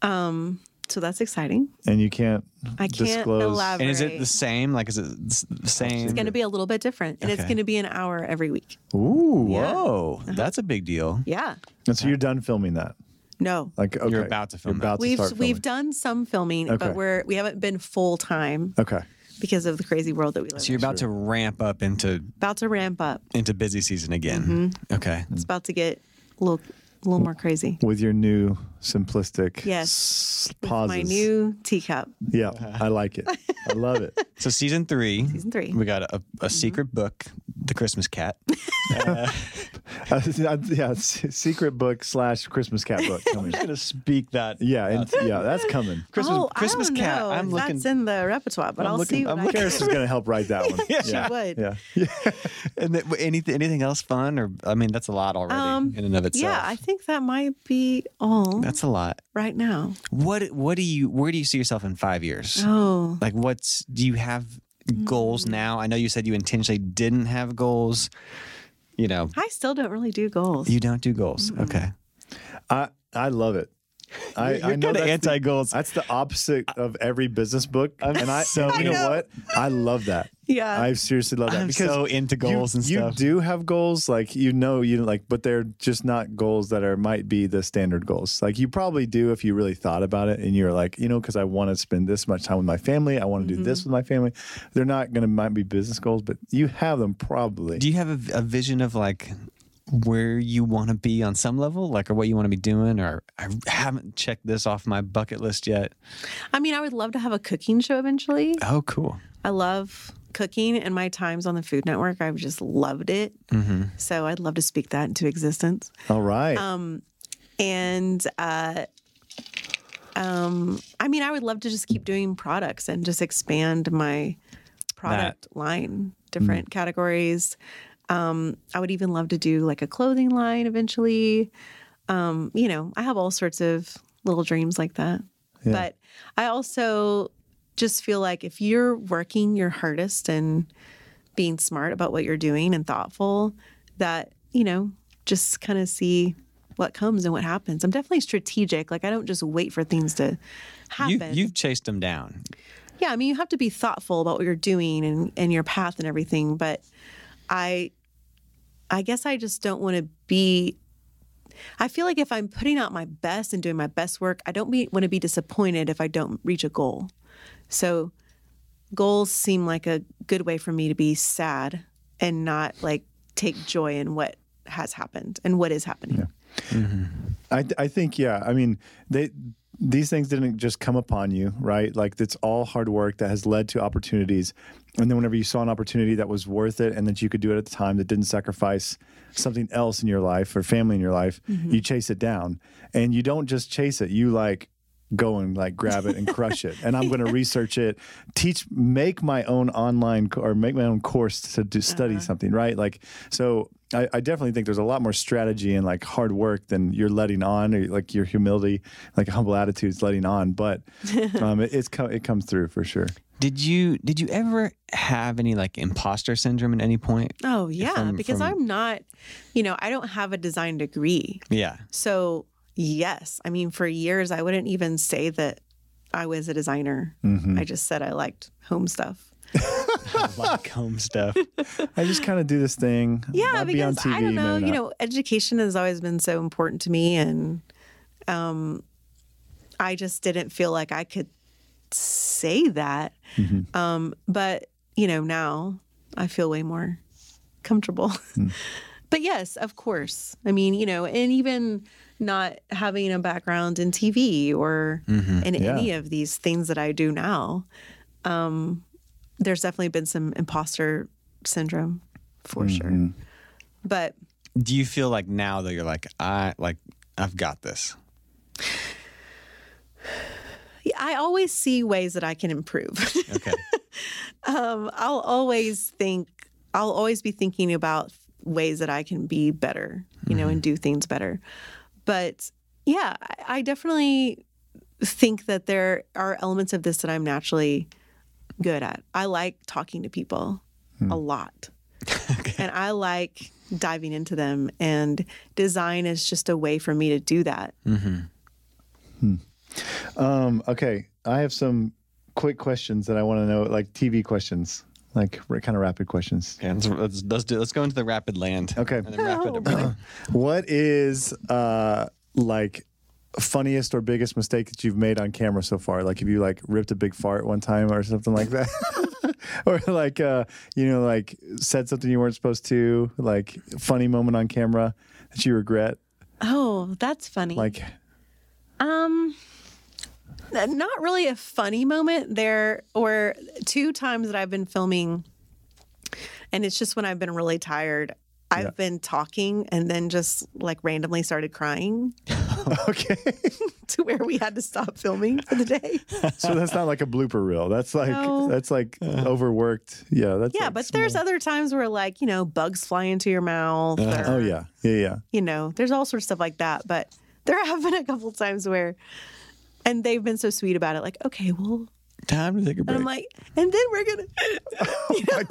Um, so that's exciting. And you can't I can't disclose. elaborate. And is it the same? Like is it the same? It's going to be a little bit different, and it's Okay. going to be an hour every week. Ooh. Yeah. Whoa, that's a big deal. Yeah. And so you're done filming that. No. Like okay. You're about to film You're that. about to We've start we've done some filming, Okay. but we're we haven't been full time Okay. because of the crazy world that we live in. So you're about to ramp up into About to ramp up. into busy season again. Mm-hmm. Okay. It's about to get a little a little more crazy. With your new simplistic Yes. s- pauses. my new teacup. Yeah, I like it. I love it. So season three. Season three. We got a, a secret book, The Christmas Cat. Uh, Uh, yeah, secret book slash Christmas cat book coming. gonna speak that. Yeah, and, yeah, that's coming. Christmas oh, Christmas I don't Cat. know I'm looking. That's in the repertoire, but I'm will looking- see. What I'm looking- Karis is going to help write that one. Yeah, She yeah. would. Yeah. yeah. and then, anything anything else fun or I mean that's a lot already Um, in and of itself. Yeah, I think that might be all that's a lot. right now. What what do you where do you see yourself in five years? Oh, Like what's do you have goals mm. now? I know you said you intentionally didn't have goals. You know, I still don't really do goals. you don't do goals. Okay. I I love it. I, You're I know that's the- anti-goals. That's the opposite of every business book, I'm and I so you know, know. what? I love that. yeah. I seriously love that I'm because so into goals you, and you do have goals, like you know, you like, but they're just not goals that are might be the standard goals. Like you probably do if you really thought about it, and you're like, you know, because I want to spend this much time with my family, I want to do this Mm-hmm. with my family. They're not going to might be business goals, but you have them probably. Do you have a, a vision of like where you want to be on some level, like, or what you want to be doing, or I haven't checked this off my bucket list yet? I mean, I would love to have a cooking show eventually. Oh, cool. I love cooking and my times on the Food Network. I've just loved it. Mm-hmm. So I'd love to speak that into existence. All right. Um, and uh, um, I mean, I would love to just keep doing products and just expand my product line, different categories. Um, I would even love to do like a clothing line eventually. Um, you know, I have all sorts of little dreams like that. Yeah. But I also just feel like if you're working your hardest and being smart about what you're doing and thoughtful, that, you know, just kind of see what comes and what happens. I'm definitely strategic. Like I don't just wait for things to You, happen. you've chased them down. Yeah, I mean, you have to be thoughtful about what you're doing and, and your path and everything. But I, I guess I just don't want to be. I feel like if I'm putting out my best and doing my best work, I don't want to be disappointed if I don't reach a goal. So, goals seem like a good way for me to be sad and not like take joy in what has happened and what is happening. Mm-hmm. I, I think yeah. I mean, they these things didn't just come upon you, right? Like it's all hard work that has led to opportunities. And then whenever you saw an opportunity that was worth it and that you could do it at the time that didn't sacrifice something else in your life or family in your life, mm-hmm. you chase it down. And you don't just chase it. You like go and like grab it and crush it. And I'm going to research it, teach, make my own online co- or make my own course to do, study uh-huh. something, right? Like, so I, I definitely think there's a lot more strategy and like hard work than you're letting on, or like your humility, like humble attitudes letting on. But um, it, it's co- it comes through for sure. Did you did you ever have any like imposter syndrome at any point? Oh, yeah, From- because from- I'm not, you know, I don't have a design degree. Yeah. So, yes, I mean, for years, I wouldn't even say that I was a designer. Mm-hmm. I just said I liked home stuff. Like home stuff. I just kind of do this thing. Yeah, I'd be on because TV, I don't know, you know, education has always been so important to me. And um, I just didn't feel like I could say that. Mm-hmm. Um, but, you know, now I feel way more comfortable. Hmm. but yes, of course. I mean, you know, and even not having a background in TV or in Mm-hmm. Yeah. any of these things that I do now, um, there's definitely been some imposter syndrome for Mm-hmm. sure. But Do you feel like now that you're like I like I've got this? yeah, I always see ways that I can improve. Okay. um, I'll always think, I'll always be thinking about ways that I can be better, you know, and do things better. But yeah, I, I definitely think that there are elements of this that I'm naturally good at. I like talking to people a lot. And I like diving into them. And design is just a way for me to do that. Um, okay, I have some quick questions that I want to know, like TV questions, like kind of rapid questions. Okay, let's, let's, let's do let's go into the rapid land. Okay. And then rapid. What is uh like funniest or biggest mistake that you've made on camera so far? Like if you like ripped a big fart one time or something like that? or like uh you know like said something you weren't supposed to, like funny moment on camera that you regret? Oh, that's funny. Like Um, not really a funny moment. There were two times that I've been filming, and it's just when I've been really tired. I've Yeah. been talking and then just like randomly started crying okay. to where we had to stop filming for the day. so that's not like a blooper reel. That's like No. that's like overworked. Yeah, that's yeah, like but there's other times where like, you know, bugs fly into your mouth. Uh, or, Oh yeah. Yeah, yeah. You know, there's all sorts of stuff like that. But there have been a couple times where, and they've been so sweet about it. Like, okay, well, Time to take a And break. I'm like, and then we're gonna. Oh my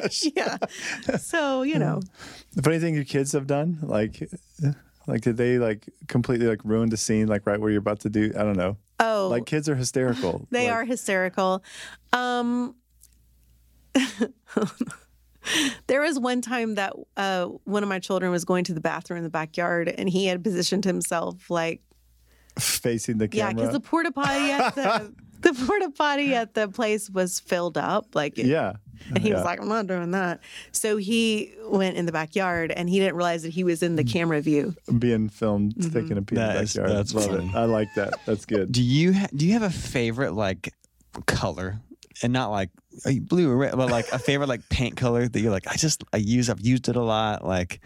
gosh. yeah. So you know, The Funny thing your kids have done, like, like did they like completely like ruin the scene, like right where you're about to do? I don't know. oh, Like kids are hysterical. they Like, are hysterical. Um, there was one time that uh, one of my children was going to the bathroom in the backyard, and he had positioned himself like, facing the camera. yeah, because the porta potty at the the porta potty at the place was filled up, like it, yeah, And he was like, I'm not doing that. So he went in the backyard and he didn't realize that he was in the camera view. Being filmed, Mm-hmm. taking a pee in the That is- backyard. that's Love it. I like that. That's good. Do you ha- do you have a favorite like color, and not like blue or red, but like a favorite like paint color that you're like I just I use I've used it a lot like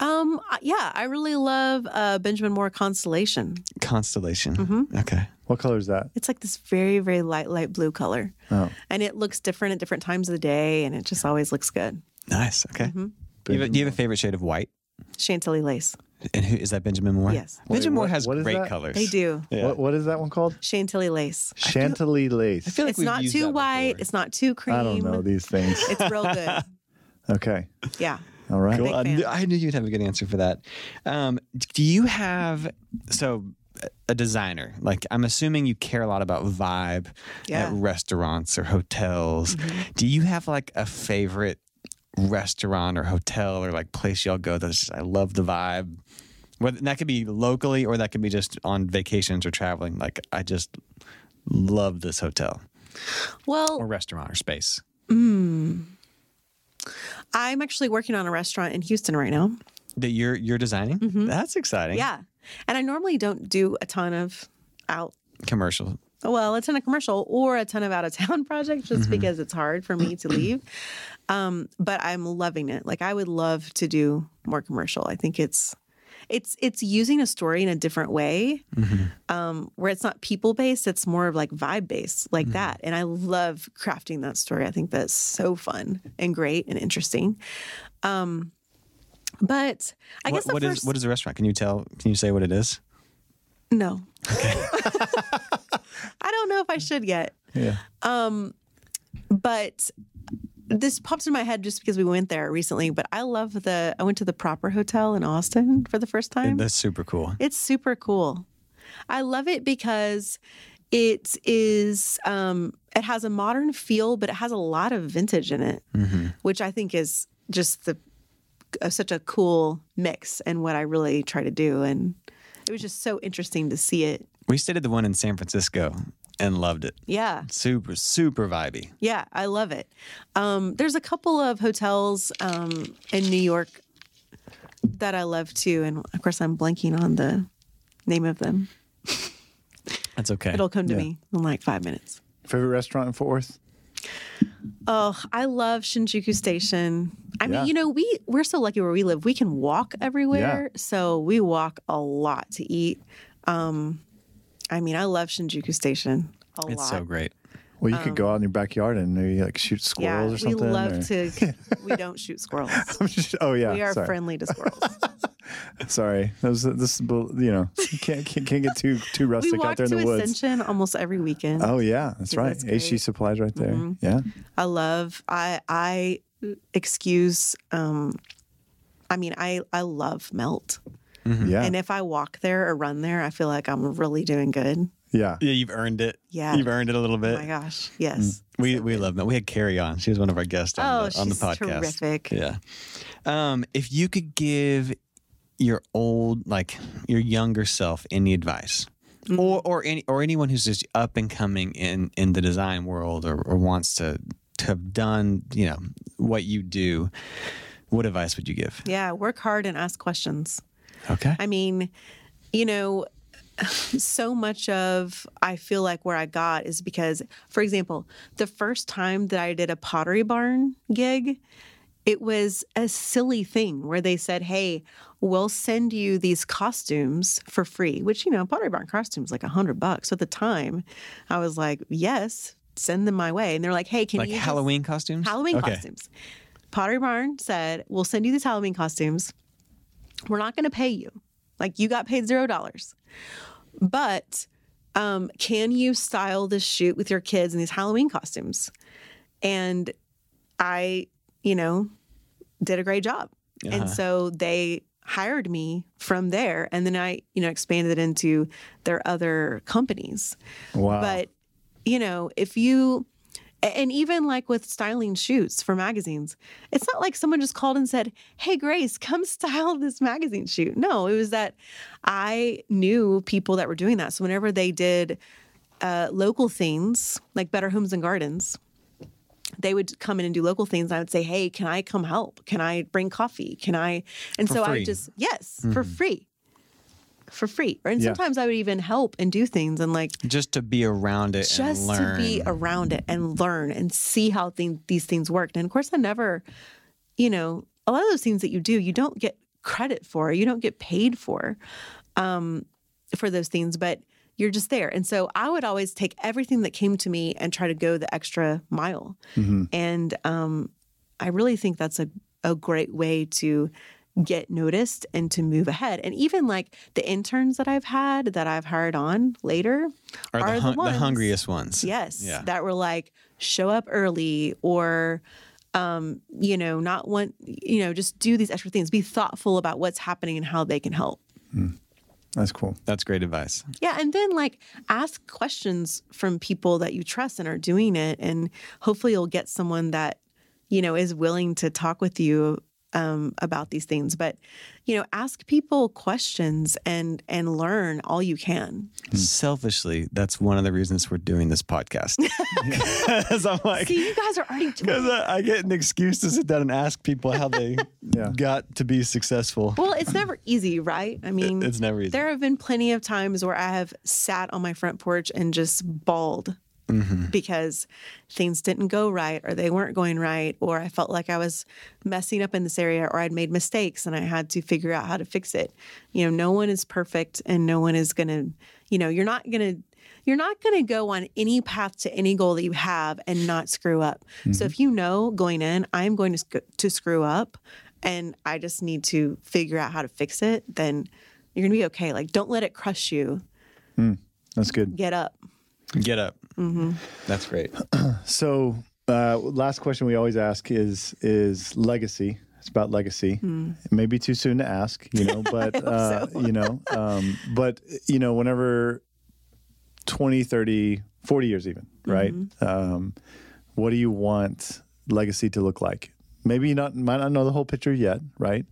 Um, yeah, I really love uh, Benjamin Moore Constellation. constellation. Mm-hmm. Okay. What color is that? It's like this very, very light, light blue color. Oh, And it looks different at different times of the day and it just always looks good. Nice. Okay. Mm-hmm. Do, you have, a- do you have a favorite shade of white? Chantilly lace. And who is that? Benjamin Moore. Yes. Benjamin Moore has what is great that? colors. They do. Yeah. what, what is that one called? Chantilly lace. Chantilly lace. I feel like it's we've not used too that white. before. It's not too cream. I don't know these things. It's real good. Okay. Yeah. All right. Cool. I fan. knew, I knew you'd have a good answer for that. Um, do you have so a designer? Like I'm assuming you care a lot about vibe Yeah. at restaurants or hotels. Mm-hmm. Do you have like a favorite restaurant or hotel or like place y'all go that's just, I love the vibe? Whether, and that could be locally or that could be just on vacations or traveling. Like I just love this hotel Well, or restaurant or space. I'm actually working on a restaurant in Houston right now. That you're you're designing. That's exciting. Mm-hmm. Yeah. And I normally don't do a ton of out Commercial. well, a ton of commercial or a ton of out of town projects just because it's hard for me to leave. Um, but I'm loving it. Like I would love to do more commercial. I think it's it's it's using a story in a different way, um, where it's not people based. It's more of like vibe based, like that. And I love crafting that story. I think that's so fun and great and interesting. Um, but I guess What, what the is what is the restaurant? Can you tell? Can you say what it is? no. I don't know if I should yet. Yeah. but this pops in my head just because we went there recently. But I love the. I went to the Proper Hotel in Austin for the first time. That's super cool. It's super cool. I love it because it is. Um, it has a modern feel, but it has a lot of vintage in it, which I think is just the uh, such a cool mix and what I really try to do. And it was just so interesting to see it. We stayed at the one in San Francisco and loved it. Yeah. Super, super vibey. Yeah, I love it. Um, there's a couple of hotels um, in New York that I love too, and of course I'm blanking on the name of them. That's okay. It'll come to Yeah. me in like five minutes. Favorite restaurant in Fort Worth? Oh, I love Shinjuku Station. I Yeah. mean, you know, we we're so lucky where we live. We can walk everywhere, so we walk a lot to eat. Um, I mean, I love Shinjuku Station a it's lot. so great. Well, you could go out in your backyard and maybe like shoot Um, Yeah, squirrels or something. we love or- to. We don't shoot squirrels. oh yeah. we are sorry. friendly to squirrels. Sorry. That was, this is you know can't can't, can't get too too rustic out there in the woods. Ascension almost every weekend. Oh yeah, that's right. that's HG great. Mm-hmm. supplies right there. Yeah. I love. I I excuse. Um, I mean, I I love melt, Yeah. and if I walk there or run there, I feel like I'm really doing good. yeah. Yeah, you've earned it. Yeah. You've earned it a little Oh bit. my gosh, yes. we we love that. We had Carrie on. She was one of our guests on, Oh, the, on the she's podcast. terrific. Yeah. Um, if you could give your old, like your younger self, any advice, Mm-hmm. or or any or anyone who's just up and coming in in the design world, or, or wants to to have done, you know, what you do, what advice would you give? Yeah, work hard and ask questions. Okay. I mean, you know, so much of I feel like where I got is because, for example, the first time that I did a Pottery Barn gig, it was a silly thing where they said, "Hey, we'll send you these costumes for free," which you know, Pottery Barn costumes like a hundred bucks. So at the time, I was like, "Yes, send them my way." And they're like, "Hey, can like you Halloween costumes? Halloween Okay. costumes. Pottery Barn said, We'll send you these Halloween costumes. We're not going to pay you. Like, you got paid zero dollars. But um, can you style this shoot with your kids in these Halloween costumes? And I, you know, did a great job. And so they hired me from there. And then I, you know, expanded into their other companies. Wow. But, you know, if you, and even like with styling shoots for magazines, it's not like someone just called and said, Hey, Grace, come style this magazine shoot. No, it was that I knew people that were doing that. So whenever they did uh, local things like Better Homes and Gardens, they would come in and do local things. I would say, "Hey, can I come help? Can I bring coffee? Can I?" And For so I free. would just yes, for free, for free. And Yeah. sometimes I would even help and do things and like Just to be around it and just to be around it and learn and see how thing, these things worked. And of course, I never, you know, a lot of those things that you do, you don't get credit for, you don't get paid for, um, for those things, but you're just there. And so I would always take everything that came to me and try to go the extra mile. And um, I really think that's a, a great way to get noticed and to move ahead. And even like the interns that I've had that I've hired on later Are the, are the hun- the ones- hungriest ones. Yes. Yeah. That were like, show up early or, um, you know, not want, you know, just do these extra things. Be thoughtful about what's happening and how they can help. That's cool. That's great advice. Yeah. And then like ask questions from people that you trust and are doing it. And hopefully you'll get someone that, you know, is willing to talk with you um, about these things. But, you know, ask people questions and and learn all you can. Selfishly, that's one of the reasons we're doing this podcast. Because I'm like, See, you guys are already because I, I get an excuse to sit down and ask people how they Yeah. got to be successful. Well, it's never easy, right? I mean, it's never easy. There have been plenty of times where I have sat on my front porch and just bawled Mm-hmm. because things didn't go right or they weren't going right or I felt like I was messing up in this area or I'd made mistakes and I had to figure out how to fix it. You know, no one is perfect and no one is going to, you know, you're not going to you're not going to go on any path to any goal that you have and not screw up. So if you know going in, I'm going to sc- to screw up and I just need to figure out how to fix it, then you're going to be okay. Like don't let it crush you. That's good. Get up. Get up. Mm-hmm. That's great. So, uh, last question we always ask is is legacy. It's about legacy. It may be too soon to ask, you know, but uh, so. you know, um, but you know, whenever 20, 30, 40 years even, right? Um, what do you want legacy to look like? Maybe you not might not know the whole picture yet, right?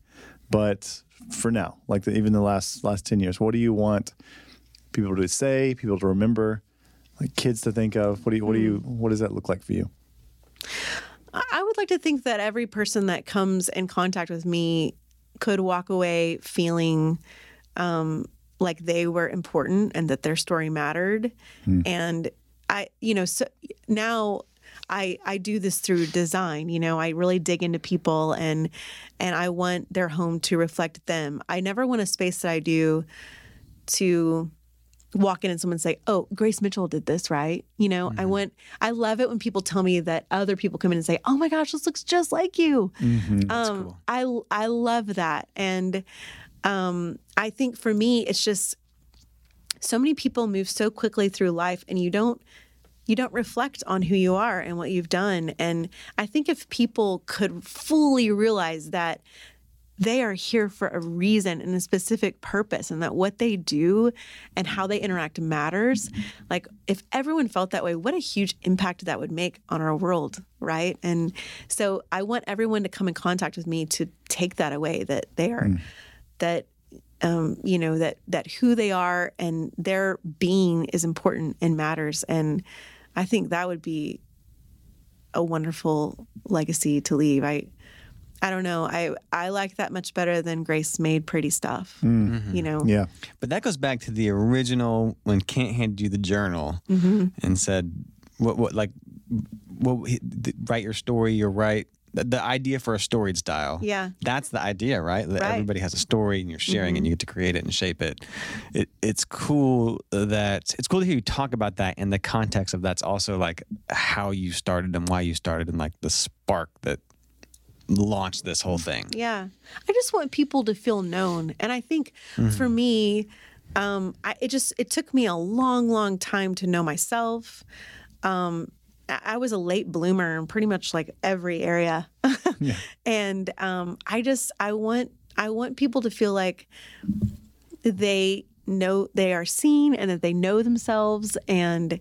But for now, like the, even the last last 10 years, what do you want people to say, people to remember, like kids to think of? What do you what do you what does that look like for you? I would like to think that every person that comes in contact with me could walk away feeling um, like they were important and that their story mattered. And I, you know, so now I I do this through design. You know, I really dig into people and and I want their home to reflect them. I never want a space that I do to walk in and someone say, "Oh, Grace Mitchell did this, right?" You know, I want I love it when people tell me that other people come in and say, "Oh my gosh, this looks just like you." um, I I love that, and um, I think for me, it's just so many people move so quickly through life, and you don't you don't reflect on who you are and what you've done. And I think if people could fully realize that they are here for a reason and a specific purpose and that what they do and how they interact matters. Like if everyone felt that way what a huge impact that would make on our world right? And so i want everyone to come in contact with me to take that away that they are that um, you know that that who they are and their being is important and matters. And i think that would be a wonderful legacy to leave. I I don't know. I I like that much better than Grace made pretty stuff. You know. Yeah. But that goes back to the original when Kent handed you the journal Mm-hmm. and said, "What, what, like, what, th- write your story. You're right." The, the idea for a storied style. Yeah. That's the idea, right? That Right. Mm-hmm. everybody has a story and you're sharing and you get to create it and shape it. it. It's cool that it's cool to hear you talk about that in the context of that's also like how you started and why you started and like the spark that launched this whole thing. Yeah. I just want people to feel known. And I think for me, um, I, it just it took me a long, long time to know myself. Um, I I was a late bloomer in pretty much like every area, and um, I just I want I want people to feel like they know they are seen and that they know themselves and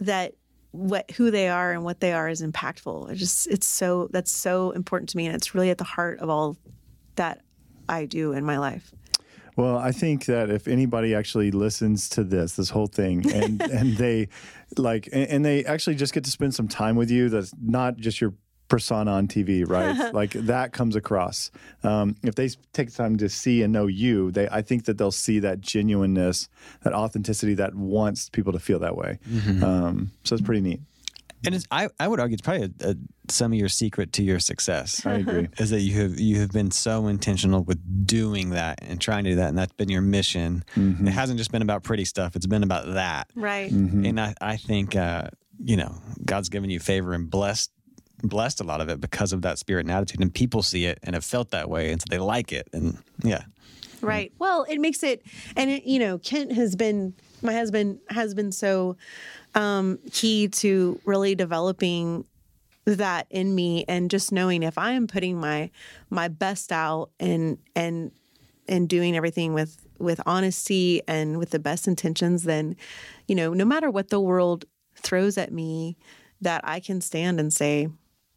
that what who they are and what they are is impactful. It just it's so that's so important to me and it's really at the heart of all that I do in my life. Well, I think that if anybody actually listens to this, this whole thing, and and they like, and, and they actually just get to spend some time with you, that's not just your persona on TV, right? like that comes across. Um, if they take time to see and know you, they I think that they'll see that genuineness, that authenticity that wants people to feel that way. Um, so it's pretty neat. And it's, I, I would argue it's probably a, a, some of your secret to your success. I agree. Is that you have you have been so intentional with doing that and trying to do that, and that's been your mission. Mm-hmm. It hasn't just been about pretty stuff; it's been about that. Right. Mm-hmm. And I, I think uh, you know God's given you favor and blessed blessed a lot of it because of that spirit and attitude, and people see it and have felt that way, and so they like it. And yeah, Right. Well, it makes it, and it, you know, Kent has been, my husband has been so um, key to really developing that in me, and just knowing if I am putting my my best out and and and doing everything with with honesty and with the best intentions, then you know, no matter what the world throws at me, that I can stand and say,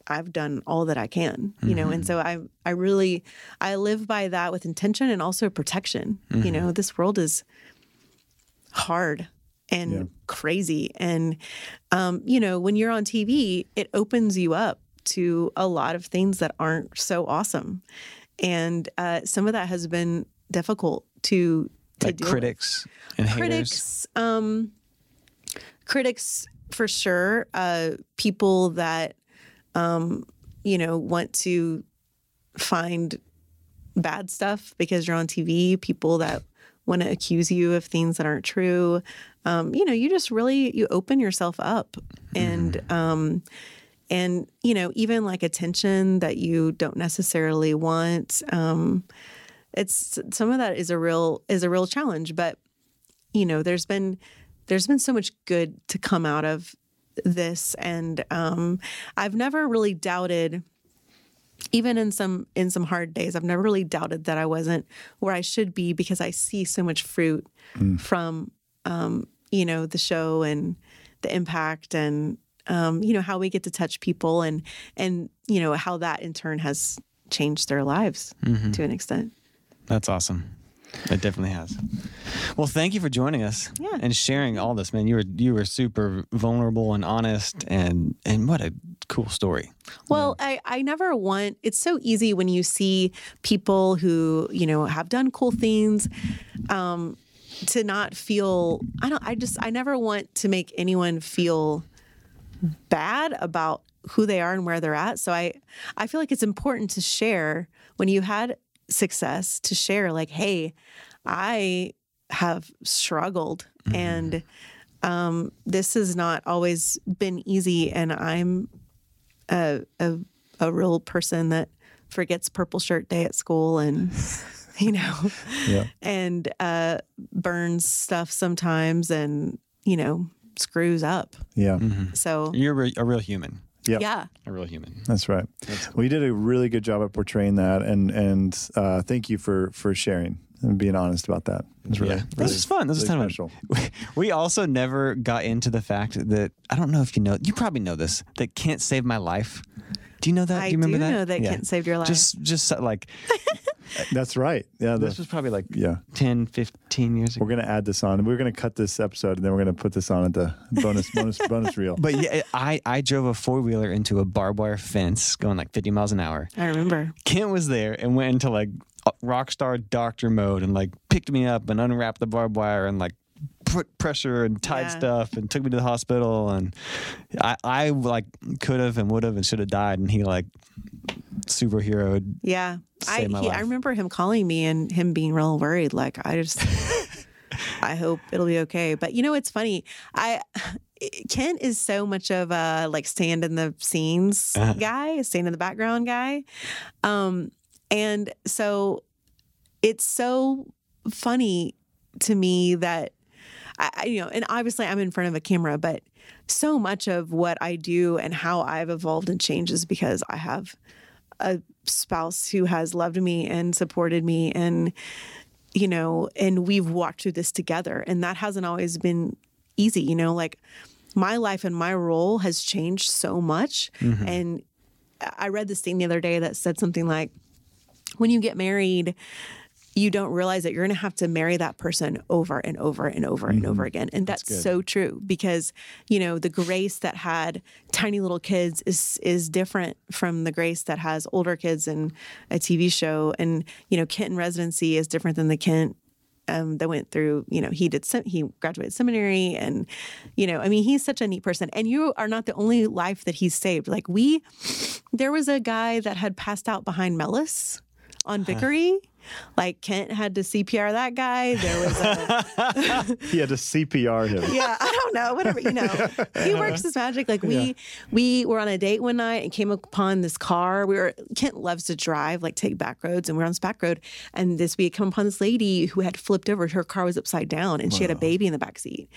I've done all that I can, you know, and so I I really I live by that with intention and also protection. You know, this world is hard and Yeah. crazy and um, you know, when you're on TV, it opens you up to a lot of things that aren't so awesome. And uh, some of that has been difficult to to like deal with critics and critics um critics for sure uh people that um you know want to find bad stuff because you're on TV people that want to accuse you of things that aren't true. Um you know you just really you open yourself up and um and you know even like attention that you don't necessarily want um it's some of that is a real is a real challenge but you know there's been there's been so much good to come out of this and um i've never really doubted even in some in some hard days i've never really doubted that i wasn't where i should be because i see so much fruit from um you know the show and the impact and um you know how we get to touch people and and you know how that in turn has changed their lives to an extent. That's awesome. It definitely has. Well, thank you for joining us Yeah. and sharing all this, man. You were you were super vulnerable and honest, and and what a cool story. Well, I, I never want, it's so easy when you see people who, you know, have done cool things um, to not feel, I don't, I just, I never want to make anyone feel bad about who they are and where they're at. So I, I feel like it's important to share when you had success to share like, hey, I have struggled and um, this has not always been easy and I'm a, a a real person that forgets purple shirt day at school and you know Yeah. and uh burns stuff sometimes and you know screws up Yeah. so You're a real human. Yep. yeah A real human. That's right. Well, you did a really good job at portraying that, and and uh, thank you for for sharing and being honest about that. It's really, Yeah. really This is fun. This is really kind special. of We also never got into the fact that I don't know if you know. You probably know this. That Kent save my life. Do you know that? i do you remember do that? know that Yeah. Kent saved your life Just just like That's right. Yeah. this was probably like yeah. 10, 15 years ago. We're gonna add this on. We're gonna cut this episode, and then we're gonna put this on at the bonus bonus bonus reel. But yeah, I I drove a four wheeler into a barbed wire fence going like 50 miles an hour. i remember Kent was there and went into like rock star doctor mode and like picked me up and unwrapped the barbed wire and like put pressure and tied Yeah. stuff and took me to the hospital and I I like could have and would have and should have died and he like superhero yeah i he, i remember him calling me and him being real worried like i just i hope it'll be okay but you know it's funny i Kent is so much of a like stand in the scenes Uh-huh. guy, stand in the background guy. Um, and so it's so funny to me that I, you know, and obviously I'm in front of a camera, but so much of what I do and how I've evolved and changed is because I have a spouse who has loved me and supported me and you know, and we've walked through this together. And that hasn't always been easy, you know, like my life and my role has changed so much. Mm-hmm. And I read this thing the other day that said something like, when you get married, you don't realize that you're going to have to marry that person over and over and over and over again. And that's, good. so true because, you know, the grace that had tiny little kids is is different from the grace that has older kids and a TV show. And, you know, Kent in residency is different than the Kent um, that went through, you know, he did, sem- he graduated seminary and, you know, I mean, he's such a neat person. And you are not the only life that he's saved. Like we, there was a guy that had passed out behind Mellis on Vickery. Like Kent had to CPR that guy. There was a, He had to CPR him. yeah, I don't know, whatever, you know. He works his magic. Like we we were on a date one night and came upon this car. We were Kent loves to drive, like take back roads, and we are on this back road. And this we had come upon this lady who had flipped over. Her car was upside down and she had a baby in the back seat.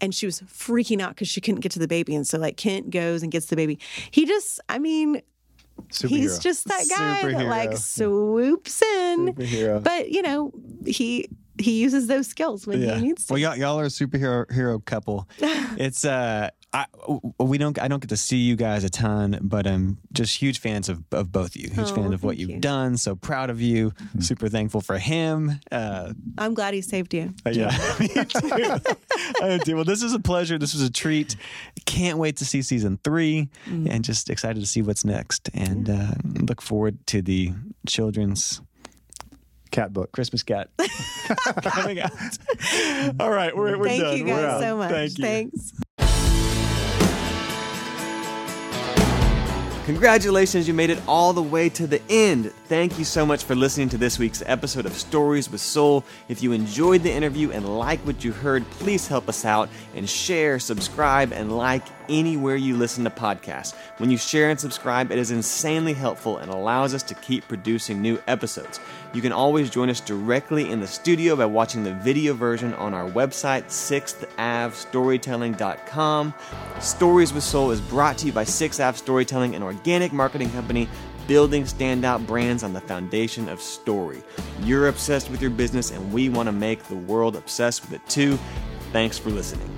And she was freaking out because she couldn't get to the baby. And so like Kent goes and gets the baby. He just, I mean, he's just that guy that like swoops in. Superhero. But you know, he he uses those skills when he needs to. Well, y'all, y'all are a superhero hero couple. it's uh, I we don't I don't get to see you guys a ton, but I'm just huge fans of, of both of you. Huge Oh, fan of what you've you. done. So proud of you. Super thankful for him. Uh, I'm glad he saved you. yeah, me too. I do. Well, this is a pleasure. This was a treat. Can't wait to see season three, and just excited to see what's next. And uh, look forward to the children's Cat book. Christmas cat coming out. All right, we're, we're Thank done. you We're guys out. so much. Thank you. Thanks. Congratulations, you made it all the way to the end. Thank you so much for listening to this week's episode of Stories with Soul. If you enjoyed the interview and like what you heard, please help us out and share, subscribe, and like anywhere you listen to podcasts. When you share and subscribe, it is insanely helpful and allows us to keep producing new episodes. You can always join us directly in the studio by watching the video version on our website, 6thAvStorytelling.com. Stories with Soul is brought to you by 6th Ave Storytelling, an organic marketing company building standout brands on the foundation of story. You're obsessed with your business, and we want to make the world obsessed with it too. Thanks for listening.